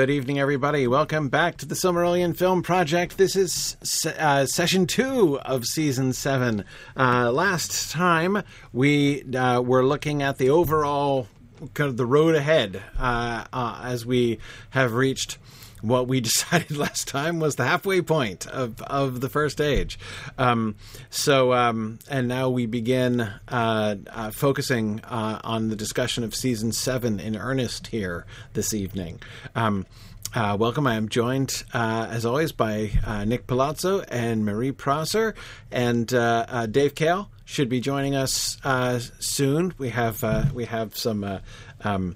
Good evening, everybody. Welcome back to the Silmarillion Film Project. This is uh, session two of season seven. Uh, last time we uh, were looking at the overall kind of the road ahead uh, uh, as we have reached what we decided last time was the halfway point of, of the first age. Um, so, um, and now we begin uh, uh, focusing uh, on the discussion of season seven in earnest here this evening. Um, uh, welcome. I am joined, uh, as always, by uh, Nick Palazzo and Marie Prosser, and Dave Kale should be joining us soon. We have we have some um,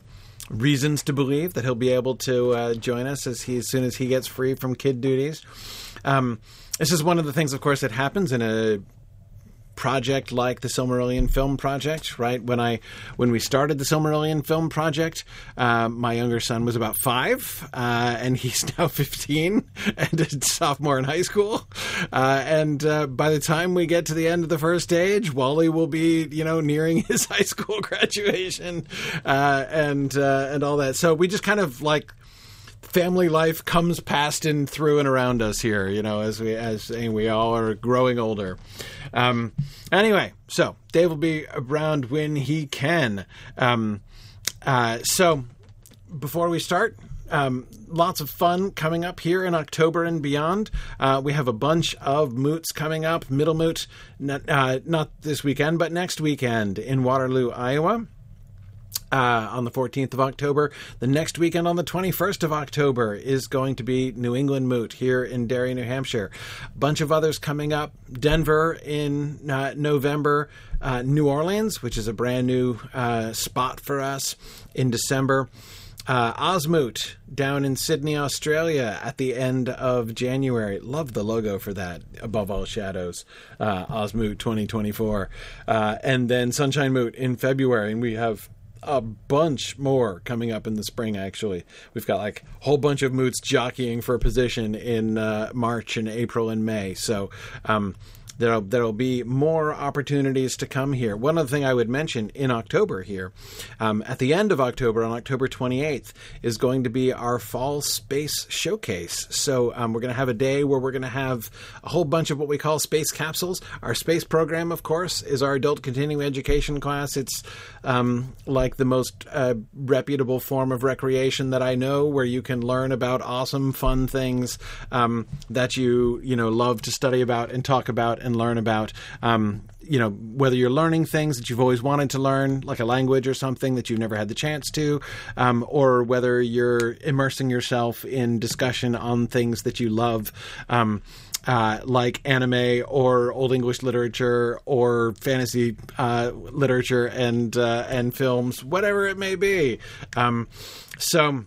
reasons to believe that he'll be able to uh, join us as he as soon as he gets free from kid duties. Um, this is one of the things, of course, that happens in a project like the Silmarillion Film Project, right? When I when we started the Silmarillion Film Project, uh, my younger son was about five, uh, and he's now fifteen and a sophomore in high school. Uh, and uh, by the time we get to the end of the first stage, Wally will be you know nearing his high school graduation uh, and uh, and all that. So we just kind of like family life comes past and through and around us here, you know, as we as we all are growing older. Um, anyway, so Dave will be around when he can. Um, uh, so before we start, um, lots of fun coming up here in October and beyond. Uh, we have a bunch of moots coming up. Middle moot, not, uh, not this weekend, but next weekend in Waterloo, Iowa uh, on the 14th of October. The next weekend on the 21st of October is going to be New England Moot here in Derry, New Hampshire. A bunch of others coming up. Denver in uh, November. Uh, New Orleans, which is a brand new uh, spot for us in December. Uh, Osmoot down in Sydney, Australia at the end of January. Love the logo for that, above all shadows. Uh, Osmoot 2024. Uh, and then Sunshine Moot in February. And we have a bunch more coming up in the spring. Actually, we've got like a whole bunch of moots jockeying for a position in uh, March and April and May. So um, there'll there'll be more opportunities to come here. One other thing I would mention in October here, um, at the end of October, on October 28th, is going to be our fall space showcase. So um, we're going to have a day where we're going to have a whole bunch of what we call space capsules. Our space program, of course, is our adult continuing education class. It's um, like the most uh, reputable form of recreation that I know, where you can learn about awesome, fun things um, that you you know love to study about and talk about and learn about. Um, you know, whether you're learning things that you've always wanted to learn, like a language or something that you've never had the chance to, um, or whether you're immersing yourself in discussion on things that you love. Uh, like anime or old English literature or fantasy uh, literature and uh, and films, whatever it may be. Um, so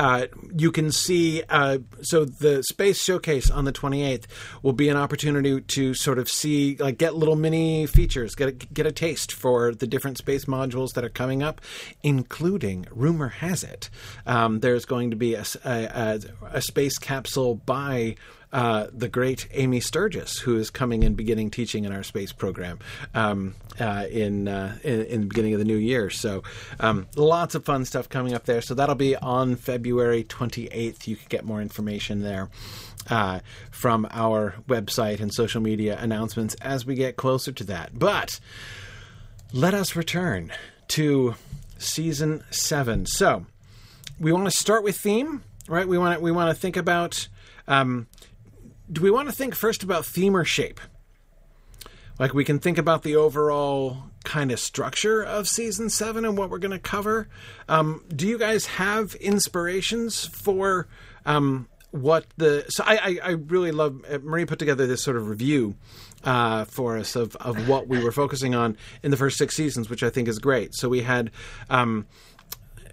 uh, you can see, uh, so the space showcase on the 28th will be an opportunity to sort of see, like, get little mini features, get a, get a taste for the different space modules that are coming up, including, rumor has it, um, there's going to be a, a, a space capsule by uh, the great Amy Sturgis, who is coming and beginning teaching in our space program um, uh, in, uh, in, in the beginning of the new year. So um, lots of fun stuff coming up there. So that'll be on February 28th. You can get more information there. Uh, from our website and social media announcements as we get closer to that. But let us return to season seven. So we want to start with theme, right? We want to, we want to think about um, do we want to think first about theme or shape? Like we can think about the overall kind of structure of season seven and what we're going to cover. Um, do you guys have inspirations for um, what the? So I, I, I really love uh, Marie put together this sort of review uh, for us of of what we were focusing on in the first six seasons, which I think is great. So we had um,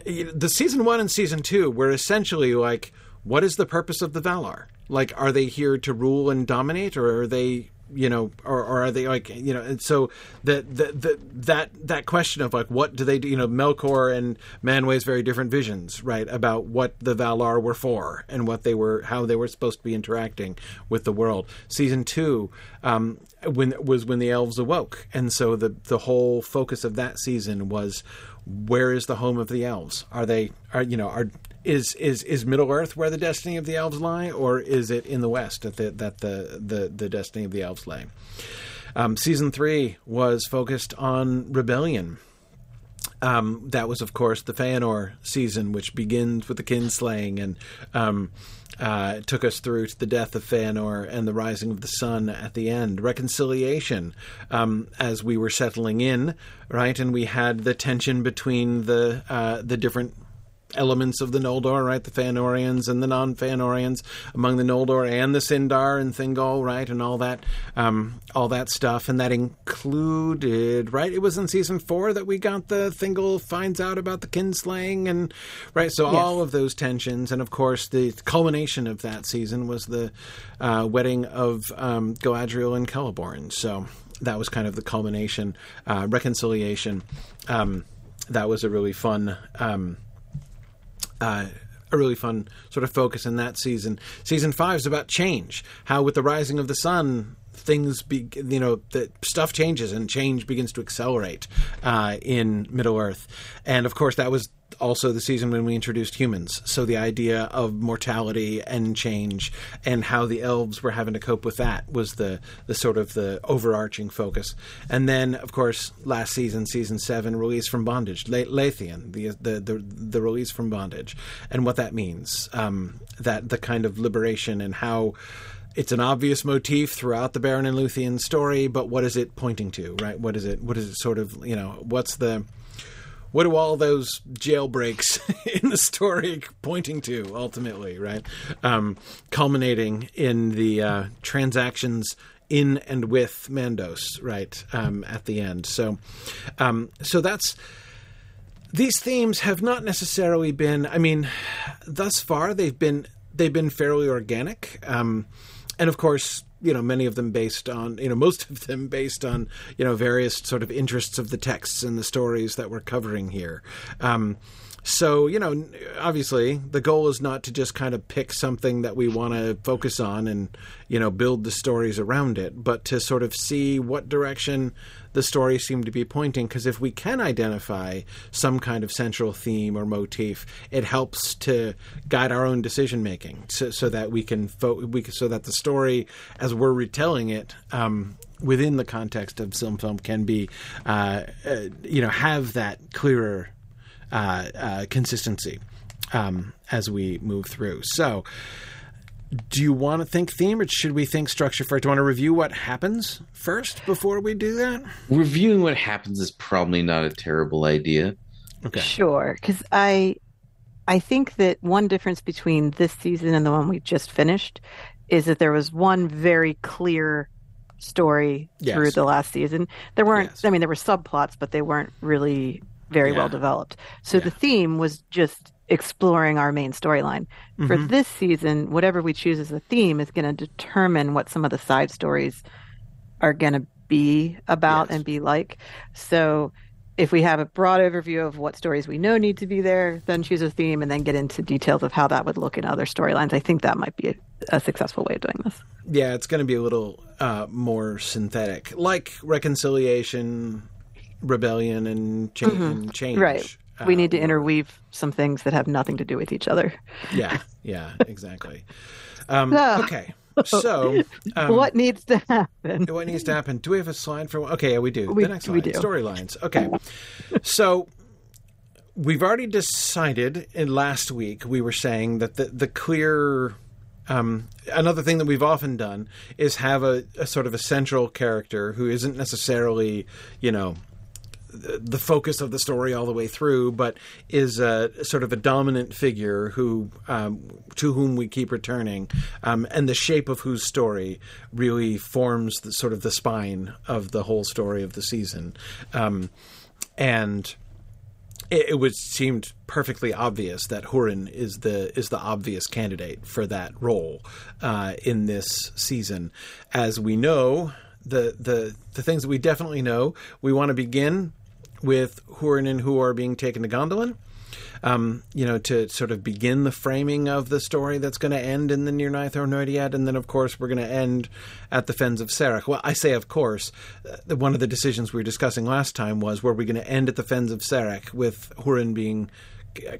the season one and season two were essentially like, what is the purpose of the Valar? Like, are they here to rule and dominate, or are they, you know, or, or are they like, you know? And so that that that that question of like, what do they do? You know, Melkor and Manwë's very different visions, right, about what the Valar were for and what they were, how they were supposed to be interacting with the world. Season two, um, when was when the elves awoke, and so the the whole focus of that season was where is the home of the elves? Are they are you know are is is is Middle Earth where the destiny of the elves lie, or is it in the West that the that the the, the destiny of the elves lay? Um, season three was focused on rebellion. Um, that was, of course, the Feanor season, which begins with the kinslaying and um, uh, took us through to the death of Feanor and the rising of the sun at the end. Reconciliation, um, as we were settling in, right, and we had the tension between the uh, the different elements of the Noldor, right? The Feanorians and the non-Feanorians among the Noldor and the Sindar and Thingol, right? And all that, um, all that stuff. And that included, right? It was in season four that we got the Thingol finds out about the kinslaying and, right? So yes. all of those tensions. And of course, the culmination of that season was the uh, wedding of um, Galadriel and Celeborn. So that was kind of the culmination, uh, reconciliation. Um, that was a really fun, um, uh, a really fun sort of focus in that season. Season five is about change. How with the rising of the sun, things be you know that stuff changes and change begins to accelerate uh, in Middle Earth, and of course that was also the season when we introduced humans. So the idea of mortality and change and how the elves were having to cope with that was the the sort of the overarching focus. And then, of course, last season, season seven, release from bondage, Leithian, the the the, the release from bondage, and what that means. Um, that the kind of liberation and how it's an obvious motif throughout the Beren and Luthien story, but what is it pointing to, right? What is it? What is it sort of? You know, what's the what do all those jailbreaks in the story pointing to ultimately, right? Um, culminating in the uh, transactions in and with Mandos, right, um, at the end. So, um, so that's these themes have not necessarily been. I mean, thus far they've been they've been fairly organic, um, and of course, you know many of them based on you know most of them based on you know various sort of interests of the texts and the stories that we're covering here. Um, so you know obviously the goal is not to just kind of pick something that we want to focus on and you know build the stories around it but to sort of see what direction the story seemed to be pointing because if we can identify some kind of central theme or motif, it helps to guide our own decision making, so, so, that we can fo- we so that the story, as we're retelling it. Um, within the context of film film can be uh, uh, you know have that clearer consistency um, as we move through so do you want to think theme or should we think structure first? Do you want to review what happens first before we do that? Reviewing what happens is probably not a terrible idea. Okay. Sure, because I I think that one difference between this season and the one we just finished is that there was one very clear story yes. through the last season. There weren't yes. I mean there were subplots, but they weren't really very yeah. well developed. So yeah. the theme was just exploring our main storyline. Mm-hmm. For this season, whatever we choose as a theme is going to determine what some of the side stories are going to be about yes. and be like. So if we have a broad overview of what stories we know need to be there, then choose a theme and then get into details of how that would look in other storylines. I think that might be a, a, successful way of doing this. Yeah, it's going to be a little uh, more synthetic, like reconciliation, rebellion, and, cha- mm-hmm. and change. Right we need to um, interweave some things that have nothing to do with each other. yeah, yeah, exactly. Um, okay. So, um, what needs to happen? What needs to happen? Do we have a slide for? Okay, yeah, we do. We, the next slide, storylines. Okay, so we've already decided. In last week, we were saying that the the clear. Um, another thing that we've often done is have a, a sort of a central character who isn't necessarily, you know, the focus of the story all the way through, but is a sort of a dominant figure who um, to whom we keep returning, um, and the shape of whose story really forms the sort of the spine of the whole story of the season, um, and. It, it was seemed perfectly obvious that Hurin is the is the obvious candidate for that role uh, in this season. As we know, the the the things that we definitely know. We want to begin with Hurin and Huor being taken to Gondolin. Um, you know, to sort of begin the framing of the story that's going to end in the Nirnaeth Arnoediad, and then of course we're going to end at the Fens of Serech. Well, I say of course. Uh, one of the decisions we were discussing last time was were we going to end at the Fens of Serech with Hurin being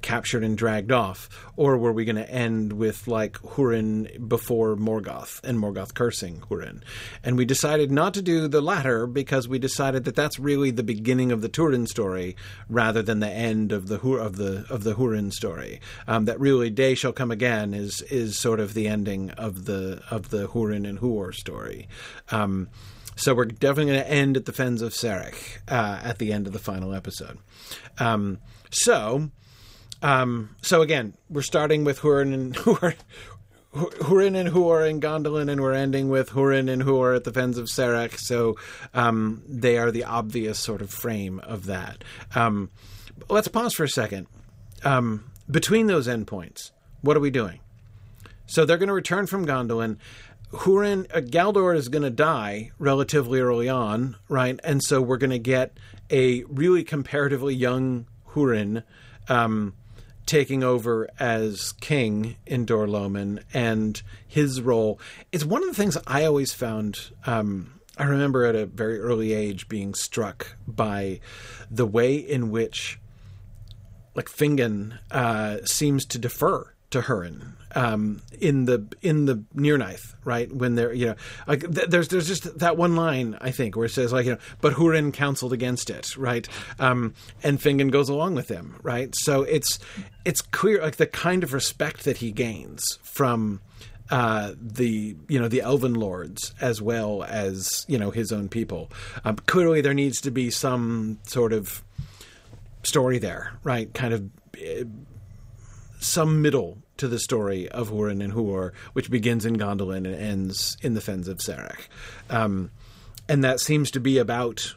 captured and dragged off, or were we going to end with like Hurin before Morgoth and Morgoth cursing Hurin? And we decided not to do the latter because we decided that that's really the beginning of the Turin story rather than the end of the of the of the Hurin story. Um, that really Day Shall Come Again is is sort of the ending of the of the Hurin and Huor story. Um, so we're definitely going to end at the Fens of Serech uh, at the end of the final episode. Um, so, um, so again, we're starting with Hurin and Huor, Hurin and Huor and Gondolin, and we're ending with Hurin and Huor at the Fens of Serech. So um, they are the obvious sort of frame of that. Um, let's pause for a second. Um, between those endpoints, what are we doing? So they're going to return from Gondolin. Hurin uh, Galdor is going to die relatively early on, right? And so we're going to get a really comparatively young Hurin um, taking over as king in Dor Lómin, and his role. It's one of the things I always found. Um, I remember at a very early age being struck by the way in which, like Fingon, uh, seems to defer to Hurin um, in the in the Nirnaeth, right? When they're you know like th- there's there's just that one line I think where it says like you know but Hurin counseled against it, right? Um, and Fingon goes along with him, right? So it's it's clear like the kind of respect that he gains from uh, the you know the elven lords as well as you know his own people. Um, clearly, there needs to be some sort of story there, right? Kind of. Some middle to the story of Hurin and Huor, which begins in Gondolin and ends in the Fens of Serech. Um, and that seems to be about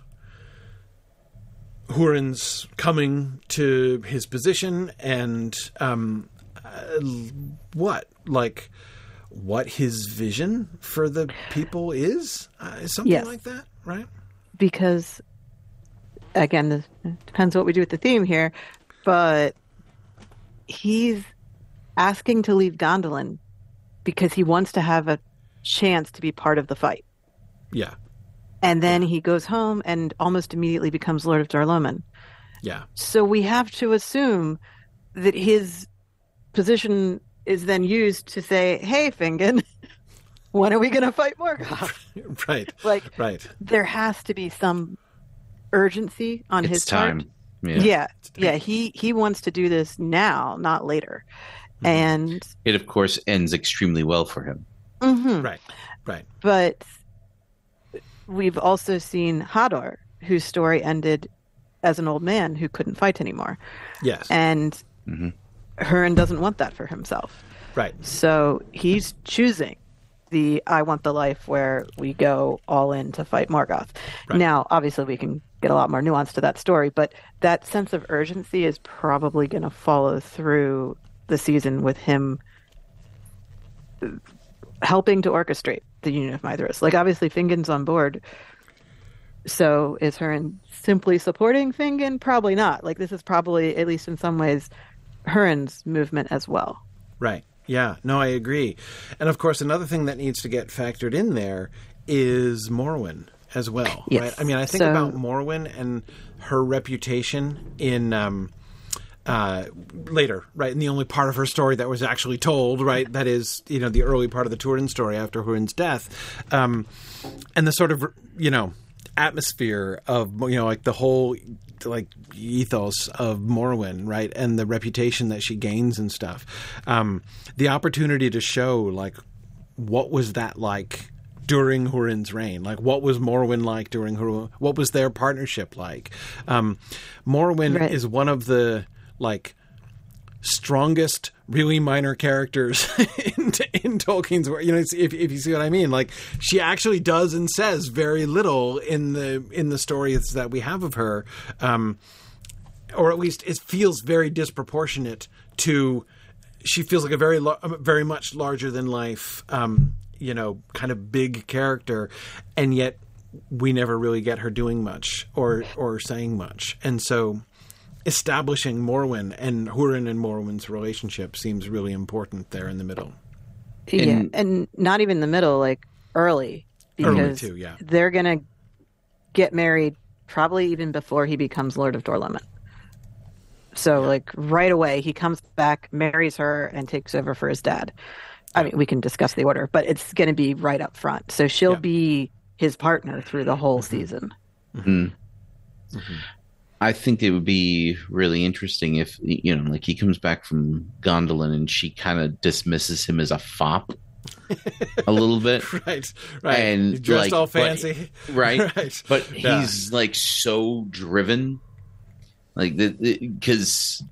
Hurin's coming to his position and um, uh, what, like, what his vision for the people is, uh, something yes. like that, right? Because, again, it depends what we do with the theme here, but he's asking to leave Gondolin because he wants to have a chance to be part of the fight. Yeah. And then he goes home and almost immediately becomes Lord of Dor Lómin. Yeah. So we have to assume that his position is then used to say, "Hey, Fingon, when are we going to fight Morgoth?" right. Like, right. There has to be some urgency on it's his time. part. Yeah. yeah, yeah. He he wants to do this now, not later. Mm-hmm. And it, of course, ends extremely well for him. Mm-hmm. Right, right. But we've also seen Hador, whose story ended as an old man who couldn't fight anymore. Yes. And mm-hmm. Hurin doesn't want that for himself. Right. So he's choosing the I want the life where we go all in to fight Morgoth. Right. Now, obviously, we can get a lot more nuance to that story, but that sense of urgency is probably going to follow through the season with him uh, helping to orchestrate the Union of Maedhros. Like obviously Fingon's on board. So is Hurin simply supporting Fingon? Probably not. Like this is probably, at least in some ways, Hurin's movement as well. Right. Yeah. No, I agree. And of course, another thing that needs to get factored in there is Morwen as well. Yes. Right. I mean, I think so, about Morwen and her reputation in um, uh, later, right? And the only part of her story that was actually told, right? That is, you know, the early part of the Turin story after Hurin's death, um, and the sort of, you know, atmosphere of, you know, like the whole like ethos of Morwen, right, and the reputation that she gains and stuff. Um, the opportunity to show like what was that like during Hurin's reign? Like, what was Morwen like during her? What was their partnership like? Um, Morwen right. is one of the like strongest really minor characters in, in Tolkien's work. You know, if, if you see what I mean, like she actually does and says very little in the in the stories that we have of her, um, or at least it feels very disproportionate to. She feels like a very very much larger than life, um, you know, kind of big character, and yet we never really get her doing much or or saying much, and so establishing Morwen and Hurin and Morwen's relationship seems really important there in the middle. Yeah, and, and not even the middle, like early, because early too, yeah. they're gonna get married probably even before he becomes Lord of Dor Lómin. So like right away he comes back, marries her, and takes over for his dad. I mean, we can discuss the order, but it's going to be right up front. So she'll yeah. be his partner through the whole mm-hmm. season. Mm-hmm. Mm-hmm. I think it would be really interesting if you know, like he comes back from Gondolin and she kind of dismisses him as a fop a little bit, right? Right, and he's dressed like, all fancy, but, right? right? But yeah. he's like so driven, like because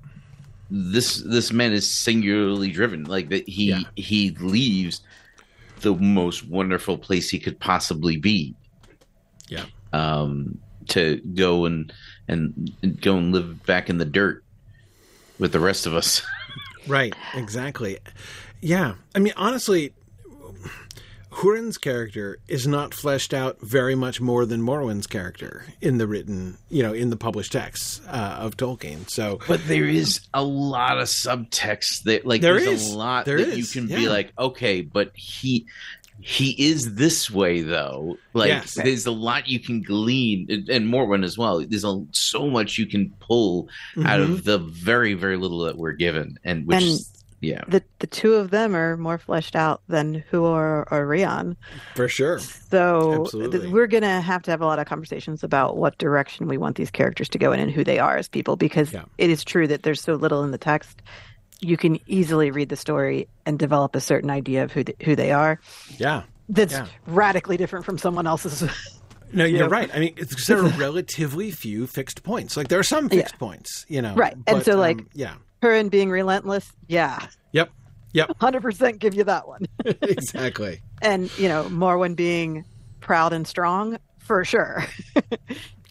this this man is singularly driven, like that he yeah. he leaves the most wonderful place he could possibly be. Yeah. Um, to go and and go and live back in the dirt with the rest of us. right, exactly. Yeah. I mean, honestly, Hurin's character is not fleshed out very much more than Morwen's character in the written, you know, in the published texts uh, of Tolkien. So, but there is a lot of subtext that, like, there there's is. a lot there that is. you can yeah. be like, okay, but he he is this way though. Like yes. there's a lot you can glean, and Morwen as well. There's a, so much you can pull mm-hmm. out of the very very little that we're given, and which. And yeah, the the two of them are more fleshed out than Huor or Rion for sure. So th- we're gonna have to have a lot of conversations about what direction we want these characters to go in and who they are as people, because yeah. it is true that there's so little in the text you can easily read the story and develop a certain idea of who the, who they are. Yeah, that's yeah. radically different from someone else's. No, you're you know? right. I mean, there are relatively few fixed points. Like there are some fixed yeah. points, you know. Right, but, and so like, um, yeah, and being relentless, yeah. Yep. Yep. Hundred percent give you that one. exactly. And you know, Morwen being proud and strong for sure.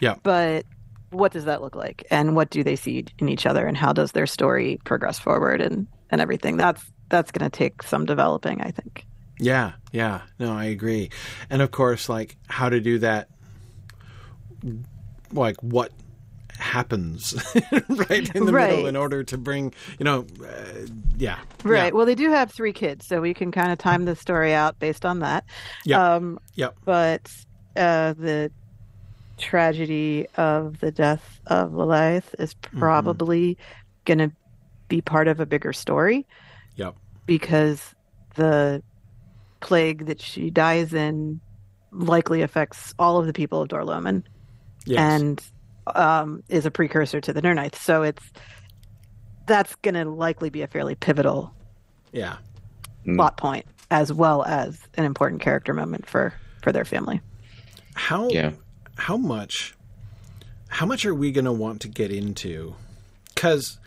yeah. But what does that look like? And what do they see in each other? And how does their story progress forward and and everything? That's that's going to take some developing i think. Yeah yeah. No i agree. And of course like how to do that like what happens right in the right. middle in order to bring you know uh, yeah right. Yeah. well they do have three kids so we can kind of time the story out based on that. Yeah um yep. but uh the tragedy of the death of Lalaith is mm-hmm. probably mm-hmm. going to be part of a bigger story. Yep. Because the plague that she dies in likely affects all of the people of Dor-lómin yes. and um, is a precursor to the Nirnaeth. So it's that's going to likely be a fairly pivotal yeah plot point as well as an important character moment for for their family. How yeah how much how much are we going to want to get into? Cuz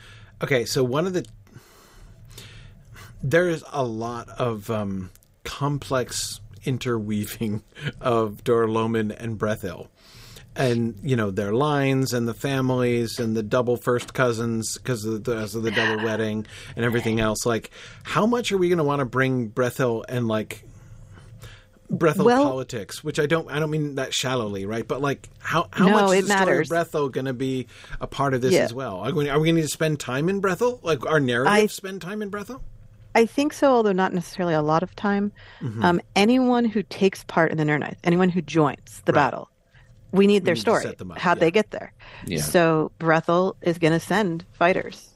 okay so one of the there is a lot of um, complex interweaving of Dor-lómin and Brethil and you know their lines and the families and the double first cousins because of, of, the double wedding and everything else. Like how much are we going to want to bring Brethil and like Brethil well, politics, which I don't I don't mean that shallowly, right? But like how how no, much is the story of Brethil going to be a part of this yeah. as well? Are we, are we going to spend time in Brethil? Like our narrative I, spend time in Brethil? I think so, although not necessarily a lot of time. Mm-hmm. Um, anyone who takes part in the Nirnaeth, anyone who joins the right. battle, we need their need story. How'd yeah. they get there? Yeah. So Brethil is going to send fighters.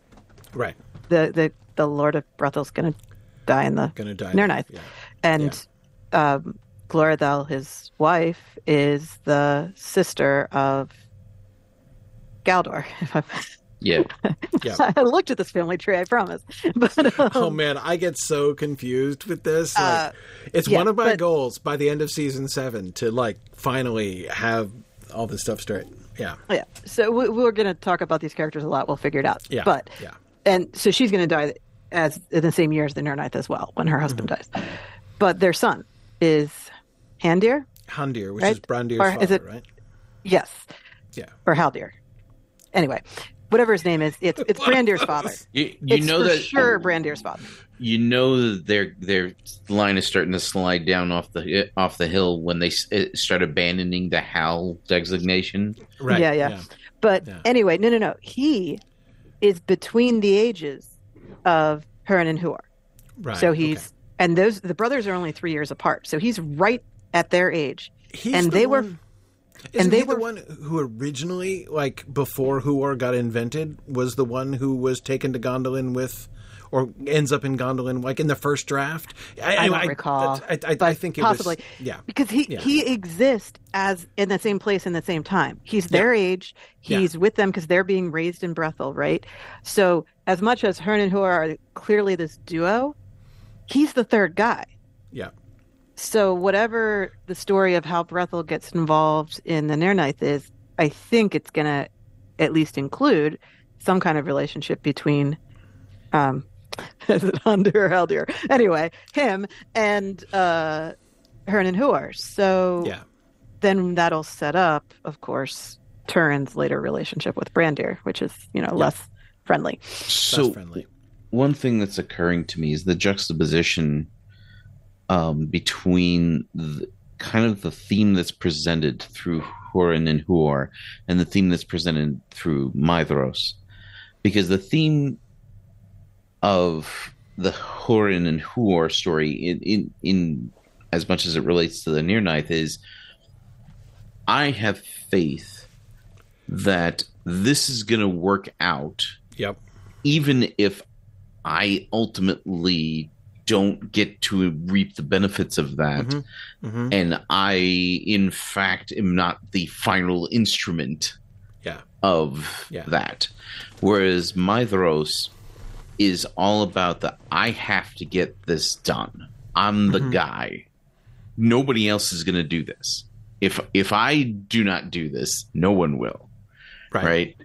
Right. The the the Lord of Brethil's going to die in the gonna die Nirnaeth, yeah. and um, Glóredhel, his wife, is the sister of Galdor. yeah. yeah. I looked at this family tree, I promise. But um, oh man, I get so confused with this. Like, uh, it's yeah, one of my but, goals by the end of season seven to like finally have all this stuff straight. Yeah. Yeah. So we, we're going to talk about these characters a lot. We'll figure it out. Yeah. But yeah. And so she's going to die as in the same year as the Nirnaeth as well when her husband mm-hmm. dies. But their son is Handir? Handir, which right? is Brandir's or, father, is it, right? Yes. Yeah. Or Haldir. Anyway, whatever his name is, it's it's Brandir's father. You, you it's know that sure Brandir's father. You know that their their line is starting to slide down off the off the hill when they start abandoning the Hal designation. Right. Yeah, yeah. yeah. But yeah. anyway, no, no, no. He is between the ages of Hurin and Huor. Right. So he's okay. and those the brothers are only three years apart. So he's right at their age. He's and the they one, were Isn't and they were the one who originally, like before Huor got invented, was the one who was taken to Gondolin with or ends up in Gondolin, like in the first draft. I, I don't I, recall. I, I, I think possibly, was, yeah, because he yeah. he exists as in the same place in the same time. He's their yeah. age. He's yeah. with them because they're being raised in Brethil, right? So as much as Hurin and Huor are clearly this duo, he's the third guy. Yeah. So whatever the story of how Brethil gets involved in the Nirnaeth is, I think it's going to at least include some kind of relationship between um, is it Hondo or Haldir? Anyway, him and uh, Hurin and Huor. So yeah. then that'll set up, of course, Turin's later relationship with Brandir, which is you know yeah. less friendly. So less friendly. one thing that's occurring to me is the juxtaposition um, between the, kind of the theme that's presented through Hurin and Huor and the theme that's presented through Maedhros. Because the theme of the Hurin and Huor story in, in in as much as it relates to the Nirnaeth, is I have faith that this is going to work out. Yep. Even if I ultimately don't get to reap the benefits of that, mm-hmm. Mm-hmm. and I, in fact, am not the final instrument yeah. of yeah. that. Whereas Maedhros is all about the I have to get this done. I'm the mm-hmm. guy. Nobody else is going to do this. If if I do not do this, no one will. Right. right?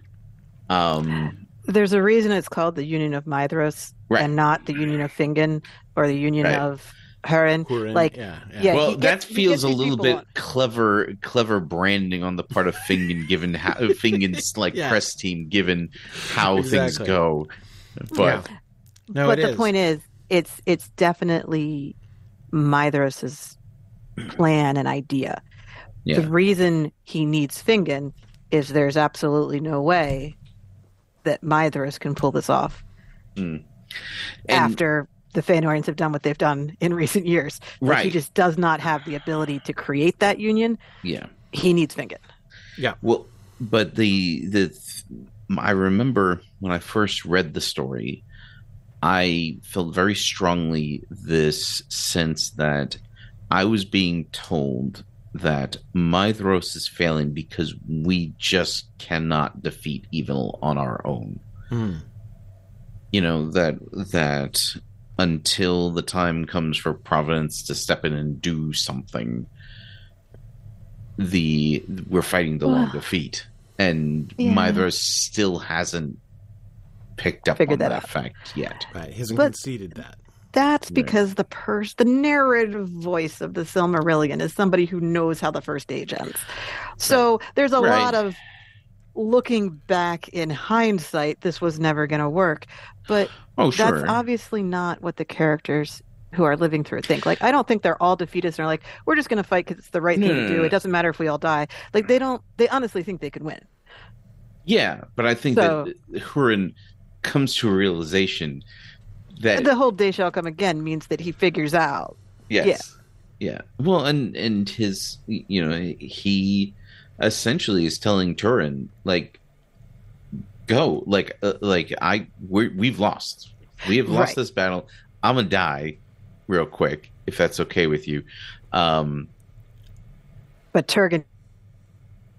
Um there's a reason it's called the Union of Maedhros right. and not the Union of Fingon or the Union right. of Hurin. Hurin. Like, yeah, yeah. yeah well, gets, that feels a little bit on. clever, clever branding on the part of Fingon, given how Fingon's like yeah. press team, given how exactly. things go. But yeah. no, but the is. point is, it's it's definitely Maedhros's plan and idea. Yeah. The reason he needs Fingon is there's absolutely no way that Maedhros can pull this off mm. after the Feanorians have done what they've done in recent years. Like right. He just does not have the ability to create that union. Yeah. He needs Fingon. Yeah. Well, but the the I remember when I first read the story, I felt very strongly this sense that I was being told that Maedhros is failing because we just cannot defeat evil on our own. Hmm. You know that that until the time comes for Providence to step in and do something, the we're fighting the long defeat and yeah. Maedhros still hasn't picked up Figured on that, that fact yet. Right, he hasn't but conceded that. That's because the pers- the narrative voice of the Silmarillion is somebody who knows how the first age ends. So right. there's a right. lot of looking back in hindsight, this was never going to work. But oh, sure. that's obviously not what the characters who are living through it think. Like, I don't think they're all defeatists and are like, we're just going to fight because it's the right no, thing to do. It doesn't matter if we all die. Like, they don't, they honestly think they could win. Yeah, but I think so, that Hurin comes to a realization that the whole day shall come again means that he figures out. Yes. Yeah. Yeah. Well, and and his, you know, he essentially is telling Turin like, go, like, uh, like I, we we've lost, we have lost right. this battle. I'm gonna die real quick, if that's okay with you. Um, but Turgon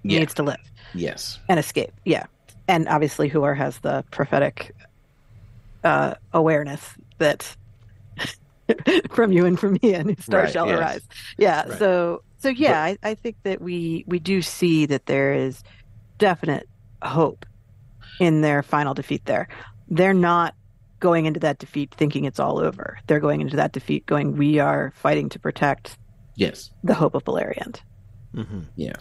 yeah. needs to live. Yes. And escape. Yeah. And obviously, Huor has the prophetic uh, awareness that from you and from me, and star right, shall yes. arise. Yeah. Right. So, so yeah, but, I, I think that we we do see that there is definite hope in their final defeat. There, they're not going into that defeat thinking it's all over. They're going into that defeat going, we are fighting to protect yes the hope of Beleriand. Mm-hmm. Yeah,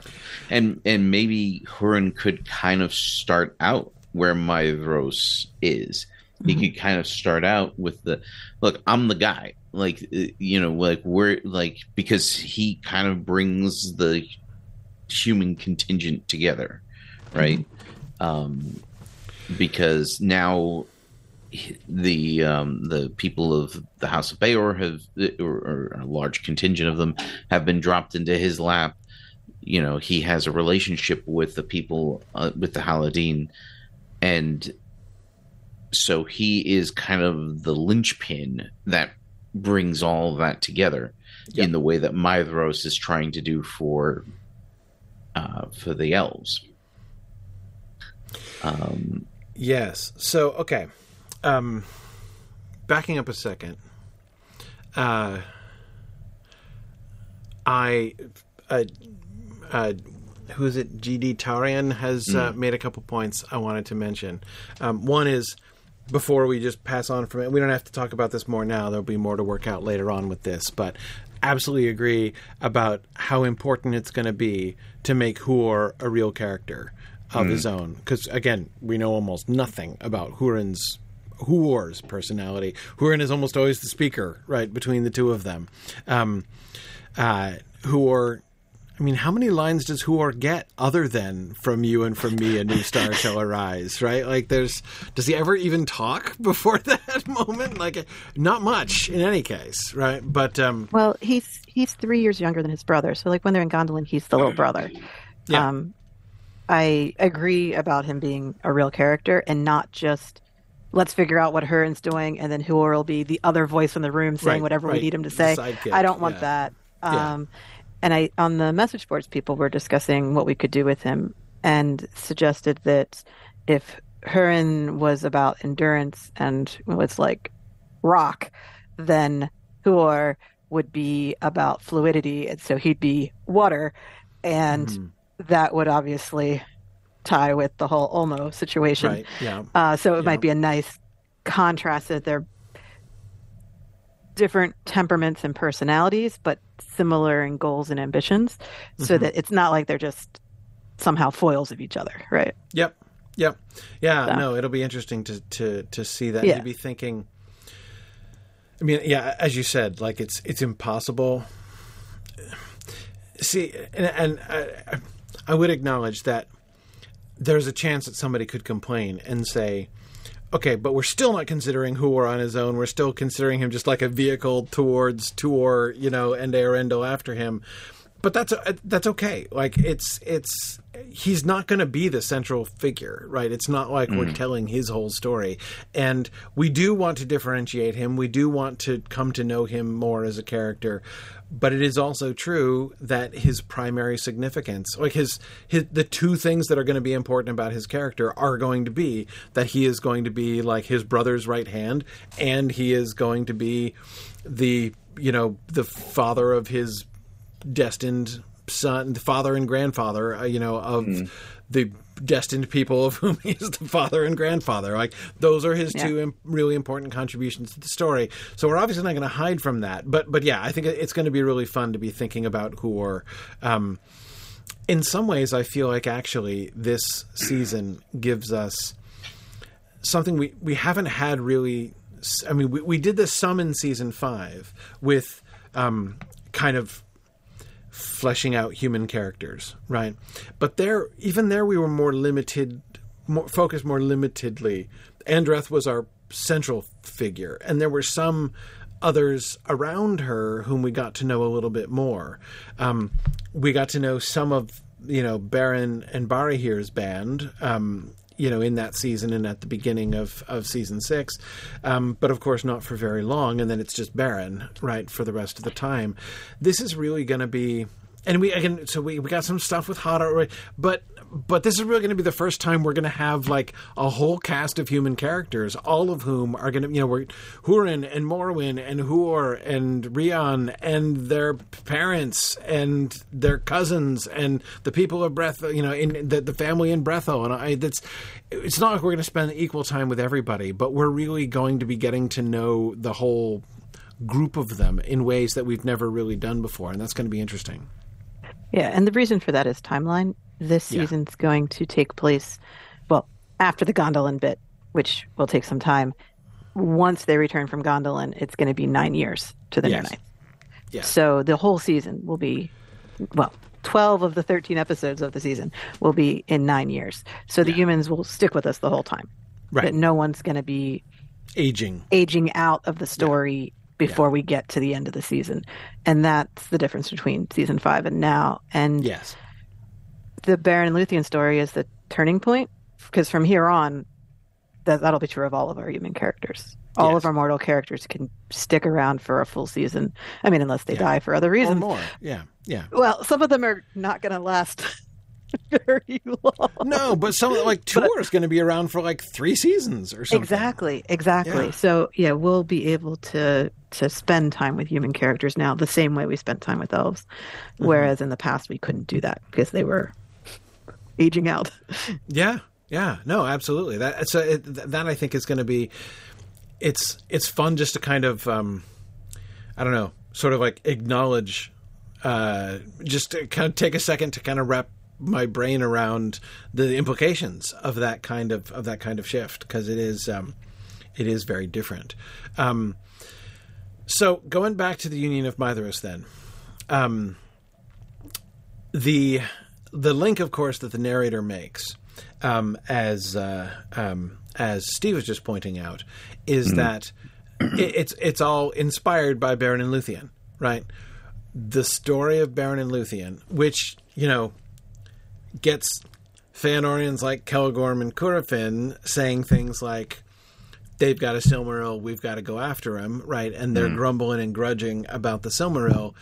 and and maybe Hurin could kind of start out where Maedhros is. He mm-hmm. could kind of start out with the look. I'm the guy, like uh, you know, like we're like because he kind of brings the human contingent together, right? Mm-hmm. Um, because now the um, the people of the House of Beor have, or, or, a large contingent of them, have been dropped into his lap, you know he has a relationship with the people uh, with the Haladin, and so he is kind of the linchpin that brings all that together yep. in the way that Maedhros is trying to do for uh, for the elves. Um, yes. So okay, um, backing up a second. Uh, I, uh, uh, who is it? GD Tarian has mm. made a couple points I wanted to mention. Um, one is before we just pass on from it. We don't have to talk about this more now. There'll be more to work out later on with this, but absolutely agree about how important it's going to be to make Huor a real character of mm. his own. Because again, we know almost nothing about Hurin's Huor's personality. Hurin is almost always the speaker, right, between the two of them. Um, uh, Huor I mean, how many lines does Huor get other than "From you and from me, a new star shall arise"? Right? Like, there's does he ever even talk before that moment? Like, not much in any case, right? But um, well, he's he's three years younger than his brother, so like when they're in Gondolin, he's the little brother. Yeah. Um, I agree about him being a real character and not just let's figure out what Hurin's doing, and then Huor will be the other voice in the room saying right, whatever right. we need him to say. I don't want yeah. that. Um, yeah and I on the message boards, people were discussing what we could do with him, and suggested that if Hurin was about endurance and was like rock, then Huor would be about fluidity, and so he'd be water, and mm. that would obviously tie with the whole Ulmo situation. Right. Yeah. Uh, so it yeah. might be a nice contrast that they're different temperaments and personalities, but similar in goals and ambitions, so mm-hmm. that it's not like they're just somehow foils of each other, right? Yep. Yep. Yeah. So. No, it'll be interesting to to to see that. Yeah. To be thinking. I mean, yeah, as you said, like it's it's impossible. See, and, and I, I would acknowledge that there's a chance that somebody could complain and say, okay, but we're still not considering Huor on his own. We're still considering him just like a vehicle towards Tuor, you know, and Eärendil after him. But that's that's okay. Like it's it's he's not going to be the central figure, right? It's not like mm. we're telling his whole story. And we do want to differentiate him. We do want to come to know him more as a character but it is also true that his primary significance like his, his the two things that are going to be important about his character are going to be that he is going to be like his brother's right hand and he is going to be the you know the father of his destined son the father and grandfather uh, you know of mm. the destined people of whom he is the father and grandfather. Like those are his yeah. two Im- really important contributions to the story. So we're obviously not going to hide from that. But but yeah, I think it's going to be really fun to be thinking about Huor. Um, in some ways, I feel like actually this season gives us something we, we haven't had really. I mean, we, we did this some in season five with um, kind of fleshing out human characters, right? But there, even there, we were more limited, more focused more limitedly. Andreth was our central figure, and there were some others around her whom we got to know a little bit more. Um, we got to know some of you know Beren and Barahir's band. Um, you know, in that season and at the beginning of, of season six, um, but of course not for very long, and then it's just Beren right, for the rest of the time. This is really going to be and we again, so we, we got some stuff with Hador, but but this is really going to be the first time we're going to have like a whole cast of human characters, all of whom are going to, you know, we're Hurin and Morwen and Huor and Rion and their parents and their cousins and the people of Breath, you know, in the, the family in Brethil. And I, that's, it's not like we're going to spend equal time with everybody, but we're really going to be getting to know the whole group of them in ways that we've never really done before. And that's going to be interesting. Yeah, and the reason for that is timeline. This season's yeah. going to take place, well, after the Gondolin bit, which will take some time. Once they return from Gondolin, it's going to be nine years to the yes. Ninth. Yeah. So the whole season will be, well, 12 of the 13 episodes of the season will be in nine years. So the yeah. humans will stick with us the whole time. Right. But no one's going to be aging aging out of the story before yeah. we get to the end of the season. And that's the difference between season five and now. And yes. the Beren and Luthien story is the turning point because from here on, that that'll be true of all of our human characters. All yes. of our mortal characters can stick around for a full season. I mean, unless they yeah. die for other reasons. Or more. Yeah. Yeah. Well, some of them are not going to last very long. No, but some like Tuor but, is going to be around for like three seasons or something. Exactly, exactly. Yeah. So yeah, we'll be able to to spend time with human characters now the same way we spent time with elves, mm-hmm. whereas in the past we couldn't do that because they were aging out. Yeah, yeah, no, absolutely. That so it, that I think is going to be. It's it's fun just to kind of, um, I don't know, sort of like acknowledge, uh, just to kind of take a second to kind of wrap my brain around the implications of that kind of of that kind of shift because it is um, it is very different. Um, so going back to the Union of Maedhros, then um, the the link, of course, that the narrator makes, um, as uh, um, as Steve was just pointing out, is mm. that it, it's it's all inspired by Beren and Luthien, right? The story of Beren and Luthien, which you know gets Feanorians like Celegorm and Curufin saying things like, they've got a Silmaril, we've got to go after him, right? And they're mm. grumbling and grudging about the Silmaril.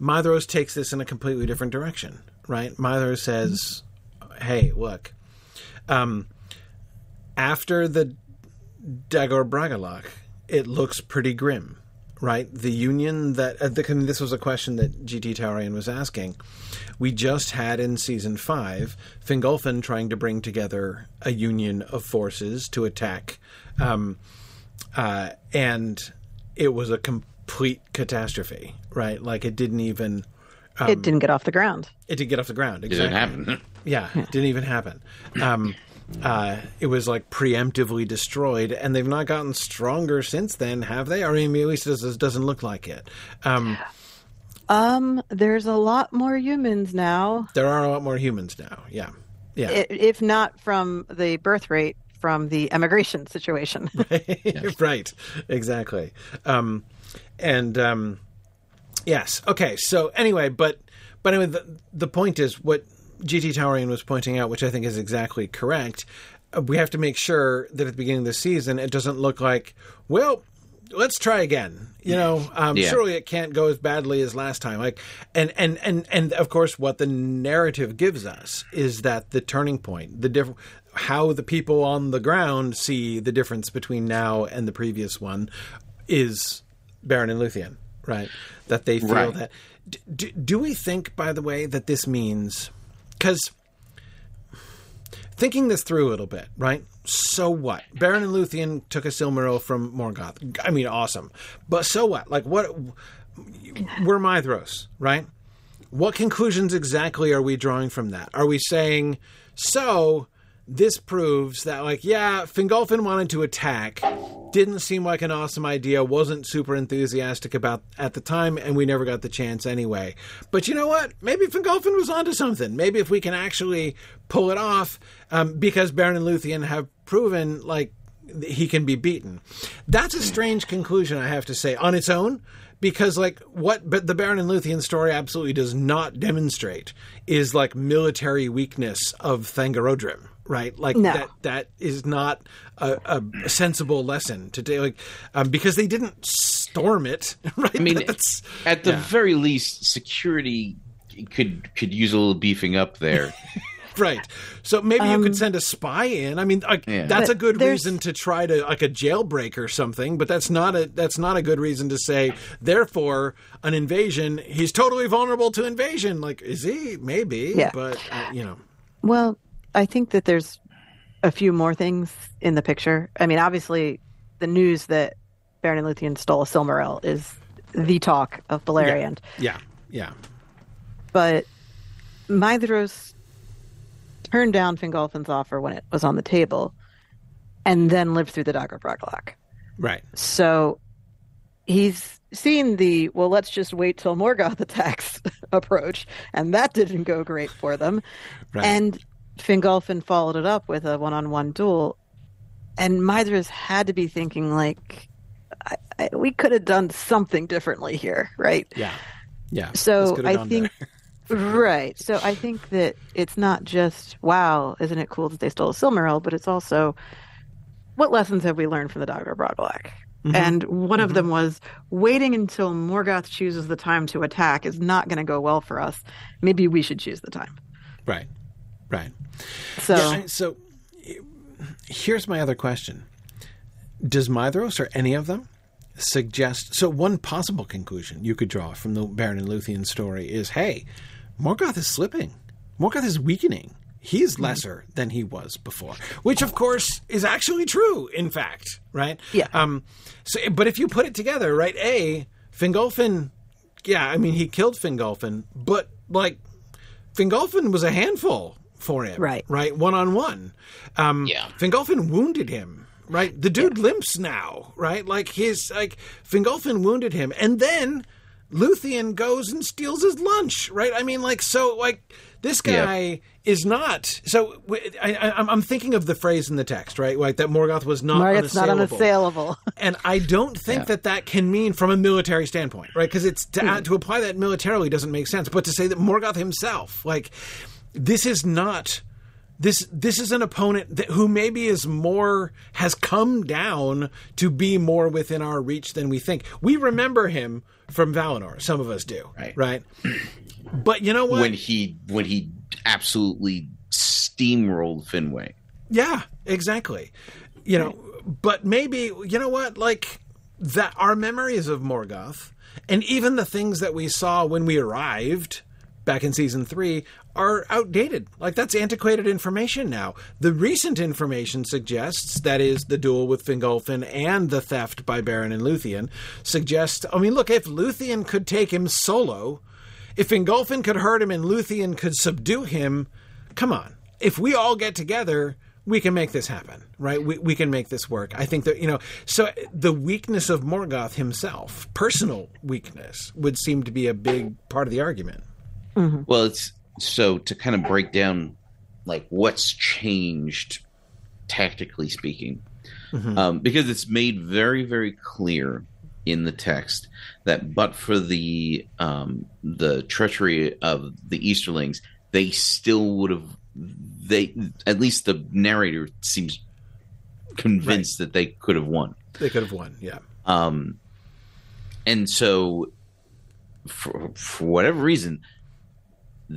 Maedhros takes this in a completely different direction, right? Maedhros says, hey, look, um, after the Dagor Bragollach, it looks pretty grim right? The union that uh, the, I mean, this was a question that GT Taurean was asking. We just had in season five Fingolfin trying to bring together a union of forces to attack, um, uh, and it was a complete catastrophe, right? Like it didn't even. Um, it didn't get off the ground. It didn't get off the ground. Exactly. It didn't happen. yeah, it didn't even happen. Um, uh, it was like preemptively destroyed, and they've not gotten stronger since then, have they? Or I mean, at least it doesn't look like it. Um, um, there's a lot more humans now. There are a lot more humans now. Yeah, yeah. If not from the birth rate, from the emigration situation. right. right. Exactly. Um, and um, yes. Okay. So anyway, but but anyway, the the point is what GT Taurean was pointing out, which I think is exactly correct, uh, we have to make sure that at the beginning of the season it doesn't look like, well, let's try again. You know, um, yeah. surely it can't go as badly as last time. Like, and and and and of course, what the narrative gives us is that the turning point, the different, how the people on the ground see the difference between now and the previous one, is Beren and Luthien, right? That they feel right. that. Do, do we think, by the way, that this means? Because thinking this through a little bit, right? So what? Beren and Luthien took a Silmaril from Morgoth. I mean, awesome. But so what? Like, what? We're Maedhros, right? What conclusions exactly are we drawing from that? Are we saying, so this proves that, like, yeah, Fingolfin wanted to attack, didn't seem like an awesome idea, wasn't super enthusiastic about at the time, and we never got the chance anyway. But you know what? Maybe Fingolfin was onto something. Maybe if we can actually pull it off, um, because Beren and Luthien have proven, like, he can be beaten. That's a strange conclusion, I have to say, on its own because like what but the Beren and Luthien story absolutely does not demonstrate is like military weakness of Thangorodrim right? Like no. that that is not a, a sensible lesson to take, like um, because they didn't storm it, right? I mean, That's, at the yeah. very least, security could could use a little beefing up there. right. So maybe um, you could um, send a spy in. I mean, like, yeah. that's but a good reason to try to like a jailbreak or something. But that's not a that's not a good reason to say. Therefore, an invasion. He's totally vulnerable to invasion. Like, is he? Maybe. Yeah. But uh, you know. Well, I think that there's a few more things in the picture. I mean, obviously, the news that Beren and Luthien stole a Silmaril is the talk of Beleriand. Yeah, yeah. yeah. But Maedhros turned down Fingolfin's offer when it was on the table, and then lived through the Dagor Bragollach. Right. So he's seen the well, let's just wait till Morgoth attacks approach, and that didn't go great for them. Right. And Fingolfin followed it up with a one-on-one duel, and Maedhros had to be thinking like, I, I, we could have done something differently here, right? Yeah, yeah. So I think Right. So I think that it's not just wow, isn't it cool that they stole a Silmaril, but it's also what lessons have we learned from the Dagor Bragollach? Mm-hmm. And one of mm-hmm. them was waiting until Morgoth chooses the time to attack is not going to go well for us. Maybe we should choose the time. Right. Right. So, yeah, so here's my other question: Does Maedhros or any of them suggest? So, one possible conclusion you could draw from the Beren and Luthien story is, hey, Morgoth is slipping. Morgoth is weakening. He's mm-hmm. lesser than he was before, which of course is actually true. In fact, right? Yeah. Um. So, but if you put it together, right? A Fingolfin, yeah. I mean, he killed Fingolfin, but like Fingolfin was a handful for him, right? Right, one on one. Yeah. Fingolfin wounded him. Right, the dude yeah. limps now. Right, like his like Fingolfin wounded him, and then Luthien goes and steals his lunch. Right, I mean, like so, like this guy yeah. is not. So I, am thinking of the phrase in the text, right? Like that Morgoth was not Morgoth's unassailable. not unassailable. and I don't think yeah. that that can mean from a military standpoint, right? Because it's to, mm. to apply that militarily doesn't make sense. But to say that Morgoth himself, like this is not this this is an opponent that, who maybe is more has come down to be more within our reach than we think. We remember him from Valinor. Some of us do, right? Right. But you know what? When he when he absolutely steamrolled Finwë. Yeah, exactly. You know, but maybe you know what? Like that, our memories of Morgoth and even the things that we saw when we arrived back in season three are outdated. Like that's antiquated information now. The recent information suggests that is the duel with Fingolfin and the theft by Beren and Luthien suggests. I mean, look, if Luthien could take him solo, if Fingolfin could hurt him and Luthien could subdue him, come on. If we all get together, we can make this happen, right? We, we can make this work. I think that, you know, so uh, the weakness of Morgoth himself, personal weakness, would seem to be a big part of the argument. Mm-hmm. Well, it's so to kind of break down like what's changed tactically speaking, mm-hmm. um, because it's made very, very clear in the text that but for the um, the treachery of the Easterlings, they still would have they at least the narrator seems convinced right. that they could have won. They could have won, yeah. Um, and so for for whatever reason,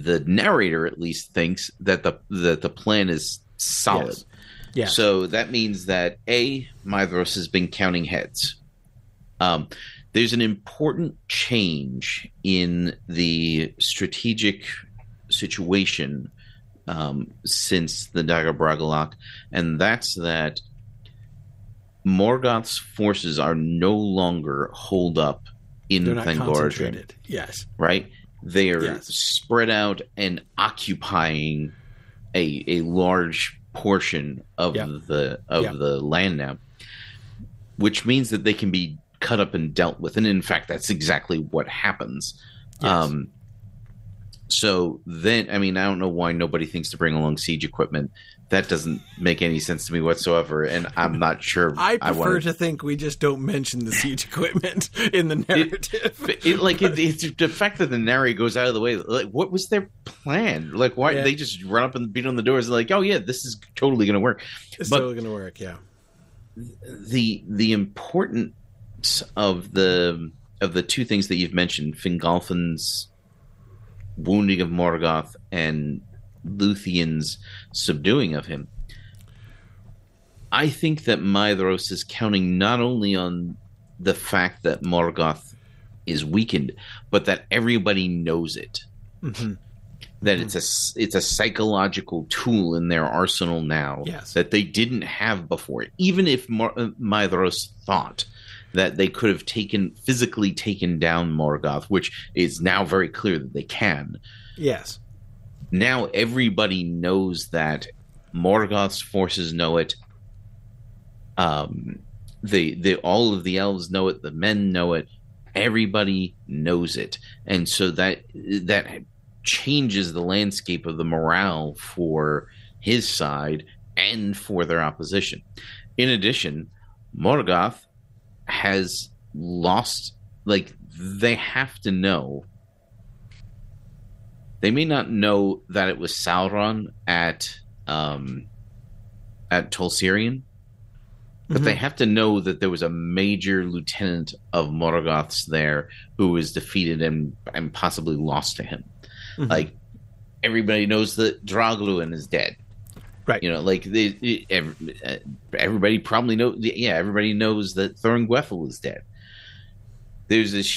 the narrator at least thinks that the that the plan is solid. Yes. Yeah. So that means that a Maedhros has been counting heads. Um, there's an important change in the strategic situation um, since the Dagor Bragollach, and that's that Morgoth's forces are no longer holed up in Fangorn. Yes. Right? They are yes. spread out and occupying a a large portion of yep. the of yep. the land now. Which means that they can be cut up and dealt with. And in fact, that's exactly what happens. Yes. Um, so then, I mean, I don't know why nobody thinks to bring along siege equipment. That doesn't make any sense to me whatsoever, and I'm not sure. I prefer I wanna... to think we just don't mention the siege equipment in the narrative. It, it, like it, it's the fact that the narrator goes out of the way. Like, what was their plan? Like, why yeah. they just run up and beat on the doors? Like, oh yeah, this is totally going to work. It's but totally going to work. Yeah. The the important of the of the two things that you've mentioned, Fingolfin's wounding of Morgoth and Luthien's subduing of him, I think that Maedhros is counting not only on the fact that Morgoth is weakened, but that everybody knows it. Mm-hmm. That mm-hmm. it's a it's a psychological tool in their arsenal now yes. that they didn't have before. Even if Mar- Maedhros thought that they could have taken physically taken down Morgoth, which is now very clear that they can. Yes. Now everybody knows that Morgoth's forces know it. Um, the the all of the elves know it. The men know it. Everybody knows it, and so that that changes the landscape of the morale for his side and for their opposition. In addition, Morgoth has lost like they have to know they may not know that it was Sauron at um, at Tol Sirion, but mm-hmm. they have to know that there was a major lieutenant of Morgoth's there who was defeated and and possibly lost to him. Mm-hmm. Like everybody knows that Draugluin is dead. Right. You know, like they, everybody probably knows. Yeah, everybody knows that Thuringwethil is dead. There's this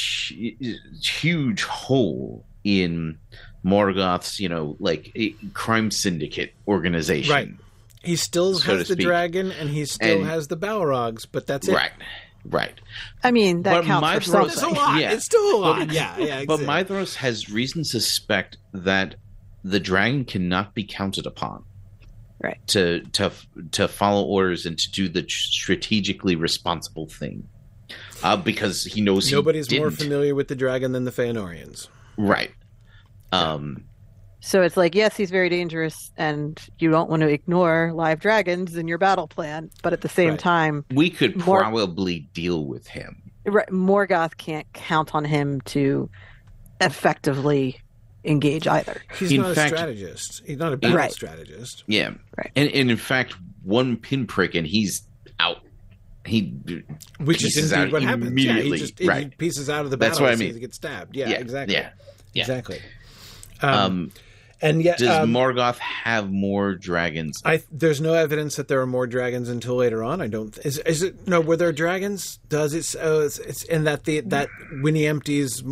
huge hole in Morgoth's, you know, like crime syndicate organization. Right. He still so has the speak. dragon, and he still and, has the Balrogs, but that's it. Right. Right. I mean, that but counts for something. It's a lot. Yeah. It's still a lot. yeah, yeah. Exactly. But Maedhros has reason to suspect that the dragon cannot be counted upon. Right. To to to follow orders and to do the strategically responsible thing. Uh, because he knows nobody's more familiar with the dragon than the Feanorians. Right. Um so it's like, yes, he's very dangerous, and you don't want to ignore live dragons in your battle plan. But at the same right. time, we could Mor- probably deal with him. Right, Morgoth can't count on him to effectively engage either. He's in not fact, a strategist. He's not a battle right. strategist. Yeah, right. And, and in fact, one pinprick and he's out. He which is indeed what happens. Yeah, he just right. he pieces out of the battle. That's what I mean. He gets stabbed. Yeah, yeah exactly. Yeah, yeah. exactly. Um, um, and yet, does um, Morgoth have more dragons? I there's no evidence that there are more dragons until later on. I don't. Is is it no? Were there dragons? Does it? Uh, it's, it's in that the that when he empties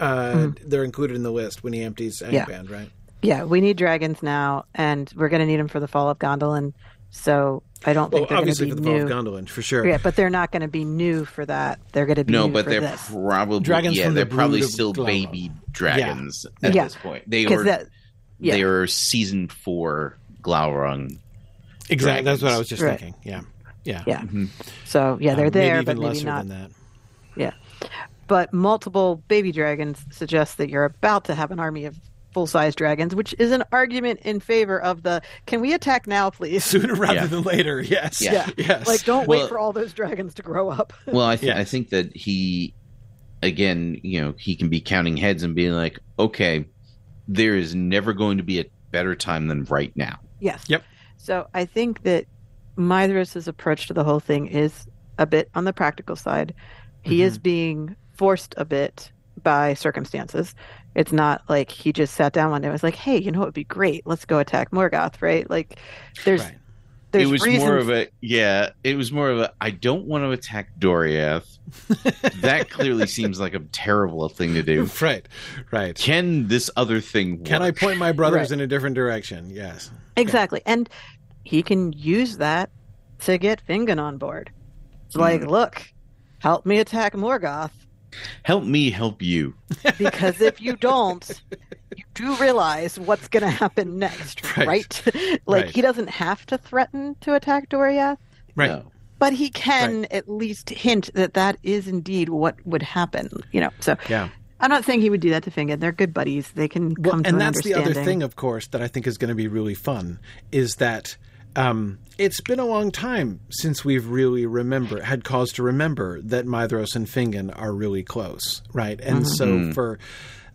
uh, mm-hmm. they're included in the list when he empties Angband, yeah. right? Yeah, we need dragons now, and we're going to need them for the fall of Gondolin. So I don't think well, they're going to be for the new. Fall of Gondolin for sure. Yeah, but they're not going to be new for that. They're going to be no, but they're this. probably dragons. Yeah, they're the probably still baby dragons yeah. at yeah. this point. They were that, yeah. they were season four Glaurung. Exactly, dragons. that's what I was just right. thinking. Yeah, yeah, yeah. Mm-hmm. So yeah, they're um, there, maybe but maybe not. Yeah, but multiple baby dragons suggest that you're about to have an army of full size dragons, which is an argument in favor of the can we attack now, please? Sooner rather yeah. than later, yes. Yeah. yeah. Yes. Like don't well, wait for all those dragons to grow up. well, I, th- yes. I think that he, again, you know, he can be counting heads and being like, okay, there is never going to be a better time than right now. Yes. Yep. So I think that Maedhros' approach to the whole thing is a bit on the practical side. He mm-hmm. is being forced a bit by circumstances. It's not like he just sat down one day and was like, "Hey, you know what would be great? Let's go attack Morgoth." Right? Like, there's. Right. There's it was reasons... more of a yeah. It was more of a I don't want to attack Doriath. that clearly seems like a terrible thing to do. Right, right. Can this other thing? Work? Can I point my brothers right. in a different direction? Yes, exactly. Okay. And he can use that to get Fingon on board. It's mm. like, look, help me attack Morgoth help me help you. because if you don't, you do realize what's going to happen next, right? right? like right. he doesn't have to threaten to attack Doriath, right? No. But he can right. at least hint that that is indeed what would happen. You know, so yeah. I'm not saying he would do that to Fingon. They're good buddies. They can come well, to and an that's the other thing, of course, that I think is going to be really fun is that um, it's been a long time since we've really remember had cause to remember that Maedhros and Fingon are really close, right? And mm-hmm. so mm. for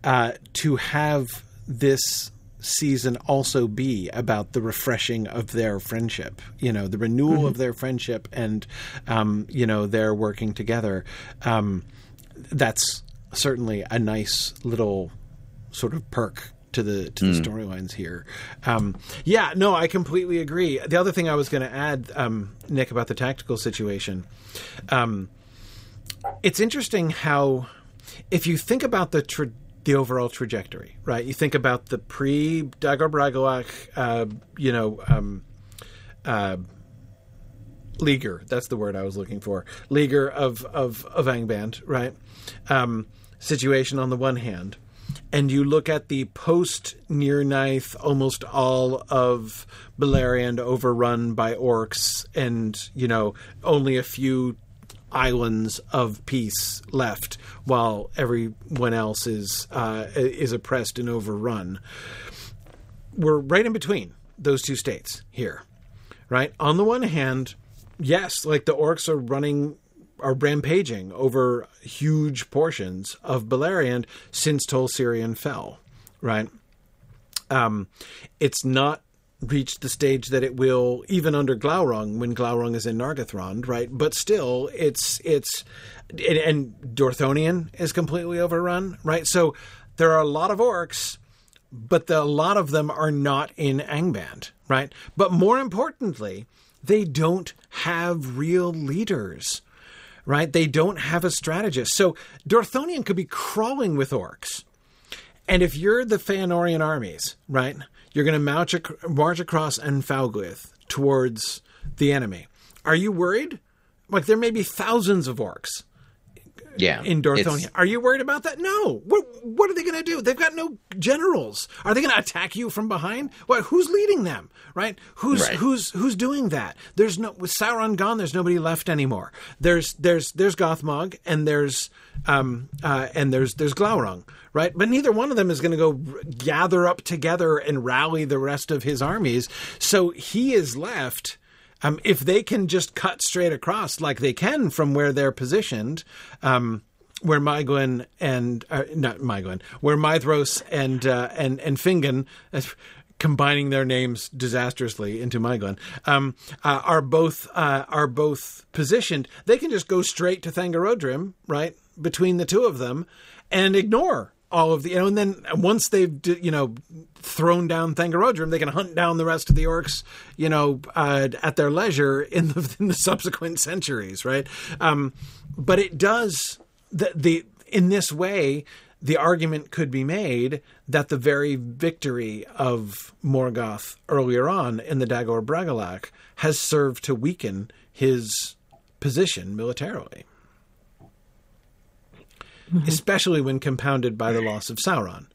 uh, to have this season also be about the refreshing of their friendship, you know, the renewal mm-hmm. of their friendship, and um, you know, their working together. Um, that's certainly a nice little sort of perk to the to the mm. storylines here. Um, yeah, no, I completely agree. The other thing I was going to add, um, Nick, about the tactical situation, um, it's interesting how if you think about the tra- the overall trajectory, right? You think about the pre Dagor Bragollach, uh, you know. Um, uh, leaguer, that's the word I was looking for. Leaguer of of of Angband, right? Um, situation on the one hand, and you look at the post Nirnaeth, almost all of Beleriand overrun by orcs, and you know only a few islands of peace left, while everyone else is uh, is oppressed and overrun. We're right in between those two states here, right? On the one hand, yes, like the orcs are running are rampaging over huge portions of Beleriand since Tol Sirion fell, right? Um, it's not reached the stage that it will even under Glaurung when Glaurung is in Nargothrond, right? But still, it's it's and, and Dorthonion is completely overrun, right? So there are a lot of orcs, but the, a lot of them are not in Angband, right? But more importantly, they don't have real leaders, right? They don't have a strategist. So Dorthonion could be crawling with orcs. And if you're the Feanorian armies, right, you're going to march, ac- march across Anfauglith towards the enemy. Are you worried? Like there may be thousands of orcs yeah, in Dorthonia. Are you worried about that? No. What What are they going to do? They've got no generals. Are they going to attack you from behind? What? Who's leading them? Right? Who's right. Who's Who's doing that? There's no with Sauron gone. There's nobody left anymore. There's There's There's Gothmog and there's um uh, and there's there's Glaurung. Right? But neither one of them is going to go gather up together and rally the rest of his armies. So he is left um, if they can just cut straight across like they can from where they're positioned, um, where Maegwyn and uh, not Maegwyn, where Maedhros and uh, and and Fingon. Uh, combining their names disastrously into Maegwyn, um, uh, are both uh, are both positioned. They can just go straight to Thangorodrim, right between the two of them, and ignore all of the you know, and then once they've you know thrown down Thangorodrim, they can hunt down the rest of the orcs, you know, uh, at their leisure in the, in the subsequent centuries, right? Um, but it does the, the in this way. The argument could be made that the very victory of Morgoth earlier on in the Dagor Bragollach has served to weaken his position militarily mm-hmm. especially when compounded by the loss of Sauron.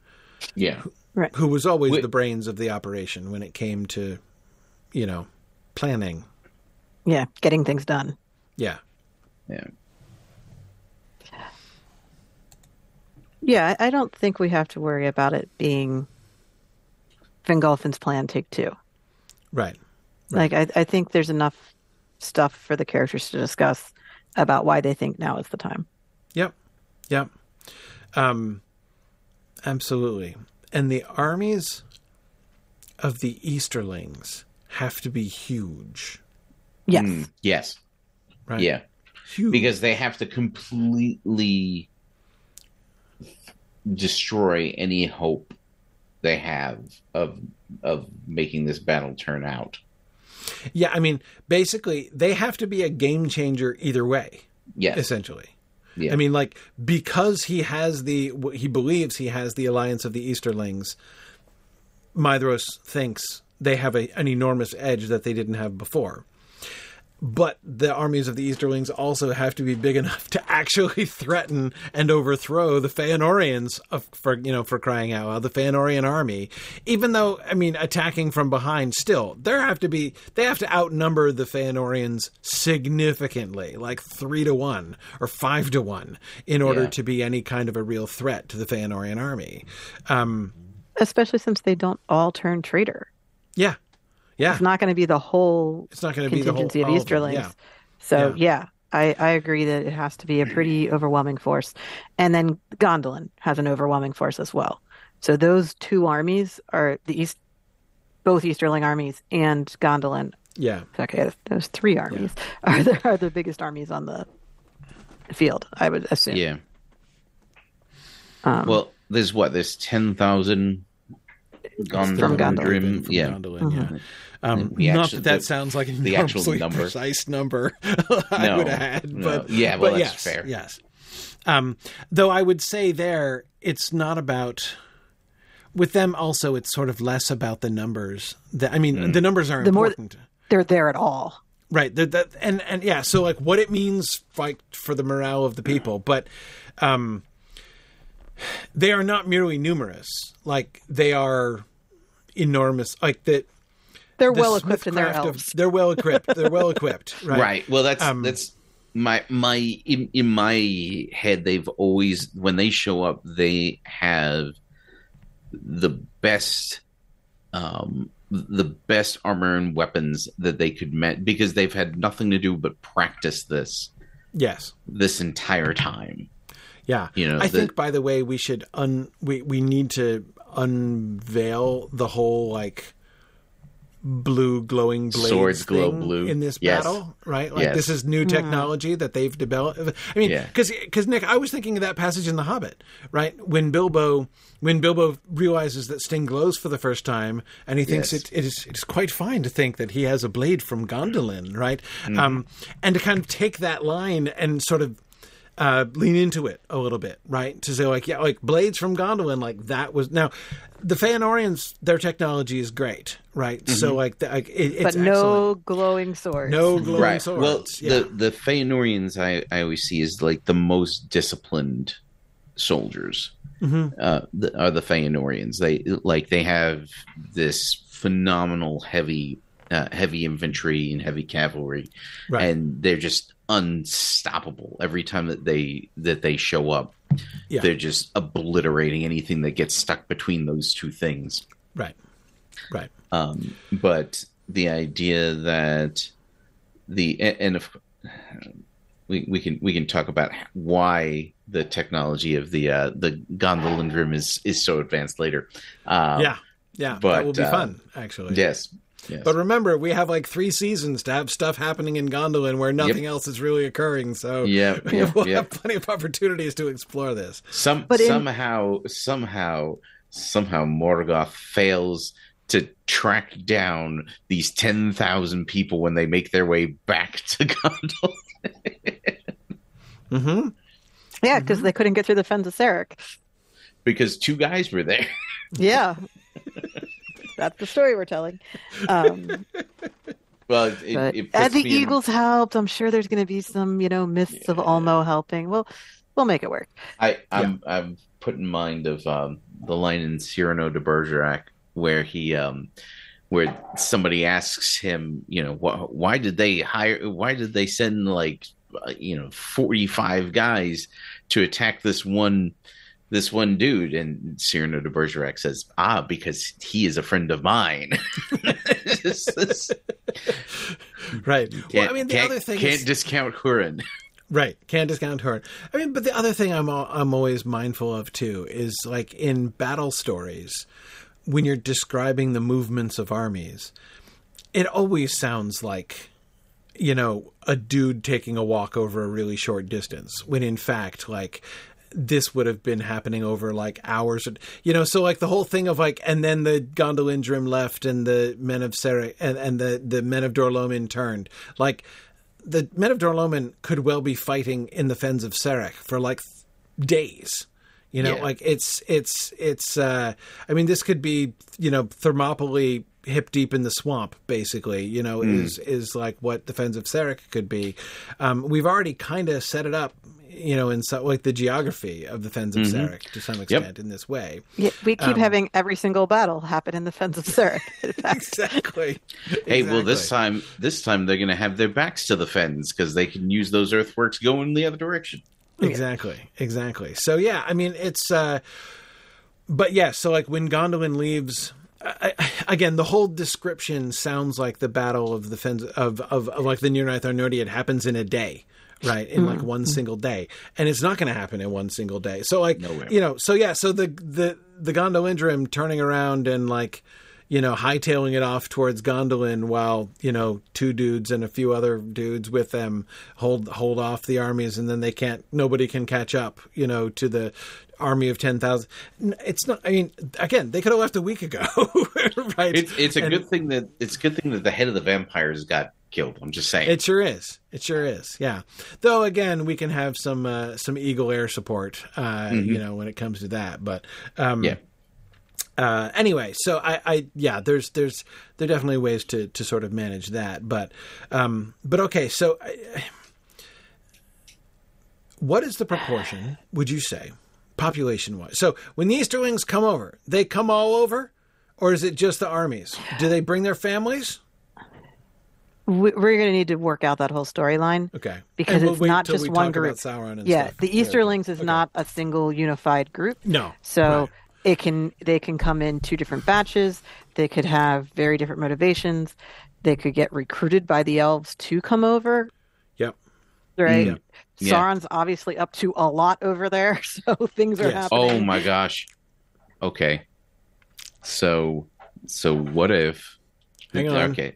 Yeah. Right. Who was always the brains of the operation when it came to, you know, planning. Yeah, getting things done. Yeah. Yeah. Yeah, I don't think we have to worry about it being Fingolfin's plan take two. Right. right. Like I, I think there's enough stuff for the characters to discuss about why they think now is the time. Yep. Yeah. Um, absolutely. And the armies of the Easterlings have to be huge. Yes. Mm, yes. Right. Yeah. Huge. Because they have to completely destroy any hope they have of of making this battle turn out. Yeah, I mean, basically, they have to be a game changer either way. Yes. Essentially. Yeah. I mean, like because he has the he believes he has the alliance of the Easterlings. Maedhros thinks they have a, an enormous edge that they didn't have before but the armies of the Easterlings also have to be big enough to actually threaten and overthrow the Feanorians of, for you know for crying out loud the Feanorian army. Even though I mean attacking from behind, still there have to be they have to outnumber the Feanorians significantly, like three to one or five to one, in order yeah. to be any kind of a real threat to the Feanorian army. Um, Especially since they don't all turn traitor. Yeah, yeah. It's not going to be the whole it's not going to be the whole, of Easterlings. Yeah. So, yeah. yeah. I, I agree that it has to be a pretty overwhelming force. And then Gondolin has an overwhelming force as well. So those two armies are the East, both Easterling armies and Gondolin. Yeah. Okay, those three armies yeah. are the are the biggest armies on the field. I would assume. Yeah. Um, well, there's what there's ten thousand Gondolin, from Gondolin. yeah. Gondolin, mm-hmm. yeah. Um, not that that the, sounds like the actual number. precise number I no, would have had, no. but yeah, well, but that's yes, fair. Yes. Um, though I would say there, it's not about. With them, also, it's sort of less about the numbers. The, I mean, mm. the numbers are the important. More they're there at all, right? That and and yeah. So like, what it means, like for the morale of the people, but um, they are not merely numerous. Like they are enormous. Like that they're the well equipped in their elves. Of, they're well equipped. They're well equipped. Right. Right. Well, that's um, that's my my in, in my head. They've always when they show up, they have the best um the best armor and weapons that they could met because they've had nothing to do but practice this yes this entire time Yeah, you know. I the, think, by the way, we should un we we need to unveil the whole like blue glowing blades swords glow blue in this yes. battle, right? Like yes. this is new mm-hmm. technology mm. that they've developed. I mean, because yeah. because Nick, I was thinking of that passage in The Hobbit, right? When Bilbo when Bilbo realizes that Sting glows for the first time, and he thinks yes. it, it is it's quite fine to think that he has a blade from Gondolin, right? Mm-hmm. Um, and to kind of take that line and sort of uh, lean into it a little bit, right? To say like, yeah, like blades from Gondolin, like that was now the Feanorians, their technology is great, right? Mm-hmm. So like, the, like it, but no excellent. glowing swords, no glowing right. swords. Well, yeah. the the Feanorians I I always see is like the most disciplined soldiers. Mm-hmm. Uh, the, are the Feanorians? They like they have this phenomenal heavy uh, heavy infantry and heavy cavalry, right. and they're just unstoppable every time that they that they show up. Yeah. They're just obliterating anything that gets stuck between those two things. Right. Right. Um, but the idea that the and if we, we can we can talk about why the technology of the uh, the gondolindrim is is so advanced later. Um, yeah, yeah, but, that will be uh, fun actually. Yes, Yes. But remember, we have like three seasons to have stuff happening in Gondolin where nothing yep. else is really occurring. So yeah, yep, we'll yep. have plenty of opportunities to explore this. Some but somehow, in... somehow, somehow, Morgoth fails to track down these ten thousand people when they make their way back to Gondolin. mm-hmm. Yeah, because mm-hmm. they couldn't get through the fens of Serech. Because two guys were there. Yeah. That's the story we're telling. Um, well, it, it as the Eagles in... helped, I'm sure there's going to be some, you know, myths yeah. of Ulmo helping. Well, we'll make it work. I, I'm yeah. I'm put in mind of um, the line in Cyrano de Bergerac where he um, where somebody asks him, you know, wh- why did they hire? Why did they send like uh, you know 45 guys to attack this one? This one dude, and Cyrano de Bergerac says, "Ah, because he is a friend of mine." right. Well, I mean, the other thing can't is, discount Hurin. Right, can't discount Hurin. I mean, but the other thing I'm I'm always mindful of too is like in battle stories, when you're describing the movements of armies, it always sounds like you know, a dude taking a walk over a really short distance when in fact like this would have been happening over like hours, you know. So like the whole thing of like, and then the Gondolindrim left, and the men of Serech and, and the the men of Dor-lómin turned. Like the men of Dor-lómin could well be fighting in the fens of Serech for like days. You know, yeah. like it's it's it's. uh I mean, this could be you know Thermopylae hip deep in the swamp, basically. You know, mm. is is like what the Fens of Serech could be. Um, we've already kind of set it up you know, in so, like the geography of the Fens of mm-hmm. Serech to some extent yep. in this way. Yeah, we keep um, having every single battle happen in the Fens of Serech. exactly. Hey, exactly. well, this time, this time they're going to have their backs to the Fens because they can use those earthworks going the other direction. Exactly, exactly. So yeah, I mean, it's. uh But yeah, so like when Gondolin leaves. I, again, the whole description sounds like the battle of the Fens of, of, of like the Nirnaeth It happens in a day right in like one mm-hmm. single day. And it's not going to happen in one single day. So like you know so yeah so the the the gondolindrim turning around and like you know hightailing it off towards gondolin while you know two dudes and a few other dudes with them hold hold off the armies and then they can't nobody can catch up you know to the army of 10,000 it's not i mean again they could have left a week ago right it's, it's a and, good thing that it's a good thing that the head of the vampires got killed. I'm just saying. It sure is. It sure is. Yeah. Though again, we can have some uh, some Eagle air support. Uh, mm-hmm. You know, when it comes to that. But um, yeah. Uh, anyway, so I, I, yeah, there's there's there are definitely ways to to sort of manage that, but um, but okay, so I, what is the proportion? Would you say population wise? So when the Easterlings come over, they come all over, or is it just the armies? Do they bring their families? we're going to need to work out that whole storyline. Okay. Because we'll it's not just one group. yeah, stuff. the Easterlings is okay. not a single unified group. No. So right. It can they can come in two different batches. They could have very different motivations. They could get recruited by the elves to come over. Yep. Right. Mm. Sauron's obviously up to a lot over there, so things are yes. happening. Oh my gosh. Okay. So so what if Hang on. Okay.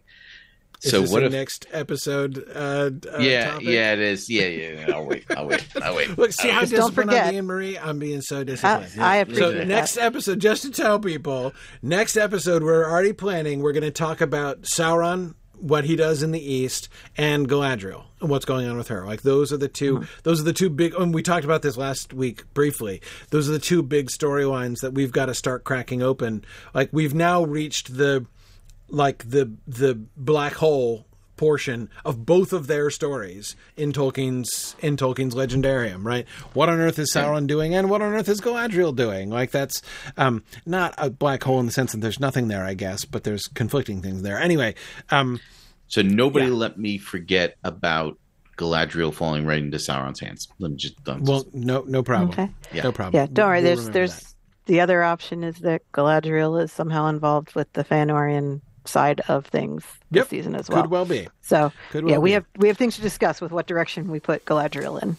Is so what if next episode? Uh, uh, yeah, topic? yeah, it is. Yeah, yeah. I'll wait. I'll wait. I'll wait. Look, see how disciplined I'm being, Marie. I'm being so disciplined. I, I appreciate. So next episode, just to tell people, next episode we're already planning. We're going to talk about Sauron what he does in the east and Galadriel and what's going on with her. Like those are the 2 mm-hmm. those are the two big and we talked about this last week briefly. Those are the two big storylines that we've got to start cracking open. Like we've now reached the like the the black hole portion of both of their stories in Tolkien's in Tolkien's Legendarium, right? What on earth is Sauron doing, and what on earth is Galadriel doing? Like that's um, not a black hole in the sense that there's nothing there, I guess, but there's conflicting things there. Anyway, um, so nobody yeah. let me forget about Galadriel falling right into Sauron's hands. Let me just don't. Well, no, no problem. Okay. Yeah. No problem. Yeah, don't worry. We'll there's there's that. the other option is that Galadriel is somehow involved with the Fëanorian side of things this yep. season as well. Could well be. So well yeah, we be. have we have things to discuss with what direction we put Galadriel in.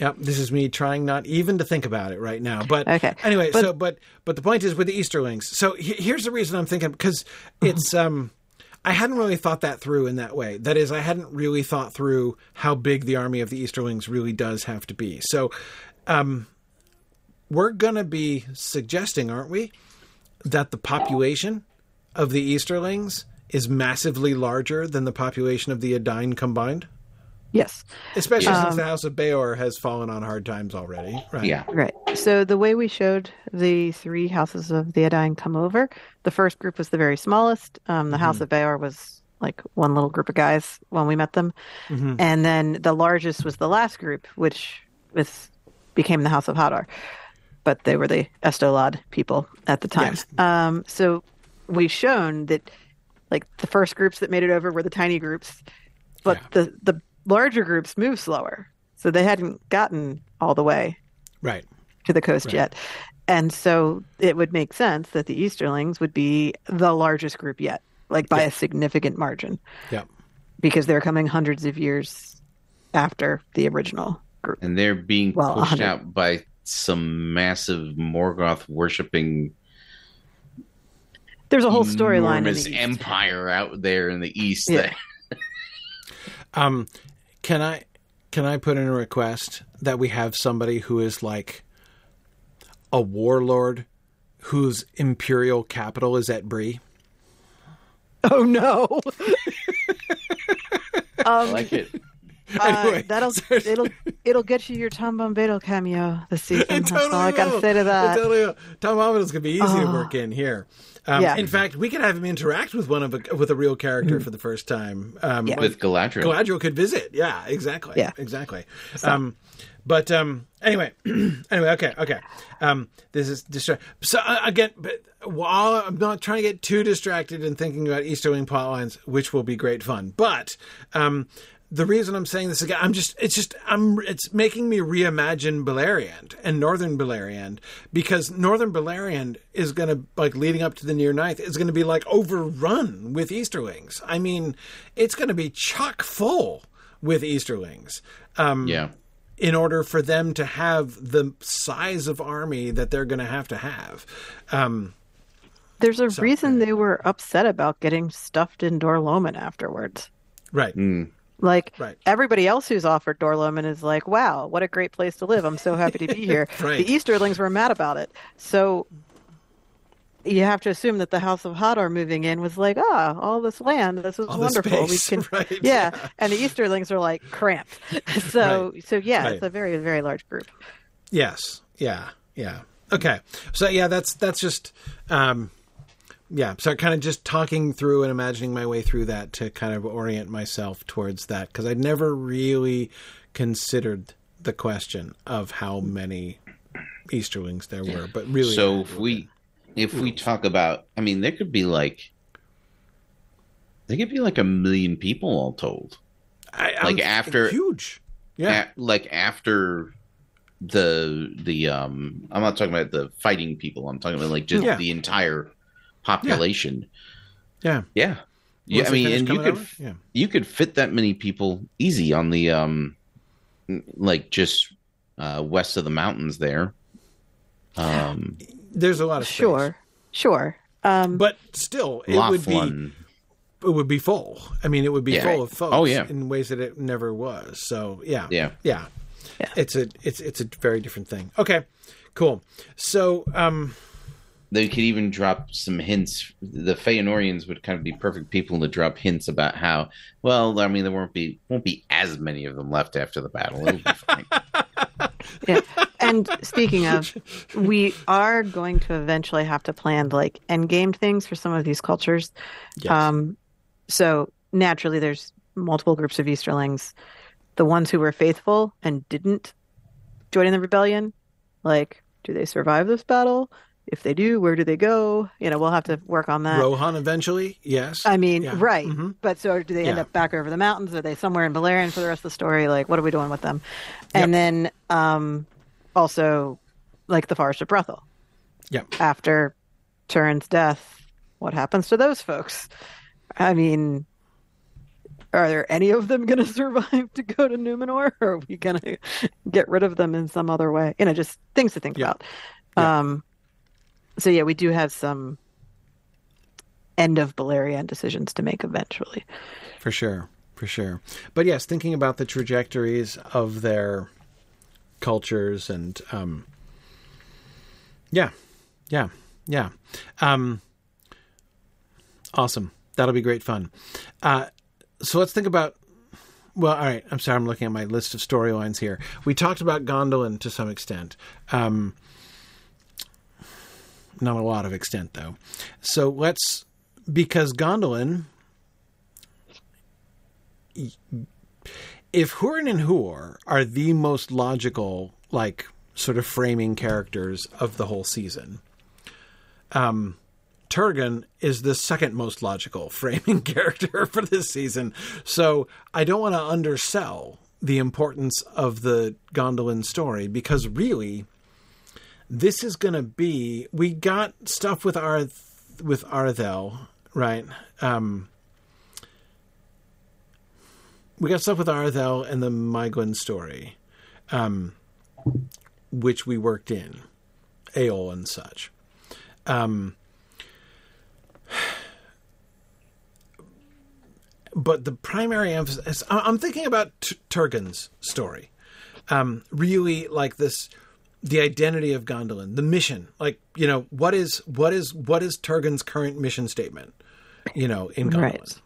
Yep, this is me trying not even to think about it right now. But okay. anyway, but, so but but the point is with the Easterlings. So here's the reason I'm thinking because it's um I hadn't really thought that through in that way. That is, I hadn't really thought through how big the army of the Easterlings really does have to be. So, um, we're going to be suggesting, aren't we, that the population of the Easterlings is massively larger than the population of the Edain combined? Yes. Especially um, since the House of Beor has fallen on hard times already. Right. Yeah. Right. So the way we showed the three houses of the Edain come over, the first group was the very smallest. Um, the mm-hmm. House of Beor was like one little group of guys when we met them. Mm-hmm. And then the largest was the last group, which was became the House of Hador. But they were the Estolad people at the time. Yes. Um, so we've shown that like the first groups that made it over were the tiny groups, but yeah. the the larger groups move slower, so they hadn't gotten all the way right to the coast right. yet. And so it would make sense that the Easterlings would be the largest group yet, like by yeah. a significant margin. Yeah. Because they're coming hundreds of years after the original group. And they're being well, pushed 100. out by some massive Morgoth worshipping there's a whole storyline. Enormous empire out there in the east. Yeah. um, can I can I put in a request that we have somebody who is like a warlord whose imperial capital is at Bree? Oh no! um, I like it. Uh, anyway, that'll it'll it'll get you your Tom Bombadil cameo this season. That's all I got to say to that. Totally Tom Bombadil's gonna be easy oh. to work in here. Um, yeah. In fact, we could have him interact with one of a, with a real character mm. for the first time. Um, yeah. With Galadriel. Galadriel could visit. Yeah, exactly. Yeah, exactly. So. Um, but um, anyway, anyway, okay, okay. Um, this is distra- so uh, again. But while I'm not trying to get too distracted in thinking about Easterling plotlines, which will be great fun, but um, the reason I'm saying this again, I'm just, it's just, I'm, it's making me reimagine Beleriand and Northern Beleriand because Northern Beleriand is going to, like, leading up to the Nirnaeth, is going to be like overrun with Easterlings. I mean, it's going to be chock full with Easterlings. Um, yeah. In order for them to have the size of army that they're going to have to have. Um, There's a so, reason they were upset about getting stuffed in Dor-lómin afterwards. Right. Mm. Like right. everybody else who's offered Dor-lómin is like, wow, what a great place to live. I'm so happy to be here. right. The Easterlings were mad about it. So you have to assume that the House of Hador moving in was like, ah, all this land, this is all wonderful. We can, right. yeah. yeah. And the Easterlings are like cramped. so, right. so yeah, right. it's a very, very large group. Yes. Yeah. Yeah. Okay. So yeah, that's that's just um, yeah, so I kind of just talking through and imagining my way through that to kind of orient myself towards that because I'd never really considered the question of how many Easterlings there were, but really. So if we if we talk about, I mean, there could be like there could be like a million people all told. I, like after huge, yeah, a, like after the the um, I'm not talking about the fighting people. I'm talking about like just yeah. the entire population. Yeah. Yeah. Yeah. I mean, and you could yeah. you could fit that many people easy on the um like just uh, west of the mountains there. Um, There's a lot of space. sure, sure, um, but still, it would be it would be full. I mean, it would be yeah. full of folks. Oh yeah, in ways that it never was. So yeah, yeah, yeah. yeah. It's a it's it's a very different thing. Okay, cool. So um, they could even drop some hints. The Feanorians would kind of be perfect people to drop hints about how. Well, I mean, there won't be won't be as many of them left after the battle. It'll be fine. yeah. And speaking of, we are going to eventually have to plan like end game things for some of these cultures. Yes. Um, so naturally, there's multiple groups of Easterlings. The ones who were faithful and didn't join in the rebellion, like, do they survive this battle? If they do, where do they go? You know, we'll have to work on that. Rohan eventually, yes. I mean, yeah. right. Mm-hmm. But so do they end yeah. up back over the mountains? Are they somewhere in Beleriand for the rest of the story? Like, what are we doing with them? And yep. then um, also, like the Forest of Brethil. Yep. After Turin's death, what happens to those folks? I mean, are there any of them going to survive to go to Numenor, or are we going to get rid of them in some other way? You know, just things to think yeah. about. Yeah. Um, so yeah, we do have some end of Beleriand decisions to make eventually. For sure, for sure. But yes, thinking about the trajectories of their cultures and um, yeah, yeah, yeah. Um, awesome. That'll be great fun. Uh, so let's think about. Well, all right. I'm sorry. I'm looking at my list of storylines here. We talked about Gondolin to some extent. Um, not a lot of extent, though. So let's because Gondolin. If Hurin and Huor are the most logical, like sort of framing characters of the whole season, um, Turgon is the second most logical framing character for this season. So I don't want to undersell the importance of the Gondolin story because really, this is going to be. We got stuff with Arth with Aredhel, right? Um, we got stuff with Aredhel and the Maeglin story, um, which we worked in, Eol and such. Um, but the primary emphasis i'm thinking about T- turgon's story um, really like this the identity of gondolin the mission like you know what is what is what is turgon's current mission statement you know in gondolin? Right.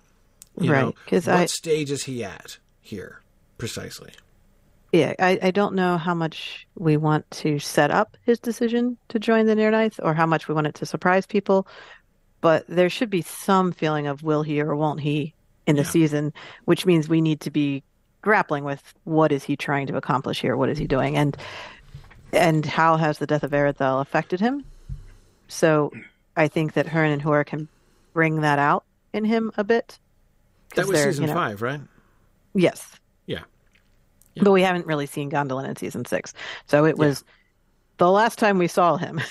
You right because what I, stage is he at here precisely? Yeah I, I don't know how much we want to set up his decision to join the Nirnaeth or how much we want it to surprise people but there should be some feeling of will he or won't he in the yeah. season, which means we need to be grappling with what is he trying to accomplish here, what is he doing, and and how has the death of Aredhel affected him. So I think that Hurin and Huor can bring that out in him a bit. That was season you know, five, right? Yes. Yeah. yeah. But we haven't really seen Gondolin in season six, so it was yeah. the last time we saw him.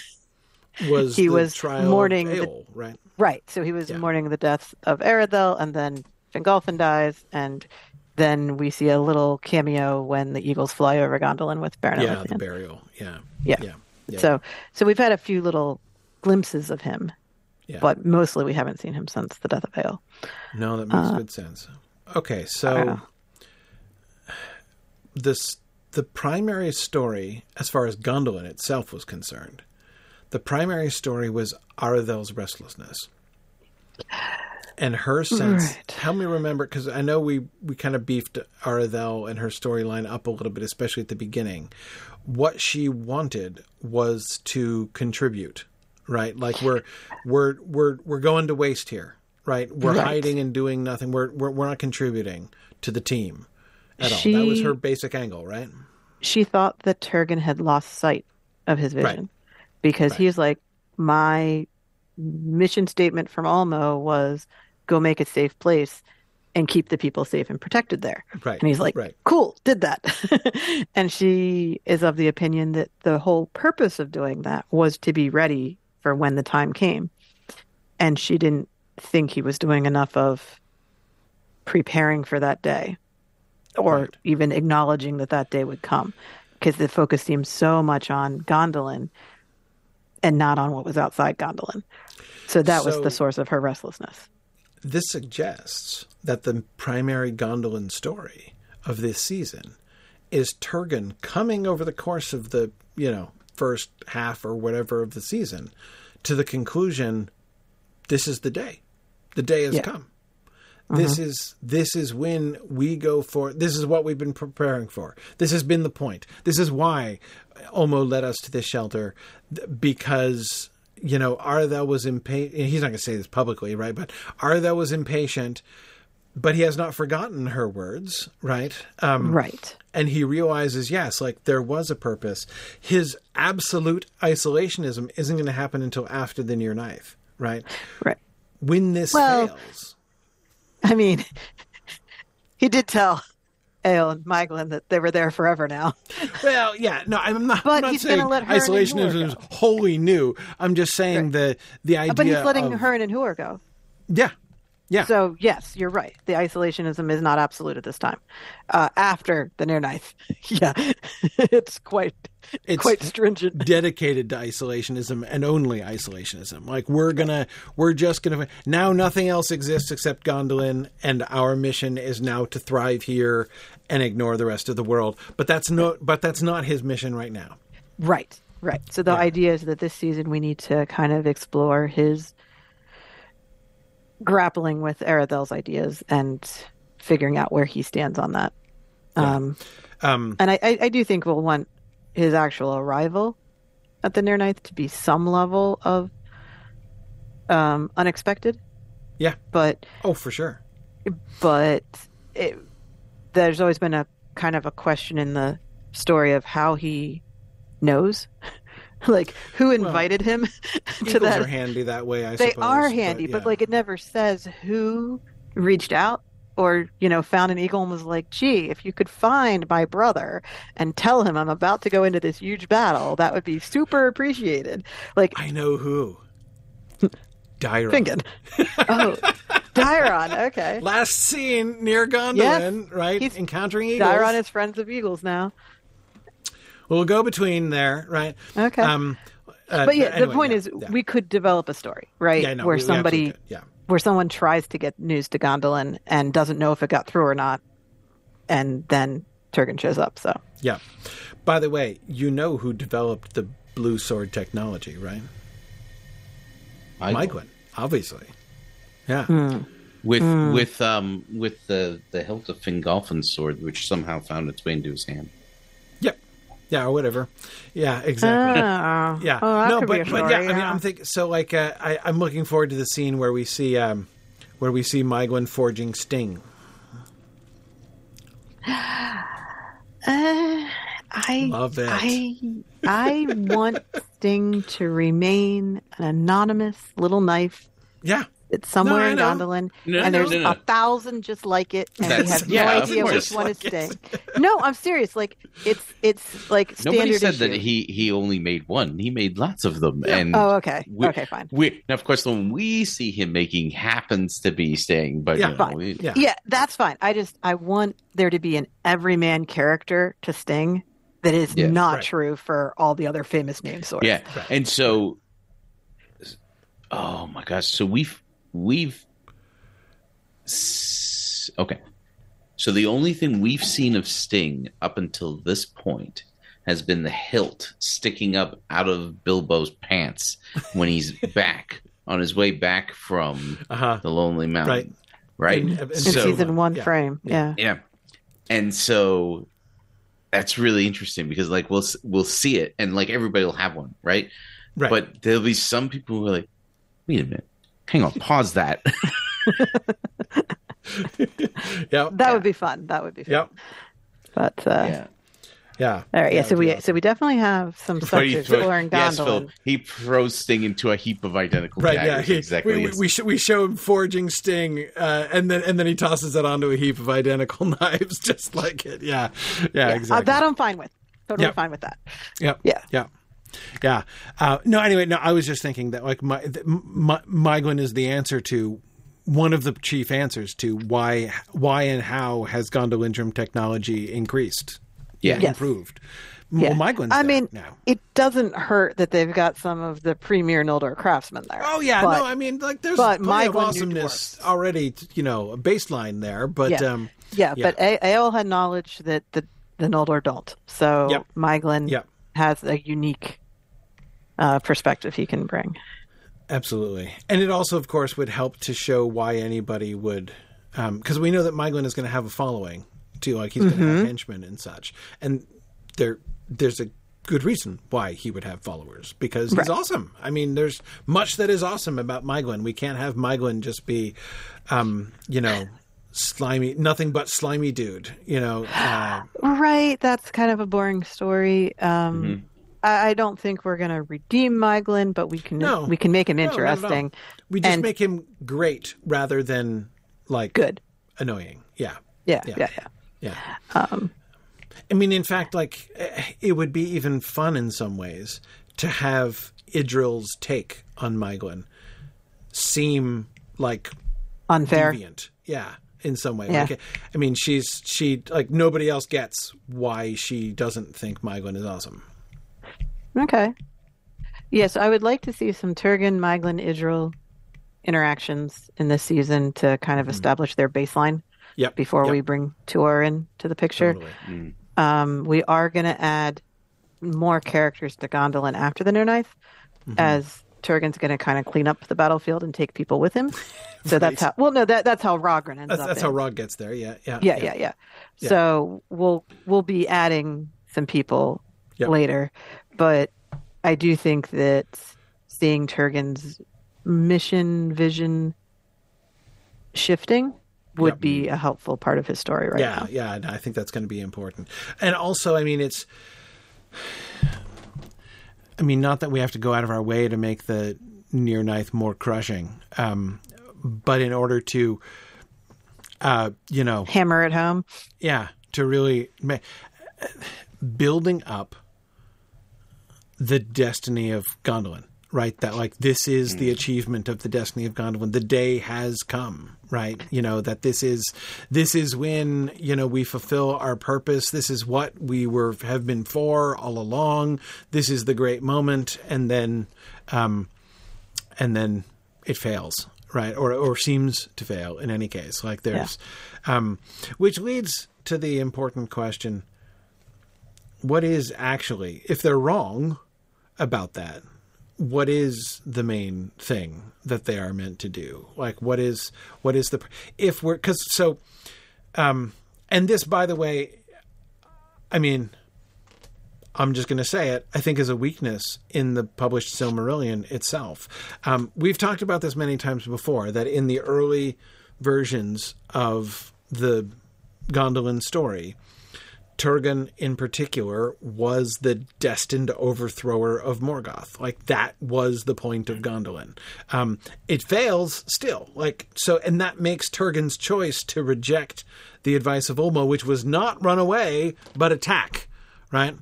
was he was mourning the, right? Right. So he was yeah. mourning the death of Aredhel, and then Fingolfin dies, and then we see a little cameo when the eagles fly over Gondolin with Beren Yeah, the burial. Yeah. yeah. yeah. Yeah. So, so we've had a few little glimpses of him, yeah. but mostly we haven't seen him since the death of Eol. No, that makes uh, good sense. Okay, so this the primary story, as far as Gondolin itself was concerned, the primary story was Aredhel's restlessness. And her sense, right. help me remember, because I know we, we kind of beefed Aredhel and her storyline up a little bit, especially at the beginning. What she wanted was to contribute, right? Like we're we're we're we're going to waste here, right? We're right. hiding and doing nothing. We're, we're we're not contributing to the team at she, all. That was her basic angle, right? She thought that Turgon had lost sight of his vision. Right because right. he's like, my mission statement from Ulmo was go make a safe place and keep the people safe and protected there. Right. And he's like, right. cool, did that. and she is of the opinion that the whole purpose of doing that was to be ready for when the time came. And she didn't think he was doing enough of preparing for that day. or right. even acknowledging that that day would come, because the focus seems so much on Gondolin and not on what was outside Gondolin. So that so, was the source of her restlessness. This suggests that the primary Gondolin story of this season is Turgon coming over the course of the, you know, first half or whatever of the season to the conclusion this is the day. The day has yeah. come. This uh-huh. is this is when we go for this is what we've been preparing for. This has been the point. This is why Ulmo led us to this shelter because you know Aredhel was impatient. He's not going to say this publicly, right? But Aredhel was impatient, but he has not forgotten her words, right? Um, right. And he realizes, yes, like there was a purpose. His absolute isolationism isn't going to happen until after the Nirnaeth, right? Right. When this well, fails I mean, he did tell Eöl and Maeglin that they were there forever now. Well, yeah, no, I'm not. But I'm not he's saying let her isolationism is wholly new. I'm just saying right. the the idea. But he's letting of, her and Huor go. Yeah, yeah. So yes, you're right. The isolationism is not absolute at this time. Uh, after the Nirnaeth, yeah, it's quite it's quite stringent. Dedicated to isolationism and only isolationism. Like we're gonna, we're just gonna. Now nothing else exists except Gondolin, and our mission is now to thrive here and ignore the rest of the world. But that's no, but that's not his mission right now. Right. Right. So the yeah. idea is that this season we need to kind of explore his grappling with Aredhel's ideas and figuring out where he stands on that. Yeah. Um, um, and I, I, I, do think we'll want his actual arrival at the Nirnaeth to be some level of um, unexpected. Yeah. But oh, for sure. But it, there's always been a kind of a question in the story of how he knows like who invited well, him to that? Are handy that way. I they suppose, are handy, but, yeah. but like it never says who reached out or you know found an eagle and was like gee if you could find my brother and tell him i'm about to go into this huge battle that would be super appreciated like i know who Dairon. Fingon. oh, Dairon. Okay. Last seen near Gondolin, yes, right? He's, Encountering eagles. Dairon is friends of eagles now we'll go between there, right? Okay. Um, uh, but yeah, anyway, the point yeah, is, yeah. we could develop a story, right? Yeah, no, where we, somebody, we yeah, where someone tries to get news to Gondolin and doesn't know if it got through or not, and then Turgon shows up. So yeah. By the way, you know who developed the blue sword technology, right? Maeglin, obviously. Yeah. Mm. With mm. with um with the the hilt of Fingolfin's sword, which somehow found its way into his hand. Yeah, or whatever. Yeah, exactly. Oh. Yeah, oh, no, but, but yeah, I mean, I'm thinking. So, like, uh, I, I'm looking forward to the scene where we see um, where we see Maeglin forging Sting. Uh, I love it. I I want Sting to remain an anonymous little knife. Yeah, it's somewhere no, in Gondolin, no, and there's no, a thousand just like it, and That's, we have yeah, no idea which one like is Sting. no, I'm serious. Like it's it's like standard. Nobody said issue. that he he only made one. He made lots of them. Yeah. And oh, okay, we, okay, fine. We, now, of course, the one we see him making happens to be Sting, but yeah, you know, fine. We, yeah, yeah, that's fine. I just I want there to be an everyman character to Sting that is yeah, not right. true for all the other famous name swords. Yeah, right. and so. Oh my gosh! So we've we've okay. So the only thing we've seen of Sting up until this point has been the hilt sticking up out of Bilbo's pants when he's back on his way back from uh-huh. the Lonely Mountain. Right. Right. In, in so, season one yeah. frame. Yeah. Yeah. And so that's really interesting because like we'll we'll see it and like everybody will have one, right? Right. But there'll be some people who are like, wait a minute, hang on, pause that. yeah, that would be fun. That would be fun. Yep. But uh, yeah. Yeah. All right. Yeah. So we awesome. so we definitely have some stuff to explore in Gondolin. Yes, Phil. He throws Sting into a heap of identical right, daggers. Yeah. He, exactly. We, we, we, show him forging Sting, uh, and then and then he tosses it onto a heap of identical knives, just like it. Yeah. Yeah. yeah. Exactly. Uh, that I'm fine with. Totally yep. fine with that. Yep. Yeah. Yeah. Yeah. Uh, no. Anyway, no. I was just thinking that like my, my Maeglin is the answer to one of the chief answers to why why and how has gondolindrim technology increased, yeah, yes. improved. Yeah. Well, I mean, now. it doesn't hurt that they've got some of the premier Noldor craftsmen there. Oh yeah, but, no, I mean, like there's but plenty of awesomeness already, you know, a baseline there. But yeah, um, yeah, yeah. but Eöl had knowledge that the the Noldor don't. So yep. Maeglin yep. has a unique uh, perspective he can bring. Absolutely, and it also, of course, would help to show why anybody would, because um, we know that Maeglin is going to have a following too, like he's mm-hmm. going to have henchmen and such, and there there's a good reason why he would have followers because he's right. awesome. I mean, there's much that is awesome about Maeglin. We can't have Maeglin just be, um, you know, slimy, nothing but slimy dude. You know, uh, right? That's kind of a boring story. Um, mm-hmm. I, don't think we're going to redeem Maeglin, but we can no, we can make him interesting. No, we just and, make him great rather than like good, annoying. Yeah, yeah, yeah, yeah. yeah. yeah. Um, I mean, in fact, like it would be even fun in some ways to have Idril's take on Maeglin seem like unfair. Deviant. Yeah, in some way. Yeah. Like, I mean, she's she like nobody else gets why she doesn't think Maeglin is awesome. Okay. Yes, I would like to see some Turgon, Maeglin, Idril interactions in this season to kind of mm-hmm. establish their baseline. Yep. Before yep. we bring Tuor into the picture. Totally. Mm. Um, we are going to add more characters to Gondolin after the Nirnaeth, mm-hmm. as Turgon's going to kind of clean up the battlefield and take people with him. So right. that's how. Well, no, that that's how Rogren ends that's, up. That's in. how Rog gets there. Yeah, yeah, yeah, yeah, yeah. yeah. So we'll we'll be adding some people yep. later, but I do think that seeing Turgon's mission vision shifting would yep. be a helpful part of his story right yeah, now. Yeah, I think that's going to be important. And also, I mean, it's. I mean, not that we have to go out of our way to make the Nirnaeth more crushing, um, but in order to, uh, you know, hammer it home. Yeah, to really make, building up the destiny of Gondolin right? That like this is the hmm. achievement of the destiny of Gondolin. The day has come, right? You know that this is this is when you know we fulfill our purpose. This is what we were have been for all along. This is the great moment, and then, um, and then it fails, right? Or or seems to fail in any case. Like there's, yeah. um, which leads to the important question: What is actually if they're wrong about that? what is the main thing that they are meant to do? Like, what is what is the if we're because so, um, and this, by the way, I mean, I'm just going to say it. I think is a weakness in the published Silmarillion itself. Um, we've talked about this many times before. That in the early versions of the Gondolin story, Turgon in particular was the destined overthrower of Morgoth. Like that was the point of Gondolin. Um, it fails still. Like so, and that makes Turgon's choice to reject the advice of Ulmo, which was not run away but attack, right?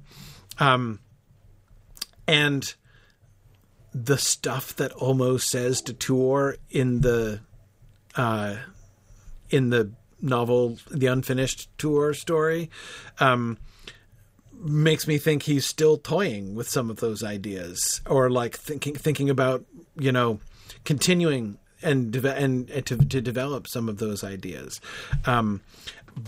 Um, and the stuff that Ulmo says to Tuor in the uh, in the novel, The Unfinished Tuor story, um, makes me think he's still toying with some of those ideas, or like thinking thinking about you know continuing and and, and to to develop some of those ideas, um,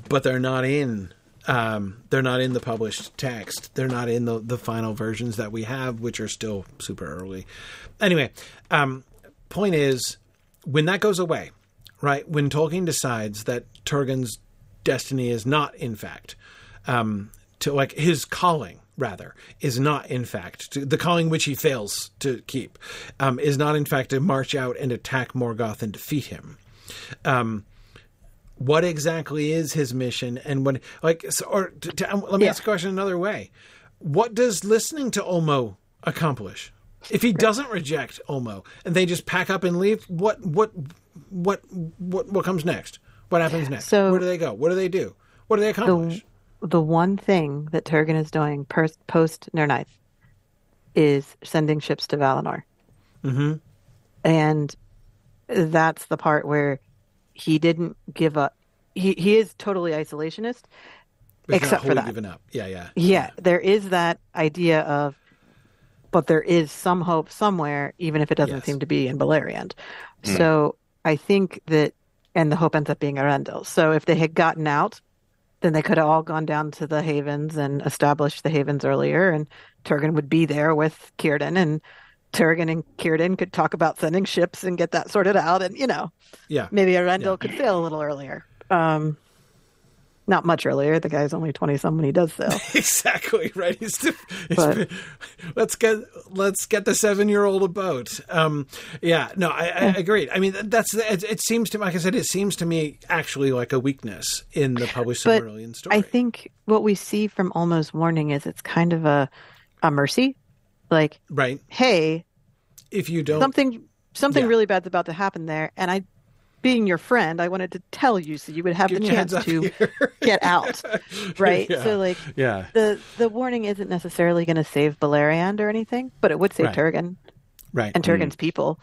but they're not in. Um, they're not in the published text. They're not in the, the final versions that we have, which are still super early. Anyway, um, point is, when that goes away, right? When Tolkien decides that Turgon's destiny is not, in fact, um, to like his calling rather is not in fact to, the calling which he fails to keep um, is not in fact to march out and attack Morgoth and defeat him. Um, what exactly is his mission, and when like so, or to, to, um, let me yeah. ask a question another way: What does listening to Ulmo accomplish? If he doesn't reject Ulmo and they just pack up and leave, what what what what what comes next? What happens next? So Where do they go? What do they do? What do they accomplish? The, the one thing that Turgon is doing post Nirnaeth is sending ships to Valinor. Mm-hmm. And that's the part where he didn't give up. He he is totally isolationist, except for that. Given up. Yeah, yeah, yeah. There is that idea of, but there is some hope somewhere, even if it doesn't yes. seem to be in Beleriand. Mm. So I think that, and the hope ends up being Eärendil. So if they had gotten out, then they could have all gone down to the havens and established the havens earlier, and Turgon would be there with Círdan, and Turgon and Círdan could talk about sending ships and get that sorted out, and you know, yeah, maybe Eärendil yeah. could sail a little earlier. Um, not much earlier. The guy's only twenty some when he does so. exactly right. He's, he's but, let's get let's get the seven year old a boat. Um, yeah, no, I, I agree. I mean, that's it, it, seems to like I said, it seems to me actually like a weakness in the published Silmarillion story. I think what we see from Ulmo's warning is it's kind of a a mercy, like right. Hey, if you don't something something yeah. really bad's about to happen there, and I being your friend, I wanted to tell you so you would have get the chance to get out, right? Yeah. So like, yeah, the the warning isn't necessarily going to save Beleriand or anything, but it would save right. Turgon, right, and Turgon's mm. people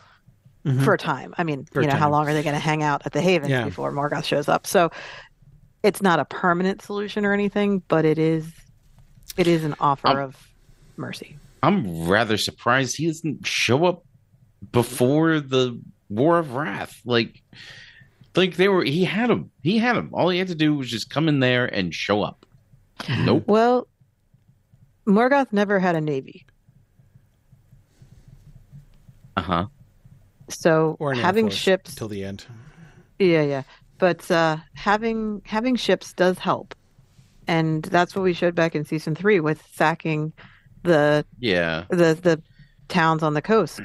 mm-hmm. for a time. I mean, for you know, how long are they going to hang out at the Havens yeah. before Morgoth shows up? So it's not a permanent solution or anything, but it is it is an offer I'm, of mercy. I'm rather surprised he doesn't show up before the War of Wrath. Like, like they were. He had him. He had him. All he had to do was just come in there and show up. Nope. Well, Morgoth never had a navy. Uh huh. So having ships till the end. Yeah, yeah. But uh, having having ships does help, and that's what we showed back in season three with sacking the yeah the the towns on the coast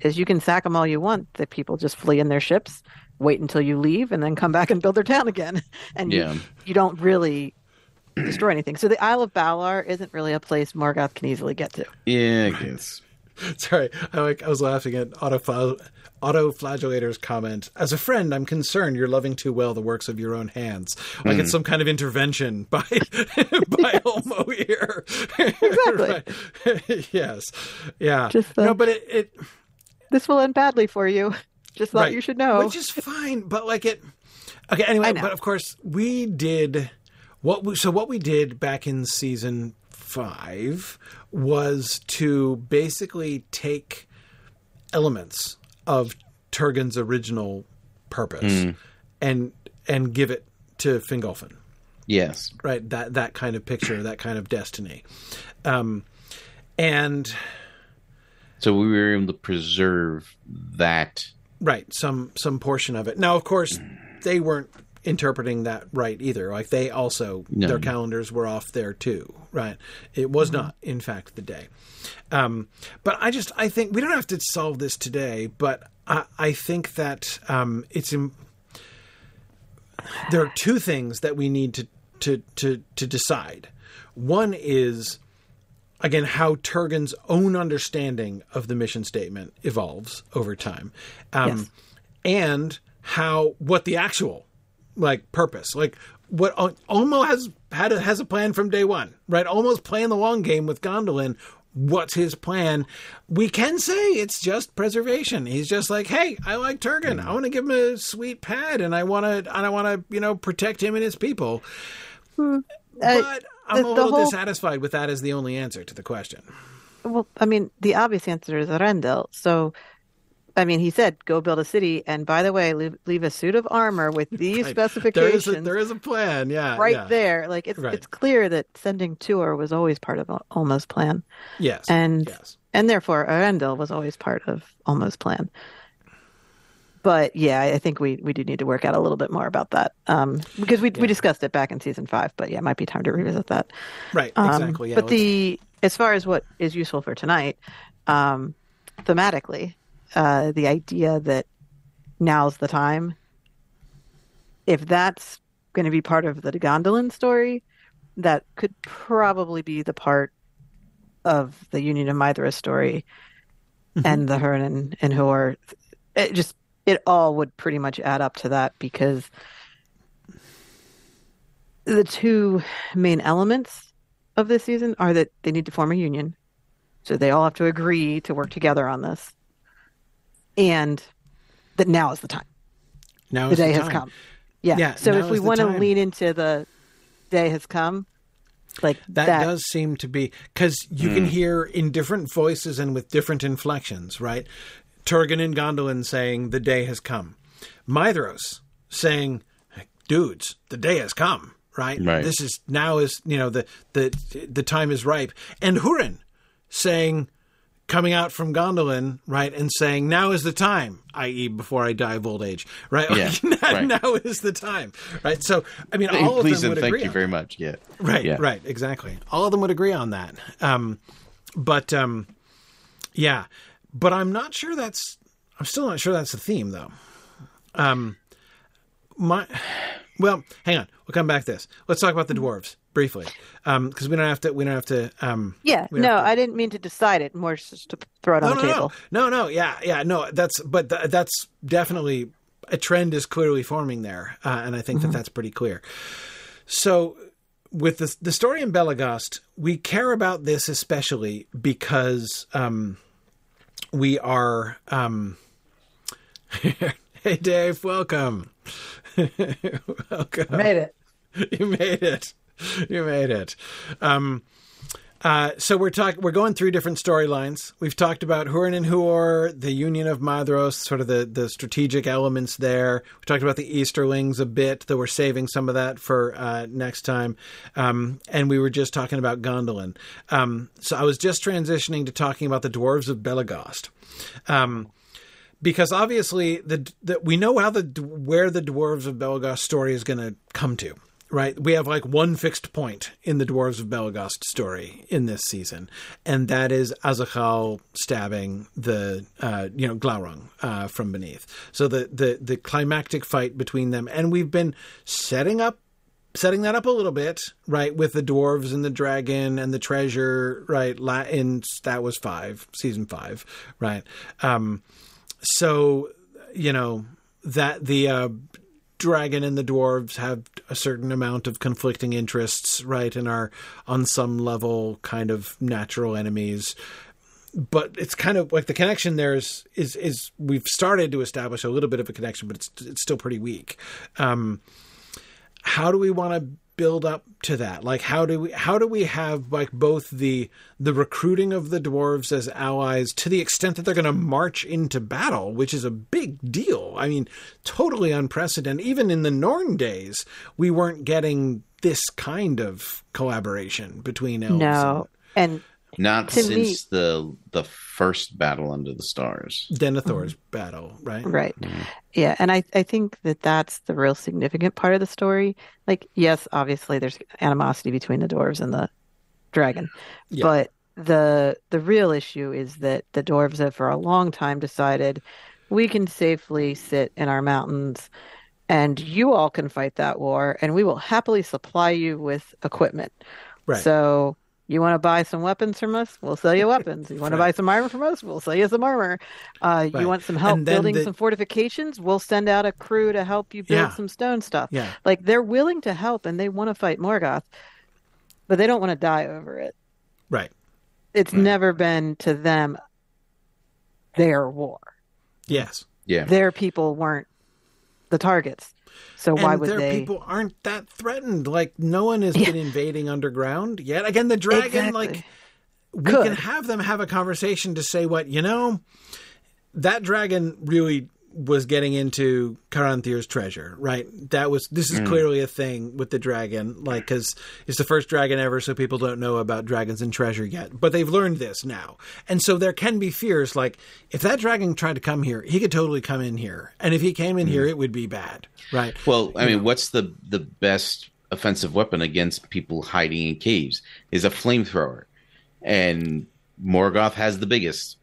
is you can sack them all you want. The people just flee in their ships, wait until you leave, and then come back and build their town again. And yeah. you, you don't really destroy anything. So the Isle of Balar isn't really a place Morgoth can easily get to. Yeah, I guess. Sorry, I like I was laughing at Autofl- Autoflagellator's comment. As a friend, I'm concerned you're loving too well the works of your own hands. Like mm. it's hmm. some kind of intervention by by Ulmo here. Exactly. yes. Yeah. Just, uh, no, but it, it this will end badly for you. Just thought right. you should know. Which is fine, but like it. Okay, anyway, but of course we did what. We, so what we did back in season five was to basically take elements of Turgon's original purpose mm. and and give it to Fingolfin. Yes, right. That that kind of picture, that kind of destiny, um, and so we were able to preserve that. Right, some some portion of it. Now, of course, they weren't interpreting that right either. Like they also no. their calendars were off there too. Right, it was mm-hmm. not, in fact, the day. Um, but I just I think we don't have to solve this today. But I, I think that um, it's. Im- there are two things that we need to to to to decide. One is again how Turgon's own understanding of the mission statement evolves over time, um, yes. and how what the actual like purpose, like what Ulmo has had a, has a plan from day one, right? Almost playing the long game with Gondolin. What's his plan? We can say it's just preservation. He's just like, hey, I like Turgon. I want to give him a sweet pad, and I want to, and I want to, you know, protect him and his people. Hmm. Uh, but I'm the, a little whole... dissatisfied with that as the only answer to the question. Well, I mean, the obvious answer is Eärendil. So, I mean, he said, "Go build a city," and by the way, leave, leave a suit of armor with these right. specifications. There is, a, there is a plan, yeah, right yeah. there. Like it's right. it's clear that sending Tuor was always part of Ulmo's plan. Yes, and yes. and therefore Eärendil was always part of Ulmo's plan but yeah, I think we, we do need to work out a little bit more about that um, because we yeah. we discussed it back in season five. But yeah, it might be time to revisit that. Right. Um, exactly. Yeah, but let's... the as far as what is useful for tonight, um, thematically, uh, the idea that now's the time. If that's going to be part of the Gondolin story, that could probably be the part of the Union of Maedhros story mm-hmm. and the Hurin and, and Huor. It just it all would pretty much add up to that because the two main elements of this season are that they need to form a union. So they all have to agree to work together on this. And that now is the time. Now the day the has come. Yeah. yeah so if we want to lean into the day has come, like that, that, does seem to be because you mm. can hmm. hear in different voices and with different inflections, right? Turgon and Gondolin saying the day has come. Maedhros saying, dudes, the day has come. Right? right. This is now is you know the the the time is ripe. And Hurin saying, coming out from Gondolin, right, and saying, "Now is the time," i.e., before I die of old age, right? Yeah, now, right. now is the time, right? So, I mean, all Please of them would thank agree. Thank you very much. Yeah, right, yeah. right, exactly. All of them would agree on that. Um, but um, yeah, but I'm not sure that's. I'm still not sure that's the theme, though. Um, my, well, hang on. We'll come back to this. Let's talk about the dwarves briefly, um, because we don't have to. We don't have to. Um, yeah, no, to, I didn't mean to decide it. More just to throw it no, on the no, table. No, no, no, yeah, yeah, no. That's but th- that's definitely a trend is clearly forming there, uh, and I think mm-hmm. that that's pretty clear. So. With the, the story in Belegost, we care about this especially because um, we are. Um, hey, Dave, welcome. welcome. Made it. You made it. you made it. Um, uh, so we're talking. We're going through different storylines. We've talked about Hurin and Huor, the Union of Maedhros, sort of the the strategic elements there. We talked about the Easterlings a bit, though we're saving some of that for uh, next time. Um, and we were just talking about Gondolin. Um, so I was just transitioning to talking about the dwarves of Belegost. Um, because obviously the, the, we know how the where the dwarves of Belegost story is going to come to right? We have like one fixed point in the Dwarves of Belegost story in this season, and that is Azaghâl stabbing the uh, you know Glaurung uh, from beneath. So the the the climactic fight between them, and we've been setting up. Setting that up a little bit, right, with the dwarves and the dragon and the treasure, right? In that was five, season five, right? Um, so you know that the uh, dragon and the dwarves have a certain amount of conflicting interests, right, and are on some level kind of natural enemies. But it's kind of like the connection there is is is we've started to establish a little bit of a connection, but it's it's still pretty weak. Um, how do we want to build up to that? Like how do we how do we have like both the the recruiting of the dwarves as allies to the extent that they're going to march into battle, which is a big deal. I mean, totally unprecedented. Even in the Norn days, we weren't getting this kind of collaboration between elves. No, and, and not since me, the the first battle under the stars, Denethor's mm-hmm. battle, right? Right. Mm-hmm. Yeah, and I I think that that's the real significant part of the story. Like, yes, obviously there's animosity between the dwarves and the dragon, yeah. but the the real issue is that the dwarves have for a long time decided we can safely sit in our mountains and you all can fight that war and we will happily supply you with equipment. Right. So you want to buy some weapons from us? We'll sell you weapons. You want right. to buy some armor from us? We'll sell you some armor. Uh, right. You want some help building the... some fortifications? We'll send out a crew to help you build yeah. some stone stuff. Yeah. Like they're willing to help and they want to fight Morgoth, but they don't want to die over it. Right. It's right. never been to them their war. Yes. Yeah. Their people weren't the targets. So why and would their they? people aren't that threatened. Like no one has yeah. been invading underground yet. Again, the dragon, exactly. like we Could. can have them have a conversation to say what you know. That dragon really was getting into Caranthir's treasure, right? That was this is mm. clearly a thing with the dragon, like because it's the first dragon ever, so people don't know about dragons and treasure yet, but they've learned this now, and so there can be fears like if that dragon tried to come here, he could totally come in here, and if he came in mm. here, it would be bad, right? Well, I you mean, know. what's the the best offensive weapon against people hiding in caves is a flamethrower, and Morgoth has the biggest.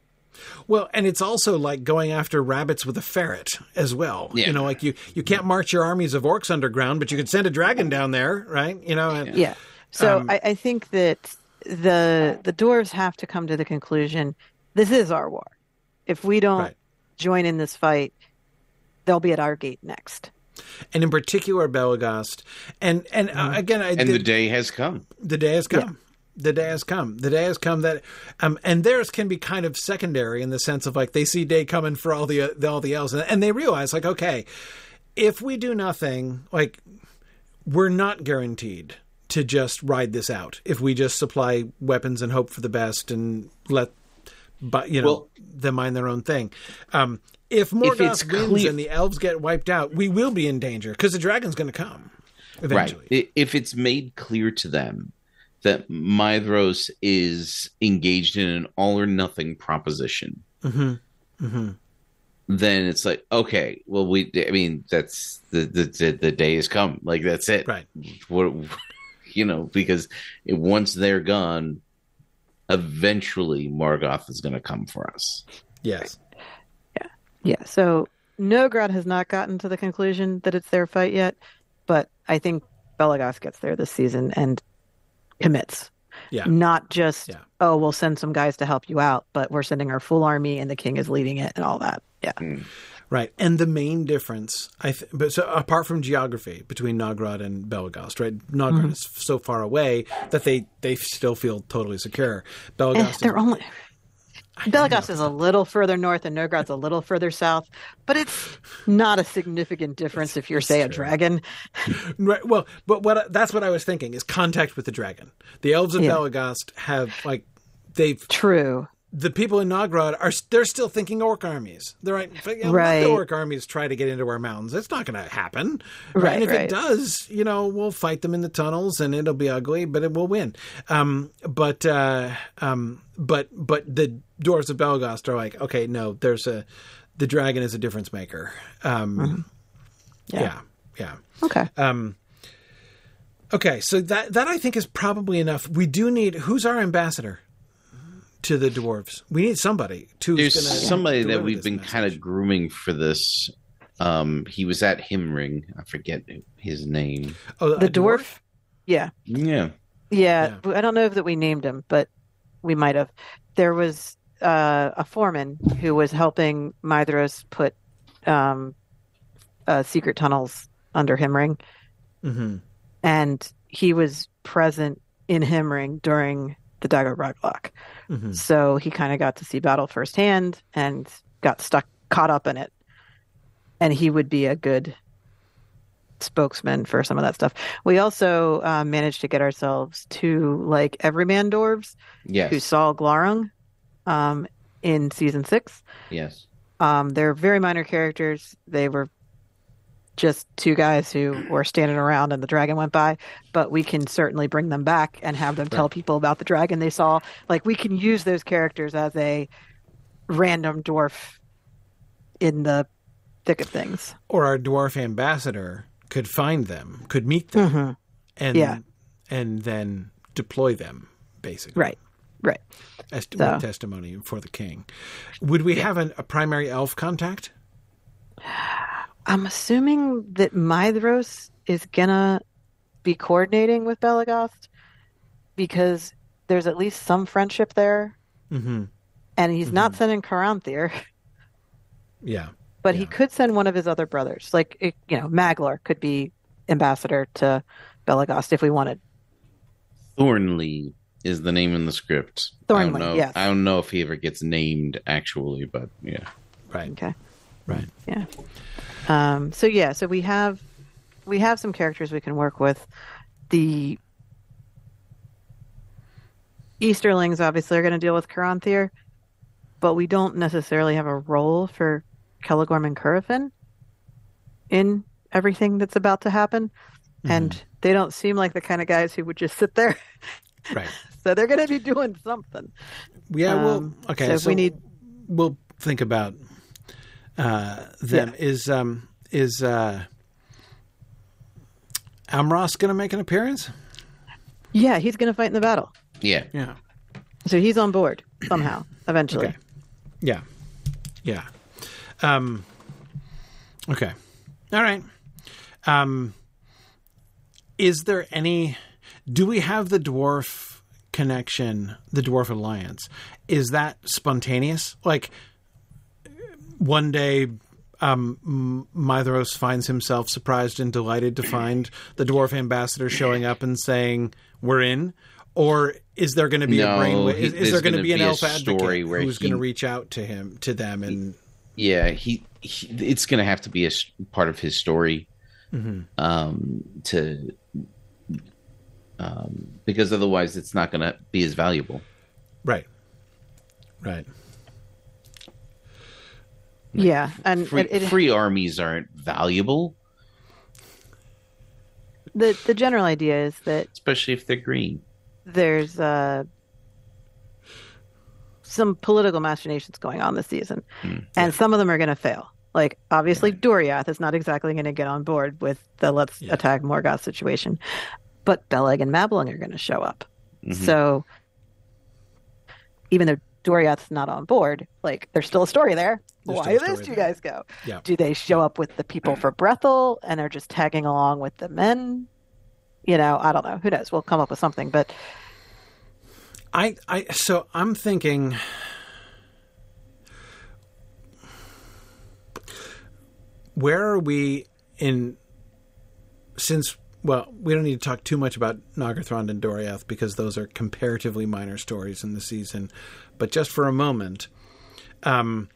Well, and it's also like going after rabbits with a ferret as well. Yeah. You know, like you you can't march your armies of orcs underground, but you could send a dragon down there, right? You know. And, yeah. So um, I, I think that the the dwarves have to come to the conclusion: this is our war. If we don't right. join in this fight, they'll be at our gate next and in particular Belegost. And and uh, mm-hmm. again, I, and the, the, day has come. The day has come the day has come. The day has come that, um, and theirs can be kind of secondary in the sense of like they see day coming for all the, the all the elves, and, and they realize like okay, if we do nothing, like we're not guaranteed to just ride this out. If we just supply weapons and hope for the best and let, but you know, well, them mind their own thing. Um, if Morgoth wins clear- and the elves get wiped out, we will be in danger because the dragon's going to come eventually. Right. If it's made clear to them that Maedhros is engaged in an all or nothing proposition, mm-hmm. Mm-hmm. then it's like, okay, well, we, I mean, that's the, the, the day has come. Like, that's it. Right. What, you know, because it, once they're gone, eventually Morgoth is going to come for us. Yes. Yeah. Yeah. So Nogrod has not gotten to the conclusion that it's their fight yet, but I think Belegost gets there this season and commits. Yeah. Not just, yeah. oh, we'll send some guys to help you out, but we're sending our full army and the king is leading it and all that. Yeah. Mm. Right. And the main difference, I th- but so apart from geography between Nogrod and Belegost, right? Nogrod mm-hmm. is so far away that they, they still feel totally secure. Belegost they're is, only Belegost is a little further north and Nogrod's a little further south, but it's not a significant difference if you're, say, a dragon. right. Well, but what that's what I was thinking is contact with the dragon. The elves of yeah. Belegost have like they've true. The people in Nogrod are they're still thinking orc armies. They're like, you know, right. the orc armies try to get into our mountains. It's not going to happen. Right. right and if right. it does, you know, we'll fight them in the tunnels, and it'll be ugly, but it will win. Um, but uh, um, but but the Dwarves of Belegost are like, okay, no, there's a the dragon is a difference maker. Um, mm-hmm. yeah. yeah, yeah. Okay. Um, okay, so that that I think is probably enough. We do need who's our ambassador to the dwarves. We need somebody to. There's somebody that we've been kind of grooming for this. Um, he was at Himring. I forget his name. Oh, the dwarf? dwarf? Yeah. Yeah. Yeah. I don't know if that we named him, but we might have. There was uh, a foreman who was helping Maedhros put um, uh, secret tunnels under Himring, mm-hmm. and he was present in Himring during the Dagor mm-hmm. So he kind of got to see battle firsthand and got stuck, caught up in it. And he would be a good spokesman for some of that stuff. We also uh, managed to get ourselves to like everyman dwarves yes. who saw Glaurung um, in season six. Yes. Um, they're very minor characters. They were just two guys who were standing around and the dragon went by, but we can certainly bring them back and have them tell people about the dragon they saw. Like we can use those characters as a random dwarf in the thick of things. Or our dwarf ambassador could find them, could meet them, mm-hmm. and yeah. and then deploy them, basically. Right. Right. As so. testimony for the king. Would we yeah. have an, a primary elf contact? I'm assuming that Maedhros is gonna be coordinating with Belegost because there's at least some friendship there, mm-hmm. and he's mm-hmm. not sending Caranthir. Yeah, but yeah. he could send one of his other brothers, like you know, Maglor could be ambassador to Belegost if we wanted. Thornley is the name in the script. Thornley, I yes. I don't know if he ever gets named actually, but yeah. Right. Okay. Right. Yeah. Um, so yeah, so we have we have some characters we can work with. The Easterlings obviously are going to deal with Caranthir, but we don't necessarily have a role for Celegorm and Curufin in everything that's about to happen. Mm-hmm. And they don't seem like the kind of guys who would just sit there. Right. so they're going to be doing something. Yeah, um, well, okay. So, so, we need. We'll think about uh, them. Yeah. Is um, is uh, Amros going to make an appearance? Yeah, he's going to fight in the battle. Yeah, yeah. So he's on board somehow eventually. Okay. Yeah, yeah. Um, okay, all right. Um, is there any? Do we have the dwarf connection, the dwarf alliance? Is that spontaneous? Like one day um, Maedhros finds himself surprised and delighted to find the dwarf ambassador showing up and saying, "We're in." Or is there going to be no, a brain? Is, is there going to be an elf advocate who's going to reach out to him, to them, and yeah, he he, it's going to have to be a part of his story mm-hmm. um, to um, because otherwise it's not going to be as valuable. Right. Right. Like, yeah, and free, it, free armies aren't valuable. The the general idea is that, especially if they're green, there's uh, some political machinations going on this season, mm, and some of them are going to fail. Like obviously, right. Doriath is not exactly going to get on board with the let's yeah. attack Morgoth situation, but Beleg and Mablung are going to show up. Mm-hmm. So even though Doriath's not on board, like there's still a story there. There's Why do you guys go? Yeah. Do they show up with the people for Brethil and are just tagging along with the men? You know, I don't know. Who knows? We'll come up with something, but I, I, so I'm thinking. Where are we in? Since well, we don't need to talk too much about Nargothrond and Doriath because those are comparatively minor stories in the season. But just for a moment, um,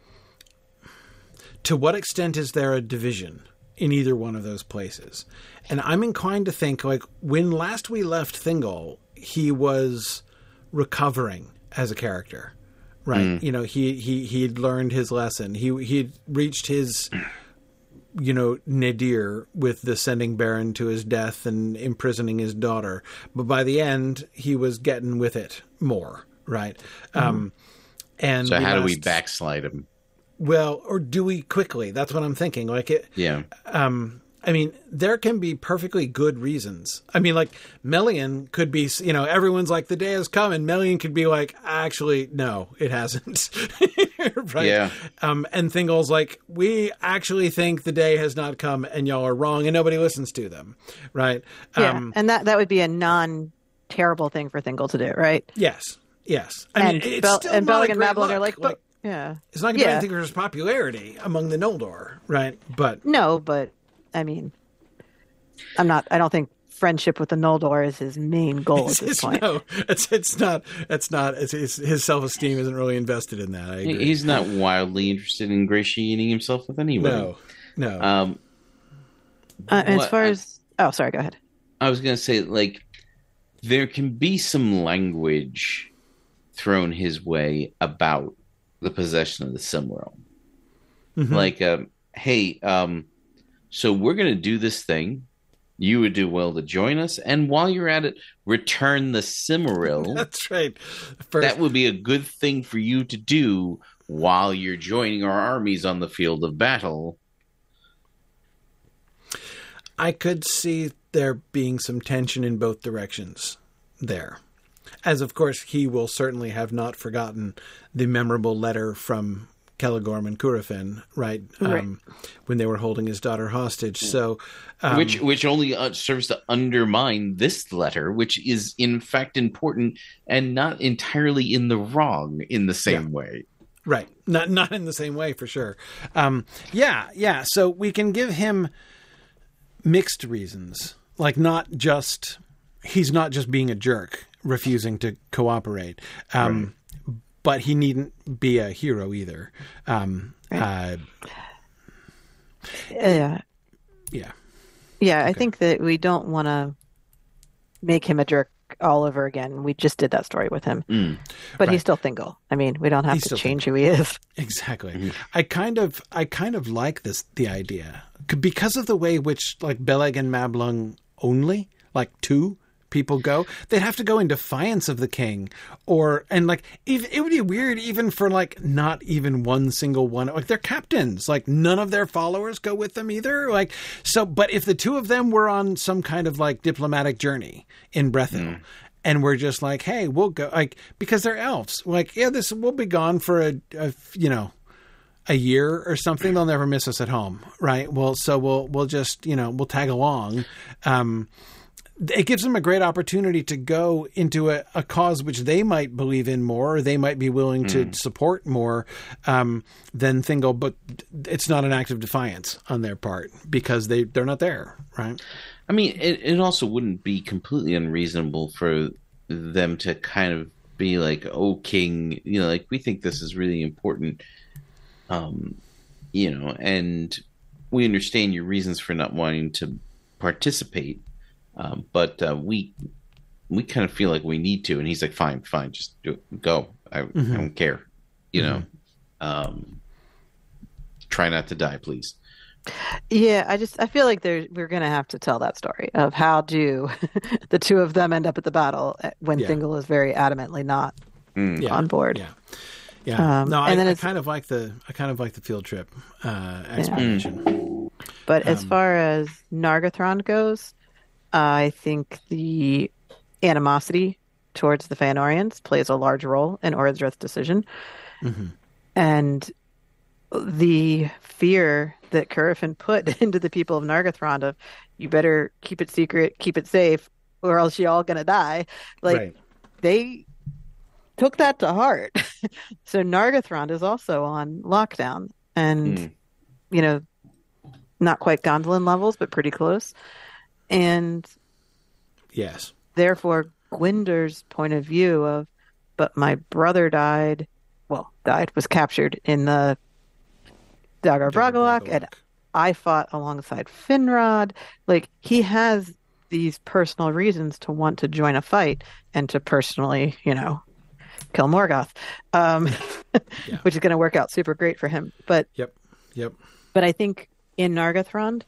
to what extent is there a division in either one of those places? And I'm inclined to think, like, when last we left Thingol, he was recovering as a character, right? Mm. You know, he he he'd learned his lesson. He he'd reached his you know nadir with the sending Beren to his death and imprisoning his daughter, but by the end he was getting with it more, right? Mm. Um, and so how do we backslide him? Well, or do we quickly? That's what I'm thinking. Like it. Yeah. Um, I mean, there can be perfectly good reasons. I mean, like Melian could be, you know, everyone's like, the day has come, and Melian could be like, actually, no, it hasn't. right? Yeah. Um, and Thingol's like, we actually think the day has not come, and y'all are wrong, and nobody listens to them, right? Yeah, um, and that that would be a non terrible thing for Thingol to do, right? Yes, yes. I and mean, Bel- and Beleg and Mablung are like, but, like, yeah, it's not going to yeah. be anything for his popularity among the Noldor, right? But no, but I mean, I'm not. I don't think friendship with the Noldor is his main goal at this point. No, it's it's not. It's not. It's, it's his self esteem isn't really invested in that. He's not wildly interested in ingratiating himself with anyone. No, no. Um, uh, as far as oh, sorry, go ahead. I was going to say like there can be some language thrown his way about the possession of the Silmaril. Mm-hmm. Like, um, hey, um, so we're going to do this thing. You would do well to join us, and while you're at it, return the Silmaril. That's right. First... That would be a good thing for you to do while you're joining our armies on the field of battle. I could see there being some tension in both directions there. As of course, he will certainly have not forgotten the memorable letter from Celegorm and Curufin, right? right. Um, when they were holding his daughter hostage. So, um, which which only uh, serves to undermine this letter, which is in fact important and not entirely in the wrong in the same yeah. way. Right. Not not in the same way for sure. Um, yeah, yeah. So we can give him mixed reasons, like not just he's not just being a jerk, refusing to cooperate. Um, right but he needn't be a hero either. Um, uh, yeah. Yeah. Yeah, okay. I think that we don't want to make him a jerk all over again. We just did that story with him, mm, but right. he's still Thingol. I mean, we don't have he's to change who he is. Exactly. Mm-hmm. I kind of, I kind of like this the idea because of the way which like Beleg and Mablung only like two people go, they'd have to go in defiance of the king, or and like it, it would be weird even for like not even one single one. Like they're captains, like none of their followers go with them either. Like so, but if the two of them were on some kind of like diplomatic journey in Brethil. Mm. And we're just like, hey, we'll go, like, because they're elves. Like, yeah, this we'll be gone for a, a you know, a year or something. They'll never miss us at home, right? Well, so we'll we'll just you know we'll tag along. Um, it gives them a great opportunity to go into a, a, cause which they might believe in more, or they might be willing to hmm. support more um, than Thingol. But it's not an act of defiance on their part because they they're not there, right? I mean, it, it also wouldn't be completely unreasonable for them to kind of be like, "Oh, King, you know, like we think this is really important." Um, you know, and we understand your reasons for not wanting to participate, um, but uh, we we kind of feel like we need to. And he's like, fine, fine, just do it. go. I, mm-hmm. I don't care, you mm-hmm. know. Um, try not to die, please. Yeah, I just I feel like there we're gonna have to tell that story of how do the two of them end up at the battle uh, when yeah. Thingol is very adamantly not mm. yeah. on board. Yeah. Yeah. Um, no, I, I kind of like the I kind of like the field trip uh, explanation. Yeah. But um, as far as Nargothrond goes, I think the animosity towards the Feanorians plays a large role in Orodreth's decision, mm-hmm. and the fear that Curufin put into the people of Nargothrond of you better keep it secret, keep it safe, or else you're all gonna die. Like right. they took that to heart. so Nargothrond is also on lockdown, and mm. you know, not quite Gondolin levels, but pretty close. And yes, therefore, Gwindor's point of view of, but my brother died. Well, died was captured in the Dagor Bragollach, and I fought alongside Finrod. Like he has these personal reasons to want to join a fight and to personally, you know, kill Morgoth, um, yeah. which is going to work out super great for him. But yep, yep. But I think in Nargothrond,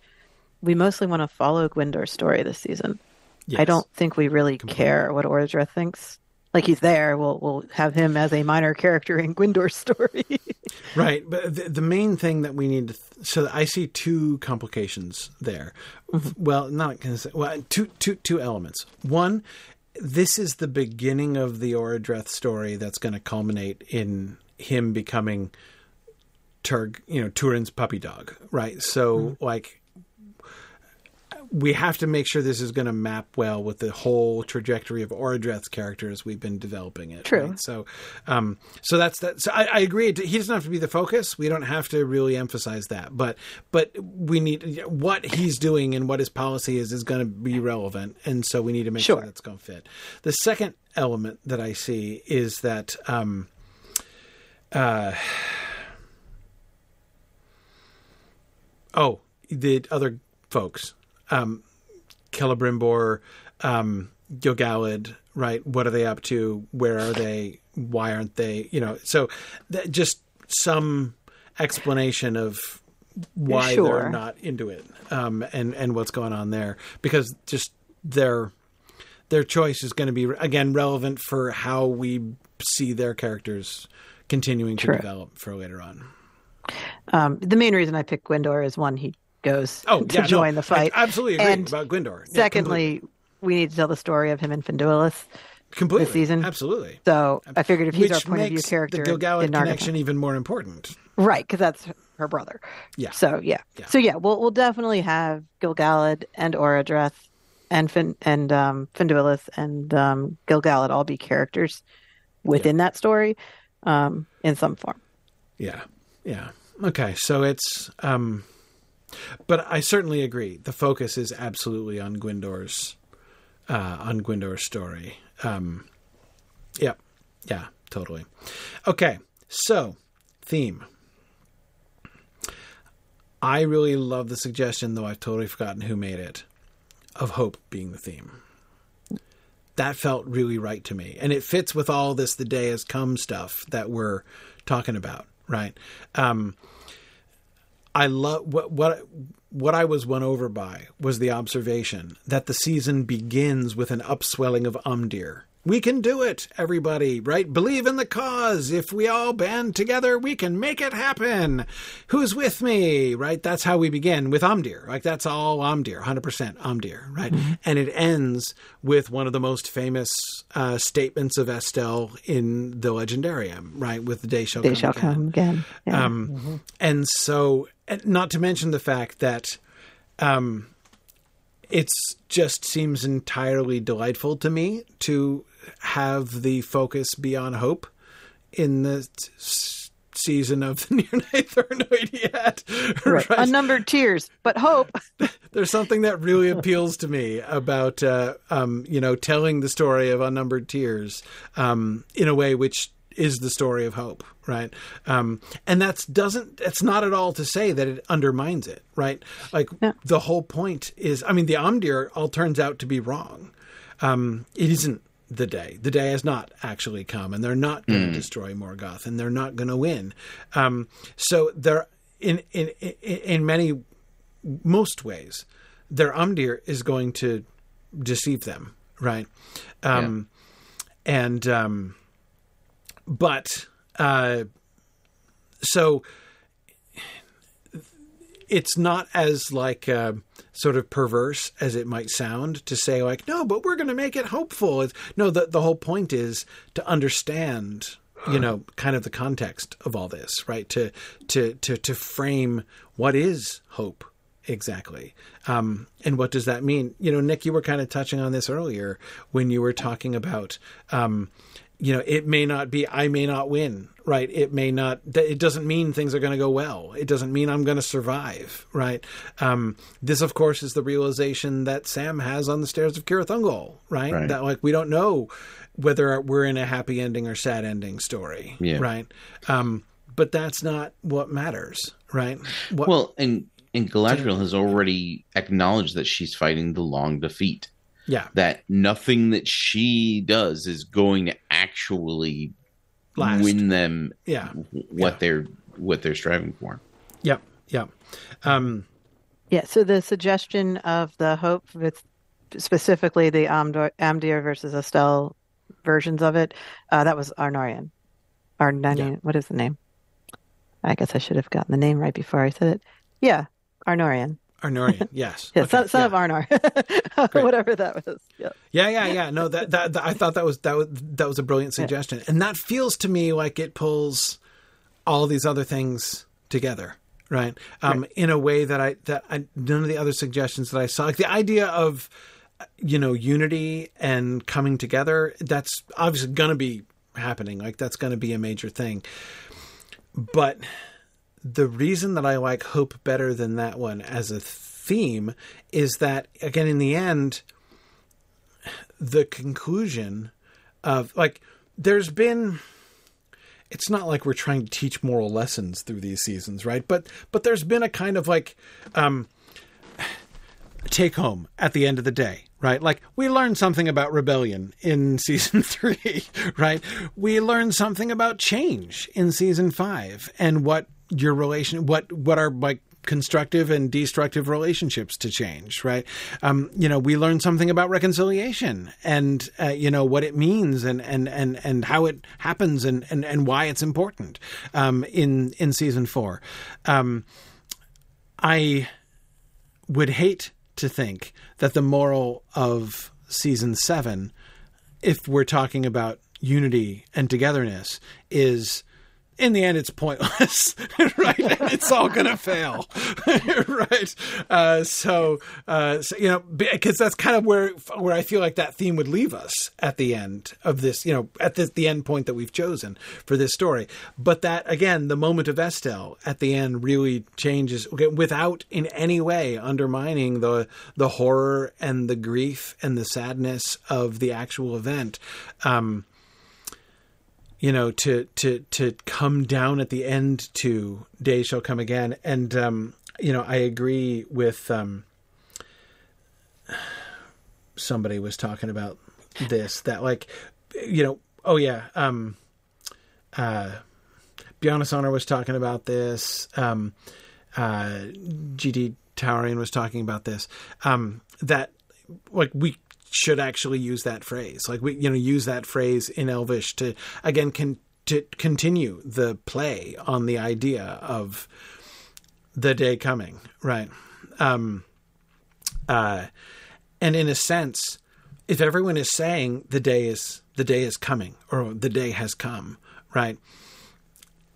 we mostly want to follow Gwindor's story this season. Yes. I don't think we really Completely. care what Orodreth thinks. Like he's there, we'll we'll have him as a minor character in Gwindor's story. right, but the, the, main thing that we need to th- so I see two complications there. Mm-hmm. Well, not well, two two two elements. One this is the beginning of the Orodreth story that's going to culminate in him becoming Turg, you know, Turin's puppy dog, right? So, mm-hmm. like, we have to make sure this is going to map well with the whole trajectory of Orodreth's character as we've been developing it. True. Right? So, um, so that's that. So I, I, agree. He doesn't have to be the focus. We don't have to really emphasize that, but but we need what he's doing and what his policy is is going to be relevant, and so we need to make sure, sure that's going to fit. The second element that I see is that. Um, uh, oh, the other folks um, Celebrimbor, um, Gil-galad, right? What are they up to? Where are they? Why aren't they? You know, so th- just some explanation of why sure. they're not into it um, and and what's going on there because just their their choice is going to be again relevant for how we see their characters continuing True. to develop for later on. Um, the main reason I picked Gwindor is one he goes oh, to yeah, join no, the fight. I absolutely agree and about Gwindor. Yeah, secondly, completely. we need to tell the story of him and Finduilas. Completely, this season. Absolutely. So I figured if he's Which our point of view character, the Gil-galad connection even more important. Right, because that's her brother. Yeah. So yeah. yeah. So yeah, we'll we'll definitely have Gil-galad and Orodreth and fin and um, Finduilas and um, Gil-galad all be characters within that story, um, in some form. Yeah. Yeah. Okay. So it's um but I certainly agree. The focus is absolutely on Gwindor's uh, on Gwindor's story. Um, yeah, yeah, totally. Okay, so theme. I really love the suggestion, though I've totally forgotten who made it, of hope being the theme. That felt really right to me, and it fits with all this "the day has come" stuff that we're talking about, right? Um, I love what what what I was won over by was the observation that the season begins with an upswelling of Amdir. We can do it, everybody, right? Believe in the cause. If we all band together, we can make it happen. Who's with me, right? That's how we begin with Amdir. Like that's all Amdir, 100% Amdir, right? Mm-hmm. And it ends with one of the most famous uh, statements of Estel in the Legendarium, right? With the day shall day come shall again. come again. Yeah. Um, mm-hmm. And so, not to mention the fact that um, it just seems entirely delightful to me to have the focus be on hope in the season of the Near Night Thurnoidiad. Right. right. Unnumbered tears, but hope. There's something that really appeals to me about, uh, um, you know, telling the story of unnumbered tears um, in a way which is the story of hope, right? Um, and that's doesn't it's not at all to say that it undermines it, right? Like yeah. the whole point is, I mean, the Amdir all turns out to be wrong. Um, it isn't the day. The day has not actually come, and they're not going to mm. destroy Morgoth, and they're not going to win. Um, so they're in, in in many most ways, their Amdir is going to deceive them, right? Um, yeah. And um, but uh, so it's not as like uh, sort of perverse as it might sound to say like no but we're going to make it hopeful. It's, no the, the whole point is to understand you know kind of the context of all this right? To to to to frame what is hope exactly. Um, and what does that mean? You know nick you were kind of touching on this earlier when you were talking about um, you know, it may not be, I may not win, right? It may not, it doesn't mean things are going to go well. It doesn't mean I'm going to survive, right? Um, this, of course, is the realization that Sam has on the stairs of Cirith Ungol, right? right? That, like, we don't know whether we're in a happy ending or sad ending story, yeah. right? Um, but that's not what matters, right? What, well, and, and Galadriel has already acknowledged that she's fighting the long defeat. Yeah. That nothing that she does is going to actually Last. win them yeah. what yeah. they're what they're striving for. Yep. Yep. Um, yeah, so the suggestion of the hope with specifically the Amdir, Amdir versus Estel versions of it, uh, that was Arnorian. Arnorian, yeah. what is the name? I guess I should have gotten the name right before I said it. Yeah, Arnorian. Arnorian, yes. yeah, okay. son, son yeah. of Arnor, whatever that was. Yeah. yeah, yeah, yeah. No, that, that, that I thought that was that was that was a brilliant suggestion, yeah. and that feels to me like it pulls all these other things together, right? Um, right. In a way that I that I, none of the other suggestions that I saw, like the idea of you know unity and coming together. That's obviously going to be happening. Like that's going to be a major thing, but the reason that I like Hope better than that one as a theme is that, again, in the end, the conclusion of like, there's been. It's not like we're trying to teach moral lessons through these seasons, right? But but there's been a kind of like um, take home at the end of the day, right? Like we learned something about rebellion in season three, right? We learned something about change in season five and what your relation what what are like constructive and destructive relationships to change, right? Um, you know, we learn something about reconciliation and uh, you know what it means and and and and how it happens and and, and why it's important um, in in season four. Um, I would hate to think that the moral of season seven, if we're talking about unity and togetherness, is in the end, it's pointless, right? it's all going to fail, right? Uh, so, uh, so, you know, because that's kind of where where I feel like that theme would leave us at the end of this, you know, at the, the end point that we've chosen for this story. But that again, the moment of Estel at the end really changes without in any way undermining the the horror and the grief and the sadness of the actual event. Um, you know, to to to come down at the end to "Day Shall Come Again," and um, you know, I agree with um, somebody was talking about this that like, you know, oh yeah, um, uh, Bjarne was talking about this. Um, uh, GD Towering was talking about this. Um, that like we should actually use that phrase. Like we, you know, use that phrase in Elvish to again can to continue the play on the idea of the day coming, right? Um, uh, and in a sense, if everyone is saying the day is the day is coming or the day has come, right?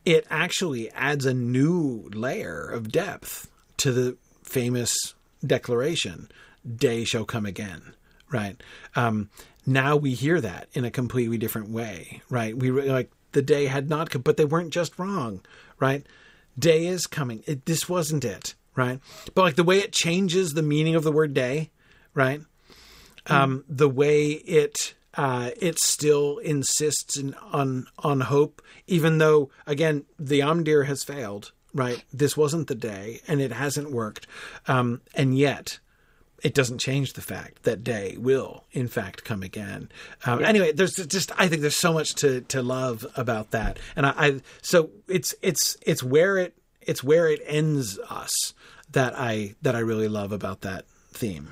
It actually adds a new layer of depth to the famous declaration, "Day shall come again." Right? Um, now we hear that in a completely different way, right? We like the day had not come, but they weren't just wrong, right? Day is coming. It, this wasn't it, right? But like the way it changes the meaning of the word day, right? Um, the way it uh, it still insists in, on on hope, even though again the Amdir has failed. Right, this wasn't the day, and it hasn't worked, um, and yet it doesn't change the fact that day will in fact come again. Um, yeah. Anyway, there's just I think there's so much to to love about that, and I, I so it's it's it's where it it's where it ends us that I that I really love about that theme.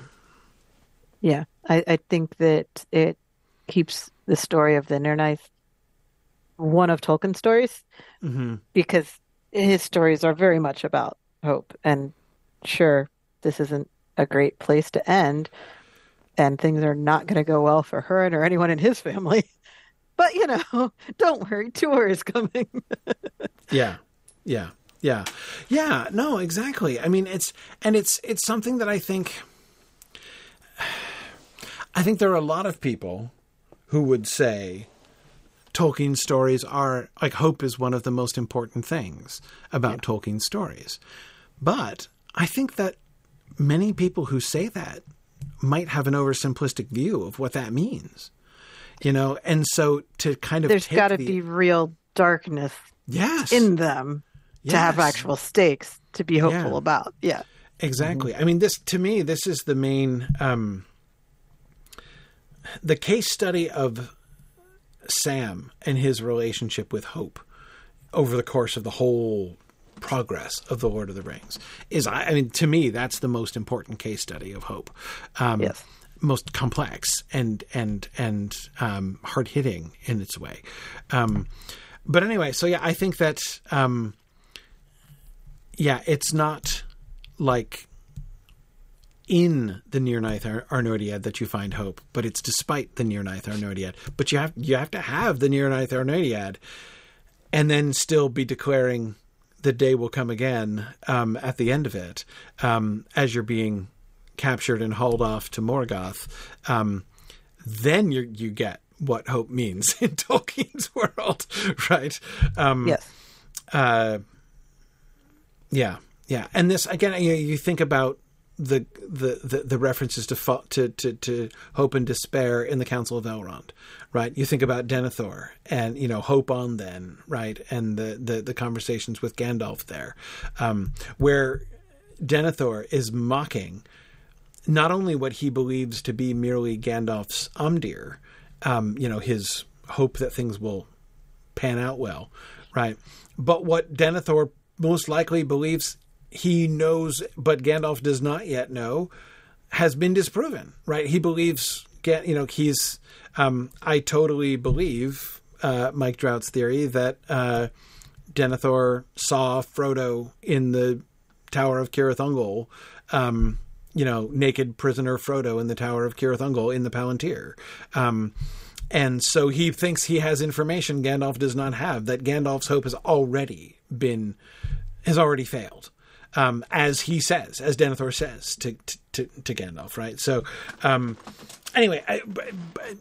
Yeah, I, I think that it keeps the story of the Nirnaeth one of Tolkien's stories mm-hmm. because his stories are very much about hope. And sure, this isn't a great place to end, and things are not going to go well for her and or anyone in his family. But you know, don't worry, Tuor is coming. yeah, yeah, yeah, yeah. No, exactly. I mean, it's and it's it's something that I think. I think there are a lot of people who would say Tolkien stories are like hope is one of the most important things about yeah. Tolkien stories. But I think that many people who say that might have an oversimplistic view of what that means. You know, and so to kind of There's got to the... be real darkness yes. in them yes. to have actual stakes to be hopeful yeah. about. Yeah. Exactly. Mm-hmm. I mean this to me this is the main um the case study of Sam and his relationship with Hope over the course of the whole progress of the Lord of the Rings is, I, mean, to me, that's the most important case study of Hope. Um, yes. Most complex and and and um, hard hitting in its way, um, but anyway. So yeah, I think that um, yeah, it's not like in the Nirnaeth Ar- Arnoediad that you find hope, but it's despite the Nirnaeth Arnoediad. But you have you have to have the Nirnaeth Arnoediad, and then still be declaring the day will come again um, at the end of it, um, as you're being captured and hauled off to Morgoth. Um, then you you get what hope means in Tolkien's world, right? Um, yes. Uh, yeah, yeah, and this again, you, you think about the, the the, the references to, to, to to hope and despair in the Council of Elrond, right? You think about Denethor and you know hope on then, right? And the the, the conversations with Gandalf there, um, where Denethor is mocking not only what he believes to be merely Gandalf's Amdir, um, you know, his hope that things will pan out well, right? But what Denethor most likely believes he knows, but Gandalf does not yet know, has been disproven. Right? He believes. You know, he's. Um, I totally believe uh, Mike Drout's theory that uh, Denethor saw Frodo in the Tower of Cirith Ungol. Um, you know, naked prisoner Frodo in the Tower of Cirith Ungol in the Palantir. Um, and so he thinks he has information Gandalf does not have, that Gandalf's hope has already been, has already failed um, as he says, as Denethor says to to, to Gandalf, right? So, um, anyway, I,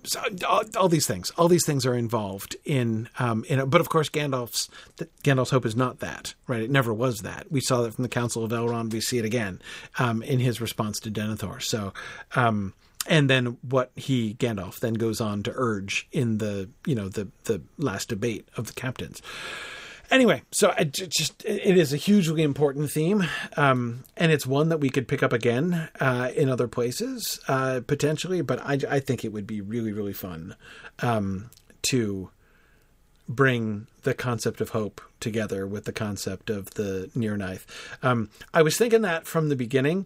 so all, all, these things, all these things are involved in, um, in, a, but of course, Gandalf's Gandalf's hope is not that, right? It never was that. We saw that from the Council of Elrond. We see it again um, in his response to Denethor. So. Um, and then what he Gandalf then goes on to urge in the you know the the last debate of the captains anyway, so it just it is a hugely important theme, um, and it's one that we could pick up again uh, in other places uh, potentially. But I, I, think it would be really really fun um, to bring the concept of hope together with the concept of the Nirnaeth. Um, I was thinking that from the beginning.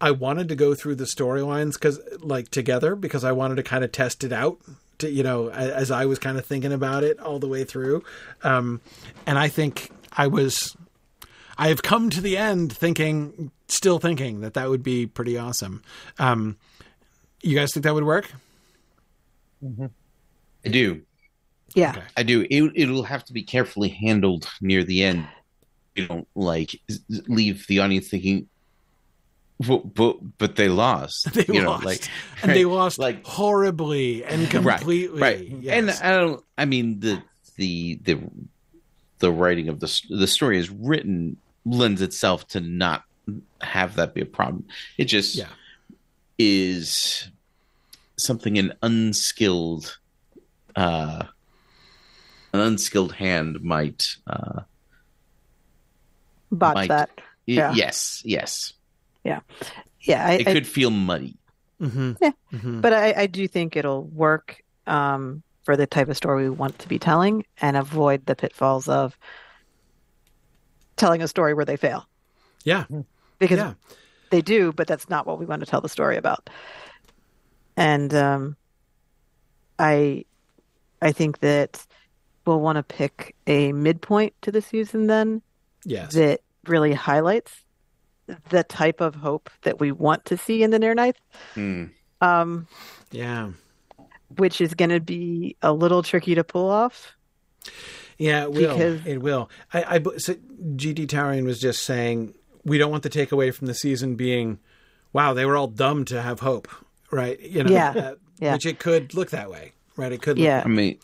I wanted to go through the storylines because, like, together because I wanted to kind of test it out to, you know, as I was kind of thinking about it all the way through. Um, and I think I was, I have come to the end thinking, still thinking that that would be pretty awesome. Um, you guys think that would work? Mm-hmm. I do. Yeah, okay. I do. It, it'll have to be carefully handled near the end. You don't like leave the audience thinking, but, but but they lost. They you lost, know, like, and right? they lost like horribly and completely. Right, right. Yes. and I don't. I mean the the the the writing of the the story is written lends itself to not have that be a problem. It just yeah. is something an unskilled uh an unskilled hand might uh botch might, that. Yeah. Yes, yes. Yeah. Yeah. I, it could feel muddy. Mm-hmm. Yeah. Mm-hmm. But I, I do think it'll work um, for the type of story we want to be telling and avoid the pitfalls of telling a story where they fail. Yeah. Because yeah. they do, but that's not what we want to tell the story about. And um, I I think that we'll want to pick a midpoint to the season then. Yes. That really highlights the type of hope that we want to see in the Nirnaeth. Mm. Um, yeah. Which is going to be a little tricky to pull off. Yeah, it will. Because... It will. I, I so GD Taurin was just saying we don't want the takeaway from the season being, wow, they were all dumb to have hope, right? You know, yeah. Uh, yeah. which it could look that way, right? It could. Yeah. I mean,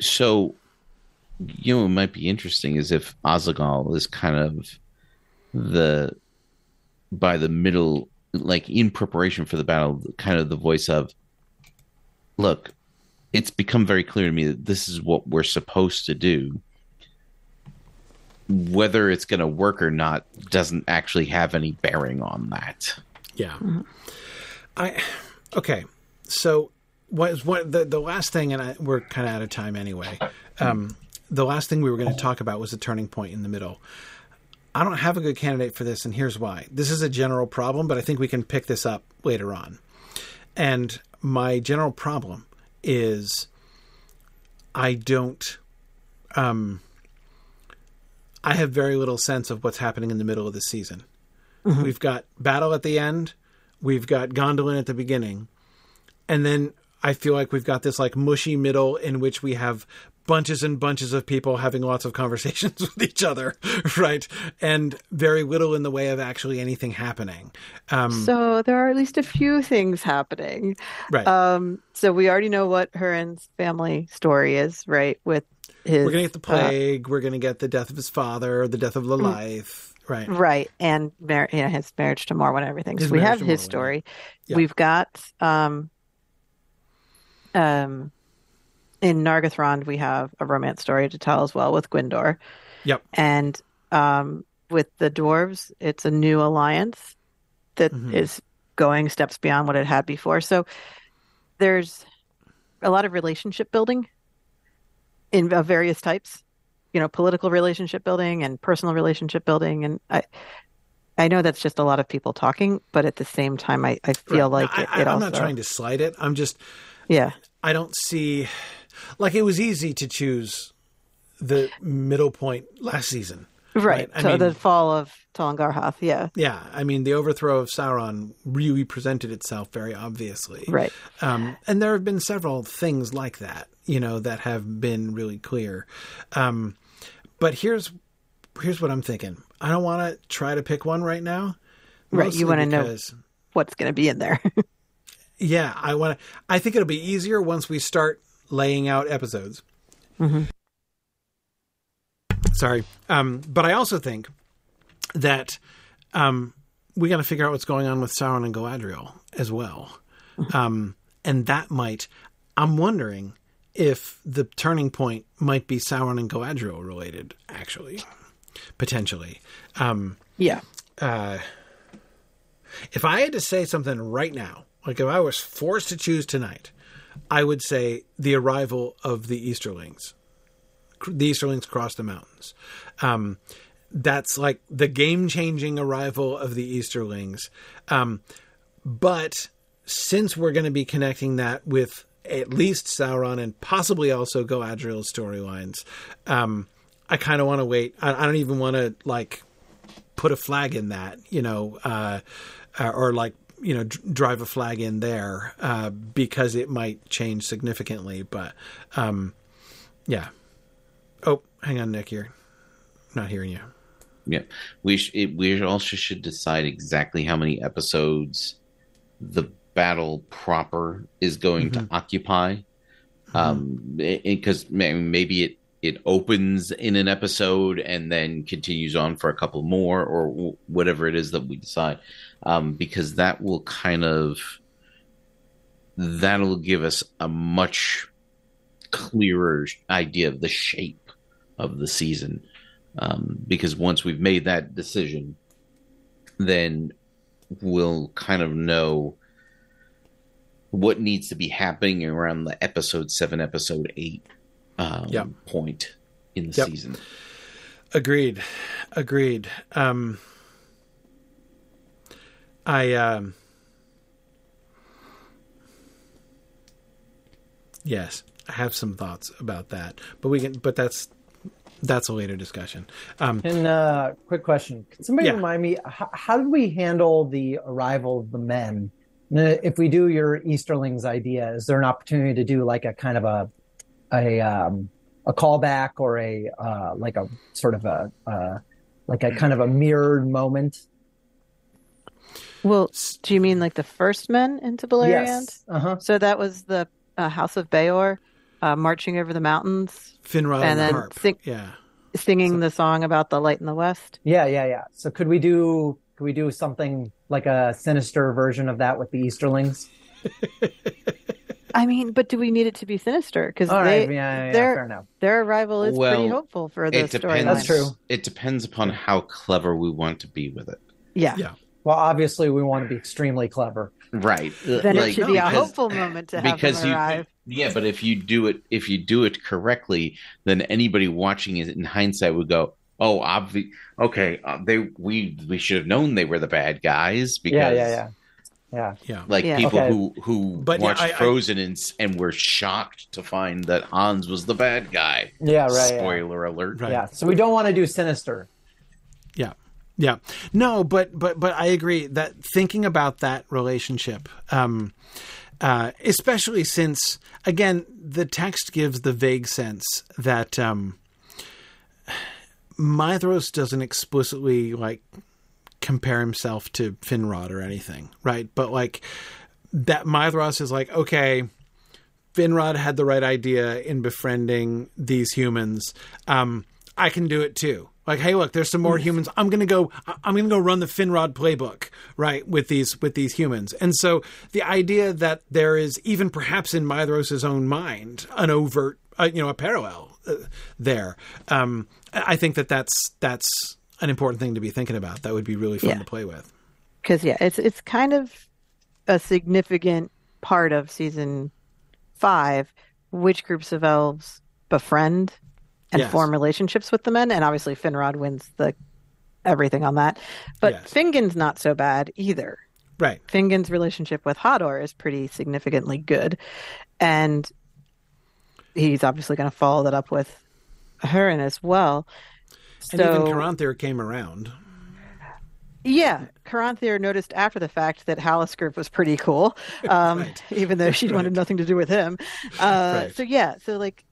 so you know, it might be interesting is if Azaghâl is kind of the by the middle, like in preparation for the battle, kind of the voice of, look, it's become very clear to me that this is what we're supposed to do. Whether it's going to work or not doesn't actually have any bearing on that. Yeah. Mm-hmm. I okay. So what is what the the last thing, and I, we're kind of out of time anyway. Um, the last thing we were going to talk about was the turning point in the middle. I don't have a good candidate for this, and here's why. This is a general problem, but I think we can pick this up later on. And my general problem is I don't um I have very little sense of what's happening in the middle of the season. Mm-hmm. We've got battle at the end, we've got Gondolin at the beginning, and then I feel like we've got this like mushy middle in which we have bunches and bunches of people having lots of conversations with each other, right? And very little in the way of actually anything happening. Um, so there are at least a few things happening. Right. Um, so we already know what Hurin's family story is, right? With his. We're going to get the uh, plague. Uh, we're going to get the death of his father, the death of Lalaith. Right. Right. And mar- know, his marriage to Morwen and everything. His so we have his Morwen, story. Yeah. We've got. Um, um, in Nargothrond, we have a romance story to tell as well with Gwindor. Yep. And um, with the dwarves, it's a new alliance that mm-hmm. is going steps beyond what it had before. So there's a lot of relationship building in of various types. You know, political relationship building and personal relationship building, and I, I know that's just a lot of people talking, but at the same time, I, I feel right. like it, it I, am also... not trying to slight it. I'm just, yeah, I don't see like it was easy to choose the middle point last season. Right. right? So mean, the fall of Tol-in-Gaurhoth, yeah. Yeah. I mean, the overthrow of Sauron really presented itself very obviously. Right. Um, and there have been several things like that, you know, that have been really clear. Um, but here's here's what I'm thinking. I don't want to try to pick one right now. Right. You want to know what's going to be in there. yeah. I want to, I think it'll be easier once we start laying out episodes. Mm-hmm. Sorry, um, but I also think that um, we got to figure out what's going on with Sauron and Galadriel as well, mm-hmm. um, and that might. I'm wondering if the turning point might be Sauron and Galadriel related, actually, potentially. Um, yeah. Uh, if I had to say something right now, like if I was forced to choose tonight, I would say the arrival of the Easterlings. The Easterlings cross the mountains. Um, that's like the game changing arrival of the Easterlings. Um, but since we're going to be connecting that with at least Sauron and possibly also Galadriel's storylines, um, I kind of want to wait. I, I, don't even want to like put a flag in that, you know, uh, or like you know d- drive a flag in there uh, because it might change significantly. But um, yeah. Oh, hang on, Nick. You're not hearing you. Yeah, we sh- it, we also should decide exactly how many episodes the battle proper is going mm-hmm. to occupy. Mm-hmm. Um, because maybe it it opens in an episode and then continues on for a couple more or whatever it is that we decide um, because that will kind of that'll give us a much clearer idea of the shape of the season. Um, because once we've made that decision, then we'll kind of know what needs to be happening around the episode seven, episode eight um, yep. point in the yep. season. Agreed. Agreed. Um, I um, yes, I have some thoughts about that, but we can. But that's that's a later discussion. Um, and uh, quick question: Can somebody yeah. remind me how, how, did we handle the arrival of the men? If we do your Easterlings idea, is there an opportunity to do like a kind of a a um, a callback or a uh, like a sort of a uh, like a kind of a mirrored moment well, do you mean like the first men into Beleriand? Yes. Uh-huh. So that was the uh, House of Beor uh, marching over the mountains. Finrod and, then harp. Sing- yeah. singing so, the song about the light in the west. Yeah, yeah, yeah. So could we do could we do something like a sinister version of that with the Easterlings? I mean, but do we need it to be sinister? Because right, yeah, yeah, their, their arrival is well, pretty hopeful for the story. That's true. It depends upon how clever we want to be with it. Yeah. Yeah. Well, obviously, we want to be extremely clever. Right. Then like, it should be a hopeful moment to have because them arrive. You, yeah, but if you do it, if you do it correctly, then anybody watching it in hindsight would go, "Oh, obvi- okay, uh, they we we should have known they were the bad guys because." Yeah, yeah, yeah. Yeah. yeah. Like yeah. people okay. who who but watched yeah, I, Frozen I, and, and were shocked to find that Hans was the bad guy. Yeah, right. Spoiler yeah. alert. Right. Yeah. So we don't want to do sinister. Yeah. Yeah. No, but but but I agree that thinking about that relationship, um, uh, especially since again the text gives the vague sense that um, Maedhros doesn't explicitly like compare himself to Finrod or anything, right? But like that Maedhros is like, okay, Finrod had the right idea in befriending these humans. Um, I can do it too. Like, hey, look, there's some more humans. I'm gonna go. I'm gonna go run the Finrod playbook, right, with these with these humans. And so the idea that there is even perhaps in Maedhros's own mind an overt, uh, you know, a parallel uh, there. Um, I think that that's that's an important thing to be thinking about. That would be really fun yeah. to play with. Because yeah, it's it's kind of a significant part of season five. Which groups of elves befriend and yes. form relationships with the men. And obviously, Finrod wins the everything on that. But yes. Fingon's not so bad either. Right. Fingon's relationship with Hador is pretty significantly good. And he's obviously going to follow that up with Hurin as well. And so, even Caranthir came around. Yeah, Caranthir noticed after the fact that Halaskirf was pretty cool, um, right. even though she right. wanted nothing to do with him. Uh, right. So yeah, so like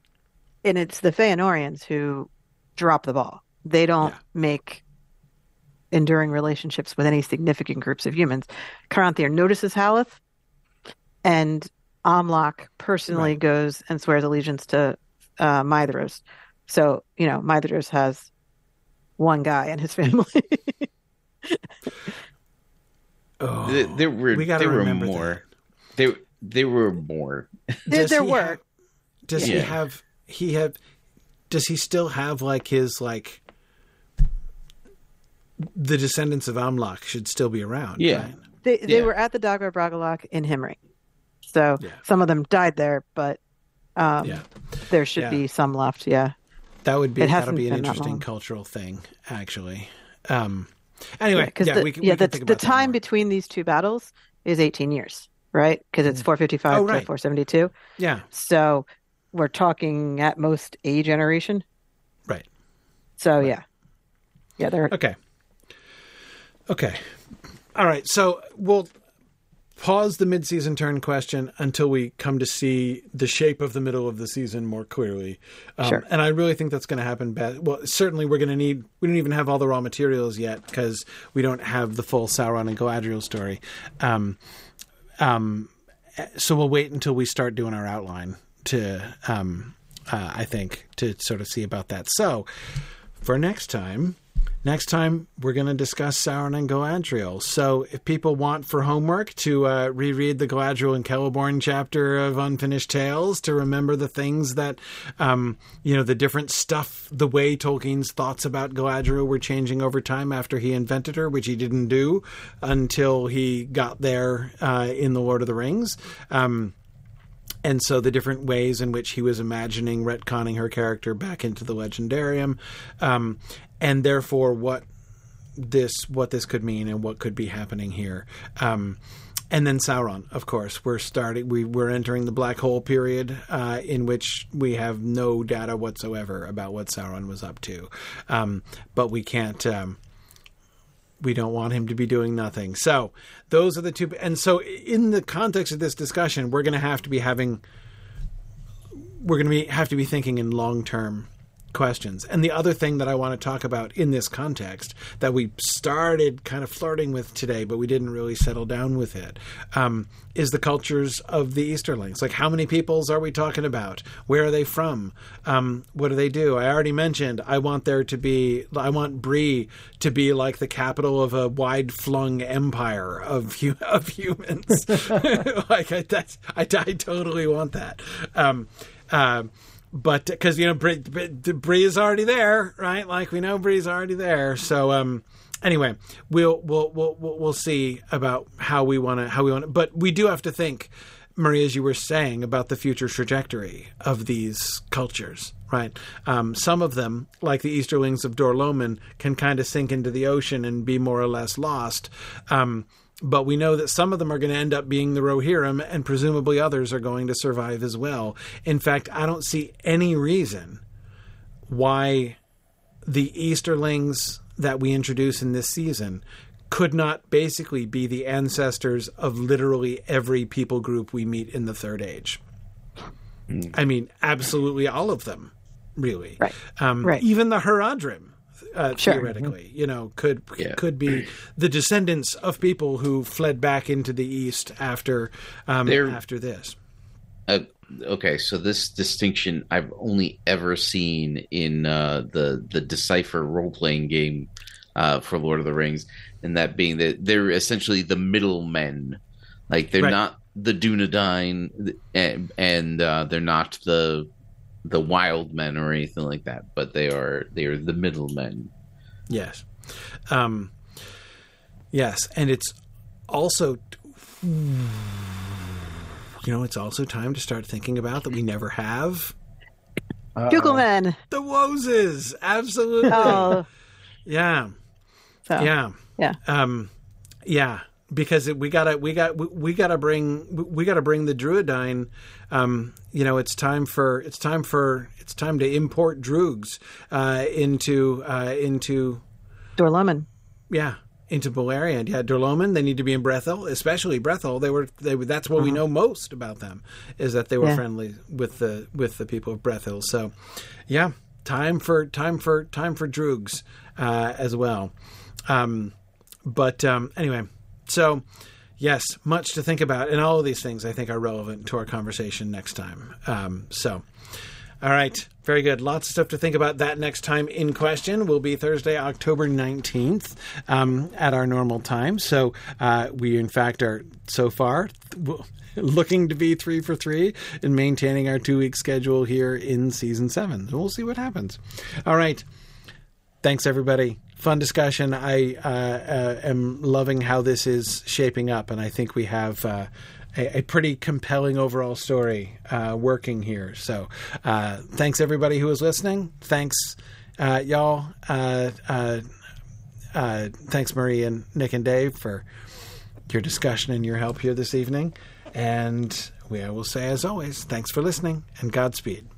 and it's the Feanorians who drop the ball. They don't yeah. make enduring relationships with any significant groups of humans. Caranthir notices Haleth, and Amlach personally goes and swears allegiance to uh. So, you know, Maedhros has one guy and his family. oh, there, there were, we there were more. That. There, there were more. There, there were. Have, does yeah. he have he have does he still have like his like the descendants of Amlach should still be around? Yeah, right? they they yeah. were at the Dagor Bragollach in Himring, so yeah. some of them died there, but um, yeah. there should yeah. be some left. Yeah, that would be that'll be an interesting cultural thing, actually. Um, anyway, because yeah, the, we, yeah, the, the time between these two battles is eighteen years, right? Because it's mm. four fifty five oh, right. to four seventy two. Yeah, so we're talking at most a generation. Right. So right. yeah. Yeah, they're Okay. Okay. All right. So we'll pause the mid-season turn question until we come to see the shape of the middle of the season more clearly. Um, sure. And I really think that's going to happen. Best. Well, certainly we're going to need. We don't even have all the raw materials yet because we don't have the full Sauron and Galadriel story. Um, um, so we'll wait until we start doing our outline to, um, uh, I think, to sort of see about that. So for next time, next time we're going to discuss Sauron and Galadriel. So if people want for homework to uh, reread the Galadriel and Celeborn chapter of Unfinished Tales to remember the things that, um, you know, the different stuff, the way Tolkien's thoughts about Galadriel were changing over time after he invented her, which he didn't do until he got there uh, in The Lord of the Rings. Um, and so the different ways in which he was imagining retconning her character back into the legendarium, um, and therefore what this what this could mean and what could be happening here. Um, and then Sauron, of course, we're starting. We we're entering the black hole period, uh, in which we have no data whatsoever about what Sauron was up to, um, but we can't. Um, we don't want him to be doing nothing. So those are the two. And so in the context of this discussion, we're going to have to be having, we're going to be have to be thinking in long term questions. And the other thing that I want to talk about in this context that we started kind of flirting with today, but we didn't really settle down with it, um, is the cultures of the Easterlings. Like, how many peoples are we talking about? Where are they from? Um, what do they do? I already mentioned I want there to be, I want Bree to be like the capital of a wide flung empire of of humans. like, I, I, I totally want that. Um, uh, but because you know Bree, Bree is already there, right? Like we know Bree's already there. So um, anyway, we'll we'll we'll we'll see about how we want to how we want. But we do have to think, Marie, as you were saying about the future trajectory of these cultures, right? Um, some of them, like the Easterlings of Dor-lómin, can kind of sink into the ocean and be more or less lost. Um, but we know that some of them are going to end up being the Rohirrim, and presumably others are going to survive as well. In fact, I don't see any reason why the Easterlings that we introduce in this season could not basically be the ancestors of literally every people group we meet in the Third Age. Mm. I mean, absolutely all of them, really. Right. Um, right. Even the Haradrim uh, sure. theoretically. You know, could yeah. could be the descendants of people who fled back into the east after um, after this. Uh, okay, so this distinction I've only ever seen in uh, the the Decipher role playing game uh, for Lord of the Rings, and that being that they're essentially the middlemen. Like they're right. not the Dunedain, and, and uh, they're not the the wild men or anything like that, but they are they are the middlemen. Yes, um, yes, and it's also you know it's also time to start thinking about that we never have. Jugelmen. The Woses, absolutely. Oh. Yeah. So, yeah. Yeah. Um, yeah because we gotta we got we, we, gotta bring we gotta bring the Druedain. Um, you know, it's time for it's time for it's time to import Droogs uh, into uh, into Dor-lómin. Yeah, into Beleriand. Yeah, Dor-lómin. They need to be in Brethil, especially Brethil. They were they. That's what uh-huh. we know most about them is that they were yeah. friendly with the with the people of Brethil. So, yeah, time for time for time for Droogs uh, as well. Um, but um, anyway, so, yes, much to think about. And all of these things I think are relevant to our conversation next time. Um, so, all right, very good. Lots of stuff to think about. That next time in question will be Thursday, October 19th um, at our normal time. So, uh, we, in fact, are so far. looking to be three for three and maintaining our two week schedule here in season seven. We'll see what happens. All right. Thanks, everybody fun discussion. I uh, uh, am loving how this is shaping up, and I think we have uh, a, a, pretty compelling overall story uh, working here. So, uh, thanks everybody who is listening. Thanks, uh, y'all. thanks, Marie and Nick and Dave, for your discussion and your help here this evening. And we will say, as always, thanks for listening and Godspeed.